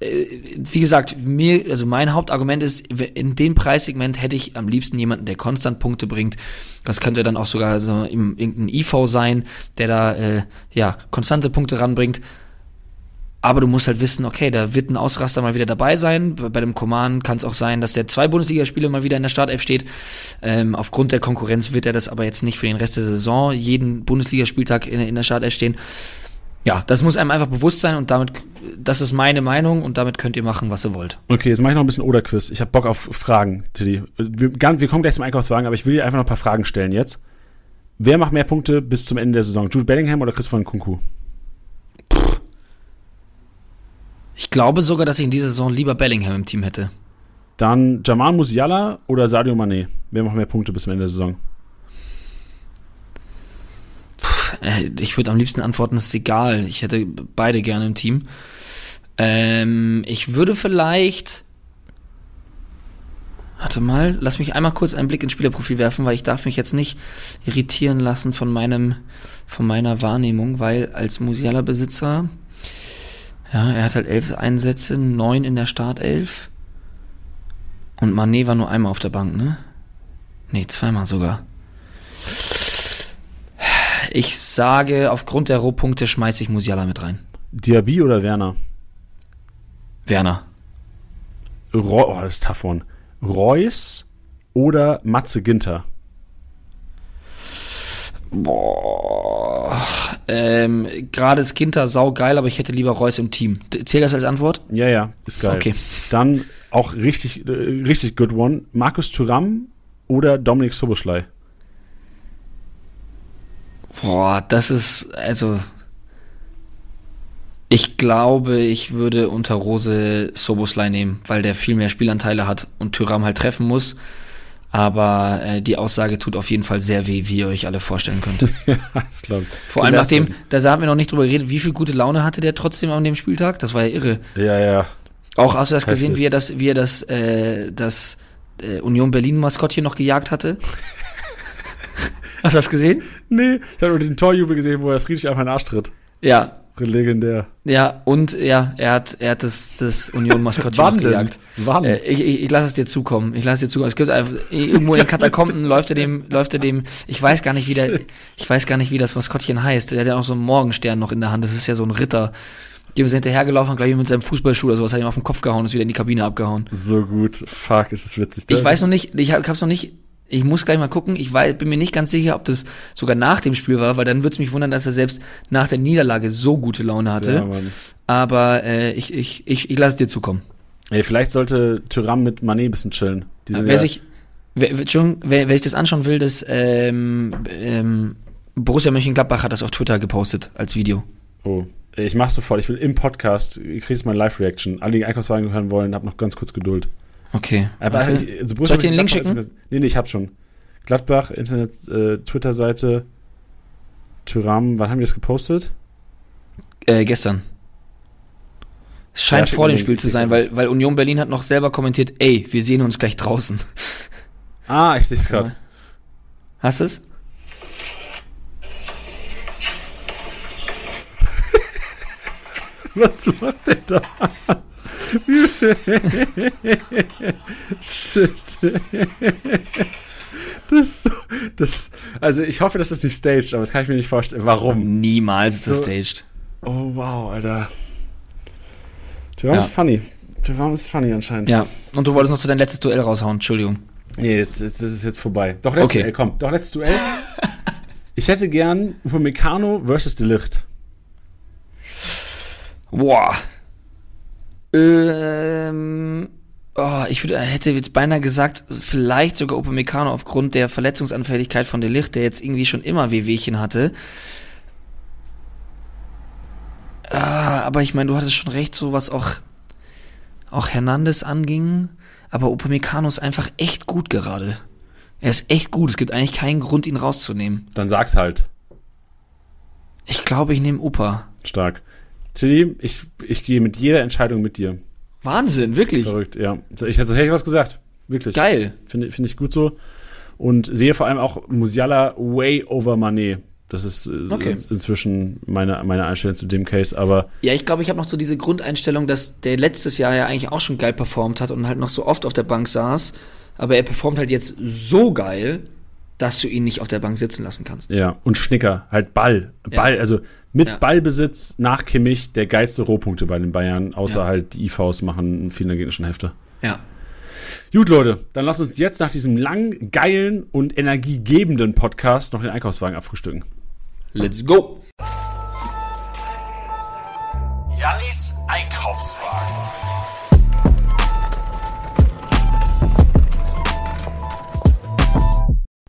äh, wie gesagt, mir, also mein Hauptargument ist, in dem Preissegment hätte ich am liebsten jemanden, der konstant Punkte bringt. Das könnte dann auch sogar so im, irgendein IV sein, der da äh, ja konstante Punkte ranbringt. Aber du musst halt wissen, okay, da wird ein Ausraster mal wieder dabei sein. Bei dem Command kann es auch sein, dass der zwei Bundesligaspiele mal wieder in der Startelf steht. Ähm, aufgrund der Konkurrenz wird er das aber jetzt nicht für den Rest der Saison jeden Bundesligaspieltag in, in der Startelf stehen. Ja, das muss einem einfach bewusst sein und damit, das ist meine Meinung und damit könnt ihr machen, was ihr wollt. Okay, jetzt mache ich noch ein bisschen Oder-Quiz. Ich habe Bock auf Fragen, Tilly. Wir, wir kommen gleich zum Einkaufswagen, aber ich will dir einfach noch ein paar Fragen stellen jetzt. Wer macht mehr Punkte bis zum Ende der Saison? Jude Bellingham oder Chris von Kunku? Ich glaube sogar, dass ich in dieser Saison lieber Bellingham im Team hätte. Dann Jamal Musiala oder Sadio Mané? Wer macht mehr Punkte bis zum Ende der Saison? Äh, Ich würde am liebsten antworten, es ist egal. Ich hätte beide gerne im Team. Ähm, ich würde vielleicht. Warte mal, lass mich einmal kurz einen Blick ins Spielerprofil werfen, weil ich darf mich jetzt nicht irritieren lassen von meinem, von meiner Wahrnehmung, weil als Musiala-Besitzer, ja, er hat halt elf Einsätze, neun in der Startelf. Und Mané war nur einmal auf der Bank, ne? Nee, zweimal sogar. Ich sage, aufgrund der Rohpunkte schmeiße ich Musiala mit rein. Diaby oder Werner? Werner. Ro oh, das ist tough one. Reus oder Matze Ginter? Boah. Ähm, gerade ist Ginter saugeil, aber ich hätte lieber Reus im Team. Zählt das als Antwort? Ja, ja, ist geil. Okay. Dann auch richtig, äh, richtig good one. Markus Thuram oder Dominik Soboschlei? Boah, das ist, also. Ich glaube, ich würde unter Rose Soboslai nehmen, weil der viel mehr Spielanteile hat und Tyram halt treffen muss. Aber äh, die Aussage tut auf jeden Fall sehr weh, wie ihr euch alle vorstellen könnt. ja, das glaube ich. Vor allem nachdem, da haben wir noch nicht drüber geredet, wie viel gute Laune hatte der trotzdem an dem Spieltag. Das war ja irre. Ja, ja. Auch hast du das gesehen, wie er das, wie er das, äh, das äh, Union Berlin Maskottchen noch gejagt hatte? hast du das gesehen? Nee, ich habe nur den Torjubel gesehen, wo er Friedrich einfach in den Arsch tritt. Ja, Legendär. ja, und ja, er hat, er hat das, das Union Maskottchen noch Wann denn? gejagt. Wann? Äh, ich, ich, ich lasse es dir zukommen. Ich lasse es dir zukommen. Es gibt einfach irgendwo in den Katakomben läuft er dem, läuft er dem. Ich weiß gar nicht, wie der, ich weiß gar nicht, wie das Maskottchen heißt. Der hat ja auch so einen Morgenstern noch in der Hand. Das ist ja so ein Ritter. Dem ist er hinterhergelaufen, gleich mit seinem Fußballschuh oder sowas, hat ihm auf den Kopf gehauen und ist wieder in die Kabine abgehauen. so gut. Fuck, ist das witzig. Ich weiß noch nicht, ich hab- hab's noch nicht, ich muss gleich mal gucken, ich weiß, bin mir nicht ganz sicher, ob das sogar nach dem Spiel war, weil dann würde es mich wundern, dass er selbst nach der Niederlage so gute Laune hatte. Ja. Aber äh, ich, ich, ich, ich lasse es dir zukommen. Ey, vielleicht sollte Tyram mit Mané ein bisschen chillen. Die sind Wer ja- sich, wer, wer- wer, sich das anschauen will, das ähm, ähm, Borussia Mönchengladbach hat das auf Twitter gepostet als Video. Oh, ich mach's sofort. Ich will im Podcast, ihr kriegt meine Live-Reaction. Alle, die Einkaufswagen hören wollen, habt noch ganz kurz Geduld. Okay. Aber warte. ich- also Soll ich dir den Link schicken? ist- Nee, nee, ich hab schon. Gladbach, Internet, äh, Twitter-Seite, Tyram, wann haben wir das gepostet? Äh, gestern. Es scheint Ja, vor dem Spiel zu sein, weil, weil Union Berlin hat noch selber kommentiert, ey, wir sehen uns gleich draußen. Ah, ich seh's gerade. Hast du es? Was macht der da? Shit. Das ist so, das, also ich hoffe, dass das nicht staged, aber das kann ich mir nicht vorstellen. Warum? Niemals ist das So- staged. Oh, wow, Alter. Tyram Ja. ist funny. Tyram ist funny anscheinend. Ja. Und du wolltest noch zu dein letztes Duell raushauen, Entschuldigung. Nee, das, das, das ist jetzt vorbei. Doch, letztes Okay. Duell, komm. Doch, letztes Duell. ich hätte gern Upamecano versus Delicht. Boah. Ähm, oh, ich würde, hätte jetzt beinahe gesagt, vielleicht sogar Upamecano aufgrund der Verletzungsanfälligkeit von Delicht, der jetzt irgendwie schon immer Wehwehchen hatte. Ah, aber ich meine, du hattest schon recht, so was auch, auch Hernandez anging. Aber Upamecano ist einfach echt gut gerade. Er ist echt gut. Es gibt eigentlich keinen Grund, ihn rauszunehmen. Dann sag's halt. Ich glaube, ich nehme Upa. Stark. Tilly, ich, ich gehe mit jeder Entscheidung mit dir. Wahnsinn, wirklich. Verrückt, ja. Ich hätte, hätte ich was gesagt. Wirklich. Geil. Finde finde ich gut so. Und sehe vor allem auch Musiala way over Mané. Das ist äh, Okay. inzwischen meine, meine Einstellung zu dem Case. Aber Ja, ich glaube, ich habe noch so diese Grundeinstellung, dass der letztes Jahr ja eigentlich auch schon geil performt hat und halt noch so oft auf der Bank saß. Aber er performt halt jetzt so geil, dass du ihn nicht auf der Bank sitzen lassen kannst. ja, und Schnicker, halt Ball. Ja. Ball, also mit Ja. Ballbesitz nach Kimmich der geilste Rohpunkte bei den Bayern, außer Ja. halt die IVs machen viel in der gegnerischen Hälfte. Ja. Gut, Leute, dann lasst uns jetzt nach diesem langen, geilen und energiegebenden Podcast noch den Einkaufswagen abfrühstücken. Let's go. Jannis Einkaufswagen.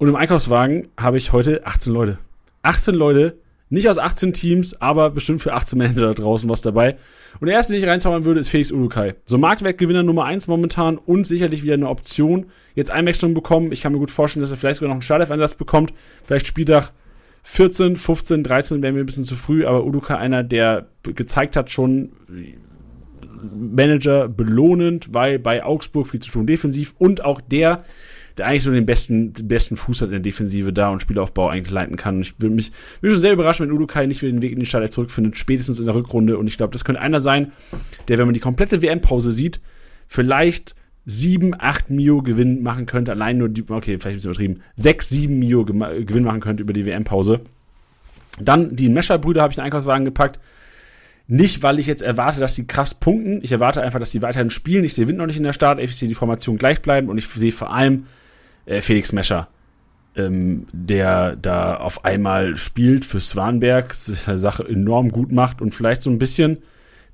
Und im Einkaufswagen habe ich heute 18 Leute. 18 Leute, nicht aus 18 Teams, aber bestimmt für 18 Manager da draußen was dabei. Und der erste, den ich reinzaubern würde, ist Felix Urukai. So Marktwertgewinner Nummer 1 momentan und sicherlich wieder eine Option. Jetzt Einwechslung bekommen. Ich kann mir gut vorstellen, dass er vielleicht sogar noch einen Startelf-Einsatz bekommt. Vielleicht Spieltag 14, 15, 13 wäre mir ein bisschen zu früh, aber Urukai einer, der gezeigt hat schon Manager belohnend, weil bei Augsburg viel zu tun defensiv und auch der, der eigentlich so den besten, den besten Fuß hat in der Defensive da und Spielaufbau eigentlich leiten kann. Ich würde mich, würde schon sehr überraschen, wenn Udukai nicht wieder den Weg in die Startelf zurückfindet, spätestens in der Rückrunde. Und ich glaube, das könnte einer sein, der, wenn man die komplette WM-Pause sieht, vielleicht 7, 8 Mio Gewinn machen könnte, allein nur die, okay, vielleicht ein bisschen übertrieben, 6, 7 Mio gema- Gewinn machen könnte über die WM-Pause. Dann die Mescher-Brüder habe ich in den Einkaufswagen gepackt. Nicht, weil ich jetzt erwarte, dass sie krass punkten. Ich erwarte einfach, dass sie weiterhin spielen. Ich sehe Wind noch nicht in der Start. Ich sehe die Formation gleich bleiben und ich sehe vor allem äh, Felix Mescher, ähm, der da auf einmal spielt für Swanberg, seine Sache enorm gut macht und vielleicht so ein bisschen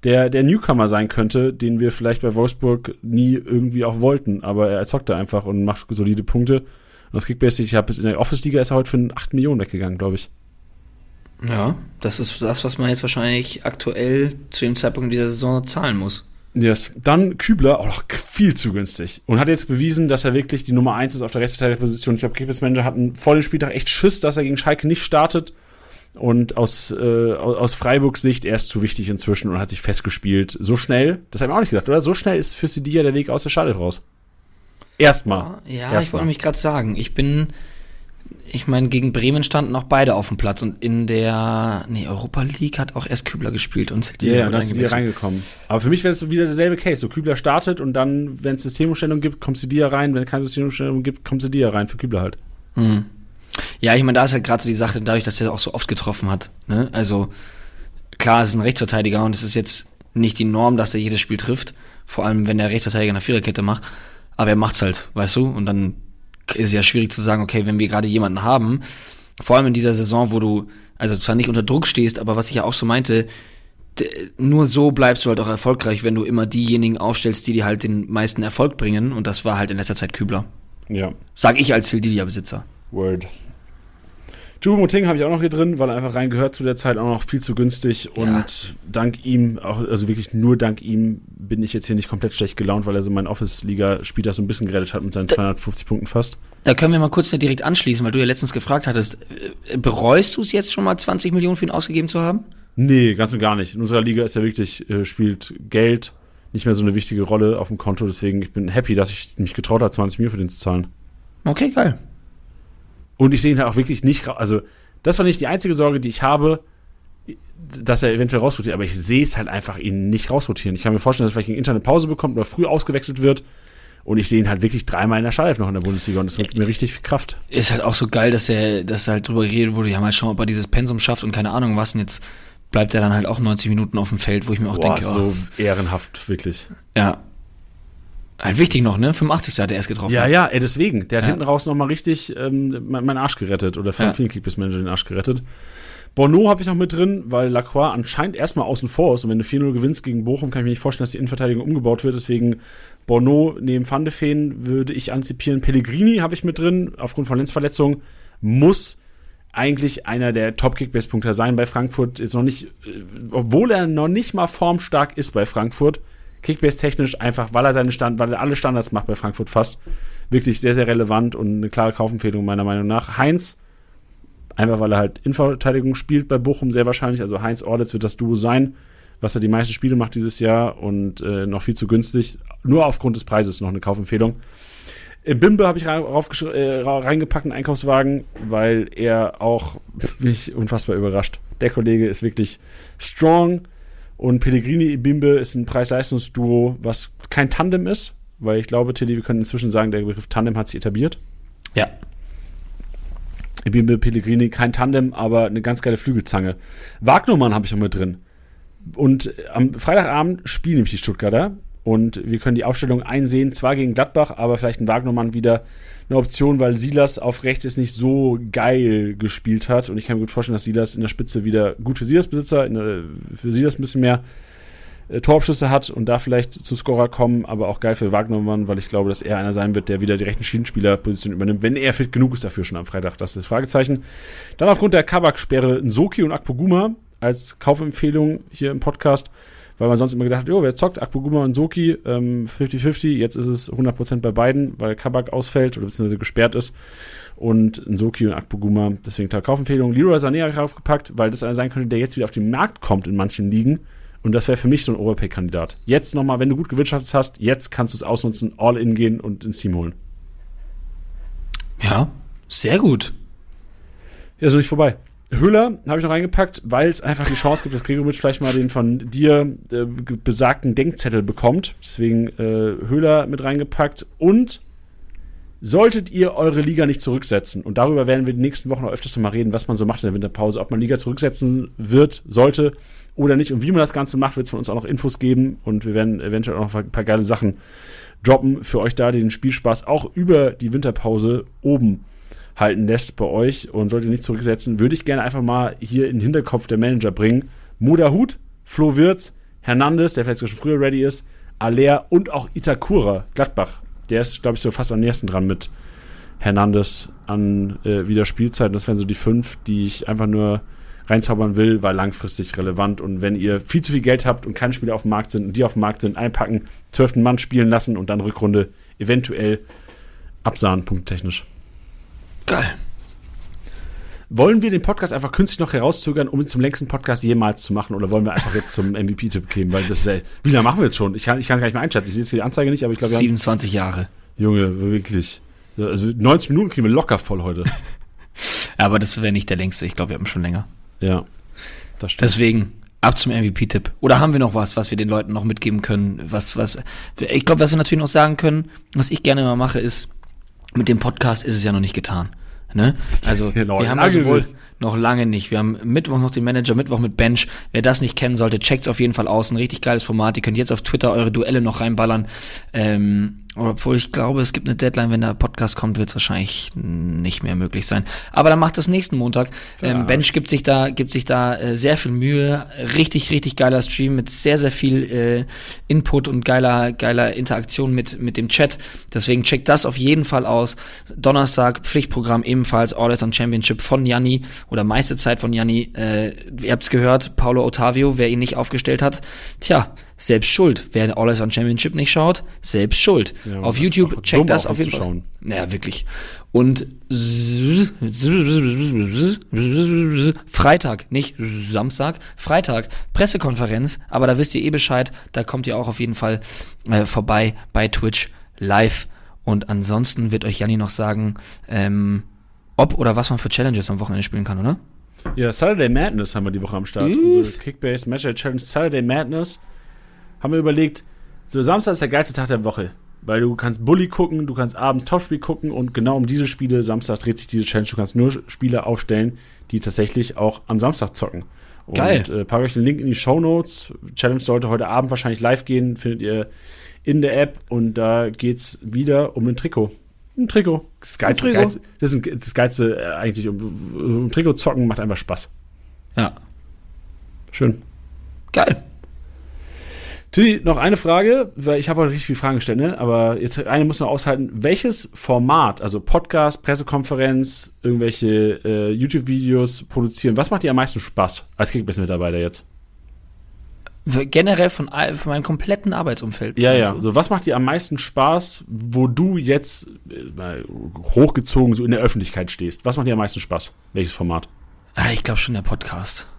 der, der Newcomer sein könnte, den wir vielleicht bei Wolfsburg nie irgendwie auch wollten. Aber er zockt da einfach und macht solide Punkte. Und das Kickbase, ich habe in der Office-Liga ist er heute für 8 Millionen weggegangen, glaube ich. Ja, das ist das, was man jetzt wahrscheinlich aktuell zu dem Zeitpunkt dieser Saison zahlen muss. Yes. Dann Kübler, auch noch viel zu günstig. Und hat jetzt bewiesen, dass er wirklich die Nummer 1 ist auf der Rechtsverteidigerposition. Ich glaube, Kickbase Manager hatten vor dem Spieltag echt Schiss, dass er gegen Schalke nicht startet. Und aus, äh, aus Freiburgs Sicht, er ist zu wichtig inzwischen und hat sich festgespielt. So schnell, das haben wir auch nicht gedacht, oder? So schnell ist für Sidia der Weg aus der Schale raus. Erstmal. Ja, Erstmal. ich wollte mich gerade sagen, ich bin, ich meine, gegen Bremen standen auch beide auf dem Platz und in der, nee, Europa League hat auch erst Kübler gespielt und Ja, ja, und dann ist die reingekommen. Aber für mich wäre es so wieder derselbe Case. So Kübler startet und dann, wenn es Systemumstellung gibt, kommt sie dir rein. Wenn es keine Systemumstellung gibt, kommt sie dir rein für Kübler halt. Hm. Ja, ich meine, da ist halt gerade so die Sache, dadurch, dass er auch so oft getroffen hat. Ne? Also klar, es ist ein Rechtsverteidiger und es ist jetzt nicht die Norm, dass er jedes Spiel trifft. Vor allem, wenn der Rechtsverteidiger eine Viererkette macht. Aber er macht's halt, weißt du? Und dann ist ja schwierig zu sagen, okay, wenn wir gerade jemanden haben, vor allem in dieser Saison, wo du also zwar nicht unter Druck stehst, aber was ich ja auch so meinte, nur so bleibst du halt auch erfolgreich, wenn du immer diejenigen aufstellst, die dir halt den meisten Erfolg bringen. Und das war halt in letzter Zeit Kübler. Ja. Sag ich als Sildilia-Besitzer. Word. Choupo-Moting habe ich auch noch hier drin, weil er einfach rein gehört zu der Zeit auch noch viel zu günstig und Ja. dank ihm, auch, also wirklich nur dank ihm, bin ich jetzt hier nicht komplett schlecht gelaunt, weil er so mein Office-Liga-Spiel das so ein bisschen gerettet hat mit seinen 250 Punkten fast. Da können wir mal kurz direkt anschließen, weil du ja letztens gefragt hattest, äh, bereust du es jetzt schon mal 20 Millionen für ihn ausgegeben zu haben? Nee, ganz und gar nicht. In unserer Liga ist er wirklich, äh, spielt Geld nicht mehr so eine wichtige Rolle auf dem Konto, deswegen ich bin happy, dass ich mich getraut habe, 20 Millionen für den zu zahlen. Okay, geil. Und ich sehe ihn halt auch wirklich nicht, also das war nicht die einzige Sorge, die ich habe, dass er eventuell rausrotiert, aber ich sehe es halt einfach, ihn nicht rausrotieren. Ich kann mir vorstellen, dass er vielleicht eine interne Pause bekommt oder früh ausgewechselt wird. Und ich sehe ihn halt wirklich dreimal in der Startelf noch in der Bundesliga und das gibt mir richtig viel Kraft. Ist halt auch so geil, dass er, dass halt drüber geredet wurde, ja mal schauen, ob er dieses Pensum schafft und keine Ahnung was. Und jetzt bleibt er dann halt auch 90 Minuten auf dem Feld, wo ich mir auch Boah, denke, oh, so ehrenhaft, wirklich. ja. Halt wichtig noch, ne? 85. hat er erst getroffen. Ja, ja, ey, deswegen. Der hat Ja. hinten raus nochmal richtig ähm, mein- meinen Arsch gerettet oder für Ja. vielen Kickbiss-Manager den Arsch gerettet. Bono habe ich noch mit drin, weil Lacroix anscheinend erstmal außen vor ist. Und wenn du 4-0 gewinnst gegen Bochum, kann ich mir nicht vorstellen, dass die Innenverteidigung umgebaut wird. Deswegen Bono neben Van de Ven würde ich antizipieren. Pellegrini habe ich mit drin, aufgrund von Lenzverletzung. Muss eigentlich einer der Top-Kickbase-Punkter sein bei Frankfurt. Jetzt noch nicht, äh, obwohl er noch nicht mal formstark ist bei Frankfurt. Kickbase-technisch einfach, weil er seine Stand, weil er alle Standards macht bei Frankfurt fast. Wirklich sehr, sehr relevant und eine klare Kaufempfehlung meiner Meinung nach. Heinz, einfach weil er halt Innenverteidigung spielt bei Bochum, sehr wahrscheinlich. Also Heinz Ordetz wird das Duo sein, was er die meisten Spiele macht dieses Jahr und äh, noch viel zu günstig. Nur aufgrund des Preises noch eine Kaufempfehlung. Im Bimbe habe ich äh, reingepackt, einen Einkaufswagen, weil er auch mich unfassbar überrascht. Der Kollege ist wirklich strong und Pellegrini Bimbe ist ein Preis-Leistungs-Duo, was kein Tandem ist, weil ich glaube, Tilly, wir können inzwischen sagen, der Begriff Tandem hat sich etabliert. Ja. Bimbe Pellegrini, kein Tandem, aber eine ganz geile Flügelzange. Wagnermann habe ich noch mit drin. Und am Freitagabend spielen nämlich die Stuttgarter und wir können die Aufstellung einsehen, zwar gegen Gladbach, aber vielleicht ein Wagnermann wieder eine Option, weil Silas auf rechts jetzt nicht so geil gespielt hat und ich kann mir gut vorstellen, dass Silas in der Spitze wieder gut für Silas Besitzer, in der, für Silas ein bisschen mehr äh, Torabschüsse hat und da vielleicht zu Scorer kommen, aber auch geil für Wagnermann, weil ich glaube, dass er einer sein wird, der wieder die rechten Schienenspielerposition übernimmt, wenn er fit genug ist dafür schon am Freitag. Das ist das Fragezeichen. Dann aufgrund der Kabak-Sperre Nsoki und Akpoguma als Kaufempfehlung hier im Podcast, weil man sonst immer gedacht hat, jo, wer zockt? Akpoguma und Nsoki, ähm, 50-50. Jetzt ist es 100% bei beiden, weil Kabak ausfällt oder beziehungsweise gesperrt ist. Und Nsoki und Akpoguma, deswegen Kaufempfehlung. Leroy Sané draufgepackt, weil das einer sein könnte, der jetzt wieder auf den Markt kommt in manchen Ligen. Und das wäre für mich so ein Overpay-Kandidat. Jetzt nochmal, wenn du gut gewirtschaftet hast, jetzt kannst du es ausnutzen, all in gehen und ins Team holen. Ja. Sehr gut. Ja, ist noch nicht vorbei. Höhler habe ich noch reingepackt, weil es einfach die Chance gibt, dass Gregoritsch vielleicht mal den von dir äh, besagten Denkzettel bekommt. Deswegen äh, Höhler mit reingepackt. Und solltet ihr eure Liga nicht zurücksetzen, und darüber werden wir die nächsten Wochen noch öfters mal reden, was man so macht in der Winterpause, ob man Liga zurücksetzen wird, sollte oder nicht und wie man das Ganze macht, wird es von uns auch noch Infos geben und wir werden eventuell auch noch ein paar geile Sachen droppen für euch da, den Spielspaß auch über die Winterpause oben halten lässt bei euch und solltet ihr nicht zurücksetzen, würde ich gerne einfach mal hier in den Hinterkopf der Manager bringen. Muda Hut, Flo Wirz, Hernandez, der vielleicht schon früher ready ist, Aller und auch Itakura, Gladbach. Der ist, glaube ich, so fast am nächsten dran mit Hernandez an äh, wieder Spielzeit. Das wären so die fünf, die ich einfach nur reinzaubern will, weil langfristig relevant. Und wenn ihr viel zu viel Geld habt und keine Spieler auf dem Markt sind und die auf dem Markt sind, einpacken, zwölften Mann spielen lassen und dann Rückrunde eventuell absahen, punkttechnisch. Geil. wollen wir den Podcast einfach künstlich noch herauszögern, um ihn zum längsten Podcast jemals zu machen? Oder wollen wir einfach jetzt zum MVP-Tipp gehen? Weil das ist ja, wie lange machen wir jetzt schon? Ich kann, ich kann gar nicht mehr einschätzen. Ich sehe jetzt die Anzeige nicht, aber ich glaube, wir haben, 27 Jahre. Junge, wirklich. Also 90 Minuten kriegen wir locker voll heute. Aber das wäre nicht der längste. Ich glaube, wir haben schon länger. Ja, das stimmt. Deswegen ab zum MVP-Tipp. Oder haben wir noch was, was wir den Leuten noch mitgeben können? Was, was? Ich glaube, was wir natürlich noch sagen können, was ich gerne immer mache, ist mit dem Podcast ist es ja noch nicht getan. Ne? Also Genau, wir haben also wohl noch lange nicht. Wir haben Mittwoch noch den Manager, Mittwoch mit Bench. Wer das nicht kennen sollte, checkt's auf jeden Fall aus. Ein richtig geiles Format. Ihr könnt jetzt auf Twitter eure Duelle noch reinballern. Ähm, obwohl ich glaube, es gibt eine Deadline, wenn der Podcast kommt, wird's wahrscheinlich nicht mehr möglich sein. Aber dann macht das nächsten Montag. Ähm, Bench gibt sich da, gibt sich da äh, sehr viel Mühe. Richtig, richtig geiler Stream mit sehr, sehr viel äh, Input und geiler, geiler Interaktion mit, mit dem Chat. Deswegen checkt das auf jeden Fall aus. Donnerstag Pflichtprogramm ebenfalls All on Championship von Janni oder meiste Zeit von Janni. Äh, ihr habt's gehört, Paulo Ottavio, wer ihn nicht aufgestellt hat. Tja, selbst schuld. Wer All on Championship nicht schaut, selbst schuld. Ja, auf YouTube checkt das auf jeden Fall. anzuschauen. Ja, wirklich. Und Freitag, nicht Samstag, Freitag, Pressekonferenz, aber da wisst ihr eh Bescheid, da kommt ihr auch auf jeden Fall äh, vorbei bei Twitch live. Und ansonsten wird euch Janni noch sagen, ähm, ob oder was man für Challenges am Wochenende spielen kann, oder? Ja, Saturday Madness haben wir die Woche am Start. Uff. Unsere Kickbase Match Challenge Saturday Madness. Haben wir überlegt, so Samstag ist der geilste Tag der Woche. Weil du kannst Bully gucken, du kannst abends Topspiel gucken und genau um diese Spiele, Samstag dreht sich diese Challenge. Du kannst nur Spiele aufstellen, die tatsächlich auch am Samstag zocken. Und Geil. äh, packe euch den Link in die Show Notes. Challenge sollte heute Abend wahrscheinlich live gehen, findet ihr in der App und da geht's wieder um ein Trikot. Ein Trikot. Das geilste, Trikot. geilste das ist ein- das geilste äh, eigentlich. Um, um Trikot zocken macht einfach Spaß. Ja. Schön. Geil. Tilly, noch eine Frage, weil ich habe heute richtig viele Fragen gestellt, ne? aber jetzt eine muss noch aushalten. Welches Format, also Podcast, Pressekonferenz, irgendwelche äh, YouTube-Videos produzieren, was macht dir am meisten Spaß als Kickbase-Mitarbeiter jetzt? Generell von, von meinem kompletten Arbeitsumfeld. Ja, ja. du? So, was macht dir am meisten Spaß, wo du jetzt äh, hochgezogen so in der Öffentlichkeit stehst? Was macht dir am meisten Spaß? Welches Format? Ah, ich glaube schon der Podcast.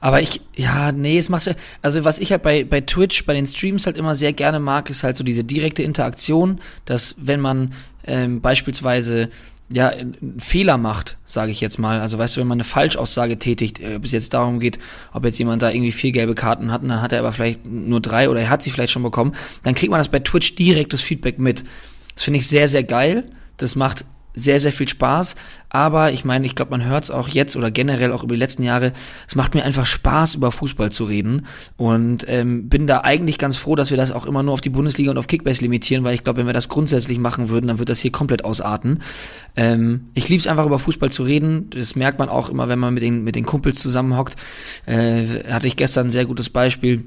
Aber ich, ja, nee, es macht, also was ich halt bei, bei Twitch, bei den Streams halt immer sehr gerne mag, ist halt so diese direkte Interaktion, dass wenn man ähm, beispielsweise ja, einen Fehler macht, sage ich jetzt mal. Also weißt du, wenn man eine Falschaussage tätigt, äh, ob es jetzt darum geht, ob jetzt jemand da irgendwie vier gelbe Karten hat und dann hat er aber vielleicht nur drei oder er hat sie vielleicht schon bekommen, dann kriegt man das bei Twitch direkt das Feedback mit. Das finde ich sehr, sehr geil. Das macht sehr, sehr viel Spaß. Aber ich meine, ich glaube, man hört es auch jetzt oder generell auch über die letzten Jahre. Es macht mir einfach Spaß, über Fußball zu reden. Und ähm, bin da eigentlich ganz froh, dass wir das auch immer nur auf die Bundesliga und auf Kickbase limitieren, weil ich glaube, wenn wir das grundsätzlich machen würden, dann wird das hier komplett ausarten. Ähm, ich liebe es einfach, über Fußball zu reden. Das merkt man auch immer, wenn man mit den, mit den Kumpels zusammenhockt. Äh, hatte ich gestern ein sehr gutes Beispiel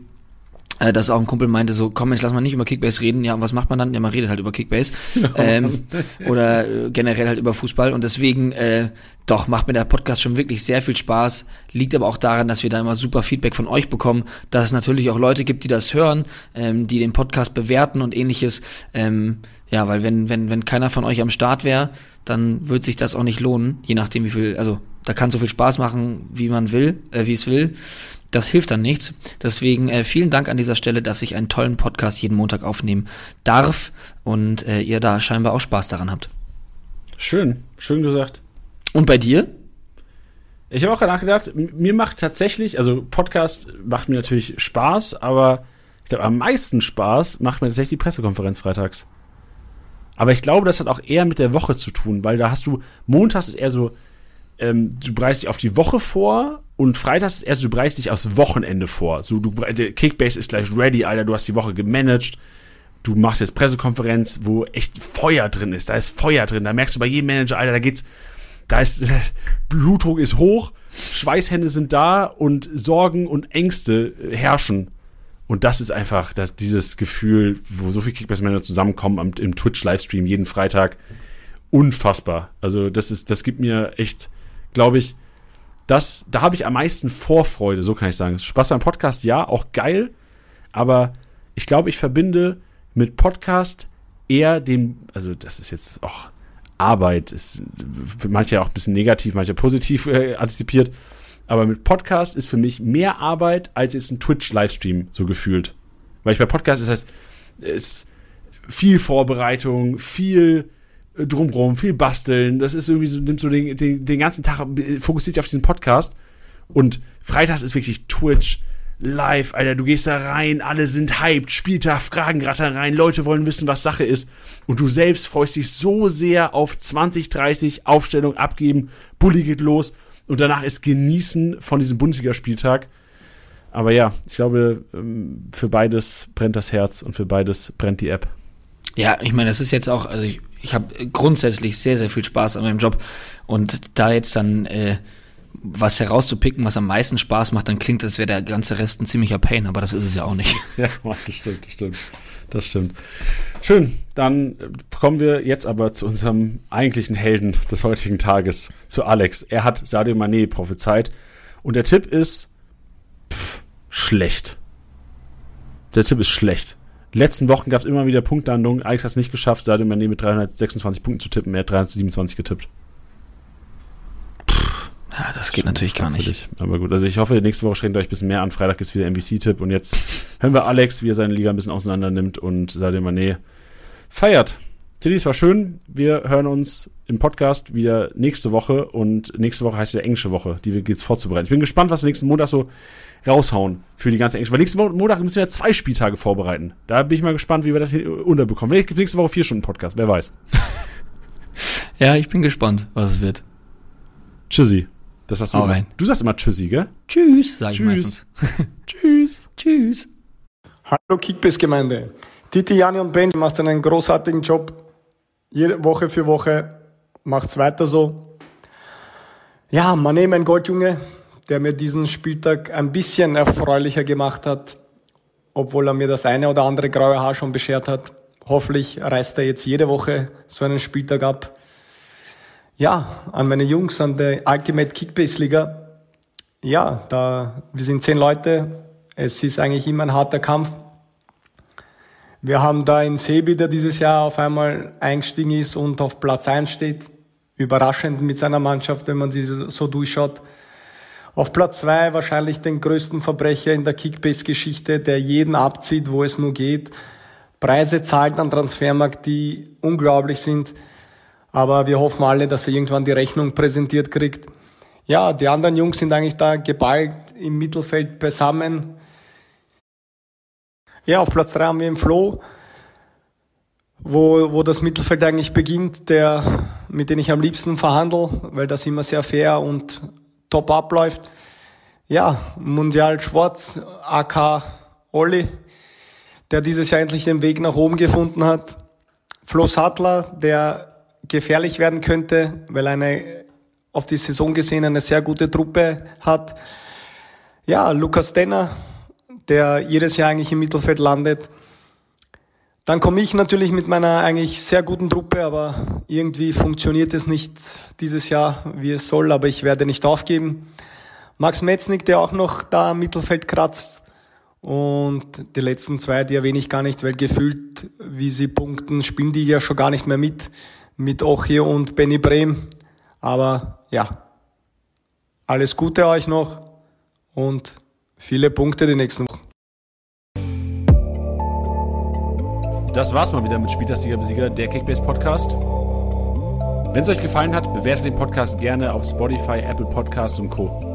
äh, dass auch ein Kumpel meinte so, komm, jetzt lass mal nicht über Kickbase reden. Ja, und was macht man dann? Ja, man redet halt über Kickbase. ähm, oder äh, generell halt über Fußball. Und deswegen, äh, doch, macht mir der Podcast schon wirklich sehr viel Spaß. Liegt aber auch daran, dass wir da immer super Feedback von euch bekommen, dass es natürlich auch Leute gibt, die das hören, ähm, die den Podcast bewerten und ähnliches. Ähm, ja, weil wenn, wenn, wenn keiner von euch am Start wäre, dann wird sich das auch nicht lohnen, je nachdem wie viel, also da kann so viel Spaß machen, wie man will, äh, wie es will. Das hilft dann nichts. Deswegen äh, vielen Dank an dieser Stelle, dass ich einen tollen Podcast jeden Montag aufnehmen darf und äh, ihr da scheinbar auch Spaß daran habt. Schön, schön gesagt. Und bei dir? Ich habe auch gerade nachgedacht, mir macht tatsächlich, also Podcast macht mir natürlich Spaß, aber ich glaube, am meisten Spaß macht mir tatsächlich die Pressekonferenz freitags. Aber ich glaube, das hat auch eher mit der Woche zu tun, weil da hast du, montags ist eher so, ähm, du bereitest dich auf die Woche vor und freitags ist eher so, du bereitest dich aufs Wochenende vor. So, du, der Kickbase ist gleich ready, Alter, du hast die Woche gemanagt, du machst jetzt Pressekonferenz, wo echt Feuer drin ist, da ist Feuer drin, da merkst du bei jedem Manager, Alter, da geht's, da ist, Blutdruck ist hoch, Schweißhände sind da und Sorgen und Ängste äh, herrschen. Und das ist einfach das, dieses Gefühl, wo so viele Kickbase-Manager zusammenkommen am, im Twitch-Livestream jeden Freitag. Unfassbar. Also, das ist, das gibt mir echt, glaube ich, das, da habe ich am meisten Vorfreude, so kann ich sagen. Spaß beim Podcast, ja, auch geil, aber ich glaube, ich verbinde mit Podcast eher den, also das ist jetzt auch Arbeit. Ist manche auch ein bisschen negativ, manche positiv äh, antizipiert. Aber mit Podcast ist für mich mehr Arbeit als jetzt ein Twitch-Livestream so gefühlt. Weil ich bei Podcast, das heißt, ist viel Vorbereitung, viel drumrum, viel basteln. Das ist irgendwie so, nimmt so den, den, den ganzen Tag, äh, fokussiert sich auf diesen Podcast. Und Freitags ist wirklich Twitch live, Alter. Du gehst da rein, alle sind hyped, Spieltag, Fragen rattern rein, Leute wollen wissen, was Sache ist. Und du selbst freust dich so sehr auf 20, 30 Aufstellung abgeben, Bulli geht los und danach ist Genießen von diesem Bundesligaspieltag. Aber ja, ich glaube, ähm, für beides brennt das Herz und für beides brennt die App. Ja, ich meine, das ist jetzt auch, also ich, ich habe grundsätzlich sehr, sehr viel Spaß an meinem Job und da jetzt dann äh, was herauszupicken, was am meisten Spaß macht, dann klingt, als wäre der ganze Rest ein ziemlicher Pain, aber das ist es ja auch nicht. Ja, das stimmt, das stimmt. Das stimmt. Schön, dann kommen wir jetzt aber zu unserem eigentlichen Helden des heutigen Tages, zu Alex. Er hat Sadio Mané prophezeit und der Tipp ist pff, schlecht. Der Tipp ist schlecht. Letzten Wochen gab es immer wieder Punktlandungen. Alex hat es nicht geschafft, Sadio Mané mit 326 Punkten zu tippen. Er hat 327 getippt. Ja, das geht natürlich gar nicht. Aber gut, also ich hoffe, nächste Woche schränkt euch ein bisschen mehr an. Freitag gibt's wieder MVC-Tipp und jetzt hören wir Alex, wie er seine Liga ein bisschen auseinander nimmt und Sadio Mané feiert. Tilly, es war schön. Wir hören uns im Podcast wieder nächste Woche und nächste Woche heißt ja englische Woche, die wir geht's vorzubereiten. Ich bin gespannt, was nächsten Montag so raushauen für die ganze englische. Weil nächsten Montag müssen wir ja zwei Spieltage vorbereiten. Da bin ich mal gespannt, wie wir das hier unterbekommen. Vielleicht gibt's nächste Woche vier Stunden Podcast, wer weiß. ja, ich bin gespannt, was es wird. Tschüssi. Das hast du. Rein. Du sagst immer Tschüssi, gell? Tschüss, sag ich Tschüss. meistens. Tschüss. Tschüss. Hallo Kickbase-Gemeinde. Titi, Jani und Ben macht einen großartigen Job. Jede Woche für Woche macht's weiter so. Ja, Mané, mein Goldjunge, der mir diesen Spieltag ein bisschen erfreulicher gemacht hat, obwohl er mir das eine oder andere graue Haar schon beschert hat. Hoffentlich reißt er jetzt jede Woche so einen Spieltag ab. Ja, an meine Jungs, an der Ultimate Kickbase Liga. Ja, da, wir sind zehn Leute. Es ist eigentlich immer ein harter Kampf. Wir haben da einen Sebi, der dieses Jahr auf einmal eingestiegen ist und auf Platz 1 steht. Überraschend mit seiner Mannschaft, wenn man sie so durchschaut. Auf Platz 2 wahrscheinlich den größten Verbrecher in der Kickbase-Geschichte, der jeden abzieht, wo es nur geht. Preise zahlt am Transfermarkt, die unglaublich sind. Aber wir hoffen alle, dass er irgendwann die Rechnung präsentiert kriegt. Ja, die anderen Jungs sind eigentlich da geballt im Mittelfeld beisammen. Ja, auf Platz 3 haben wir im Flo, wo, wo das Mittelfeld eigentlich beginnt, der, mit dem ich am liebsten verhandle, weil das immer sehr fair und top abläuft. Ja, Mundial Schwarz, AK Olli, der dieses Jahr endlich den Weg nach oben gefunden hat. Flo Sattler, der gefährlich werden könnte, weil eine auf die Saison gesehen eine sehr gute Truppe hat. Ja, Lukas Denner, der jedes Jahr eigentlich im Mittelfeld landet. Dann komme ich natürlich mit meiner eigentlich sehr guten Truppe, aber irgendwie funktioniert es nicht dieses Jahr, wie es soll, aber ich werde nicht aufgeben. Max Metznik, der auch noch da im Mittelfeld kratzt. Und die letzten zwei, die erwähne ich gar nicht, weil gefühlt, wie sie punkten, spielen die ja schon gar nicht mehr mit, mit Ochio und Benny Brehm. Aber ja, alles Gute euch noch und viele Punkte die nächsten Wochen. Das war's mal wieder mit Spieltagsliga Besieger, der Kickbase Podcast. Wenn es euch gefallen hat, bewertet den Podcast gerne auf Spotify, Apple Podcasts und Co.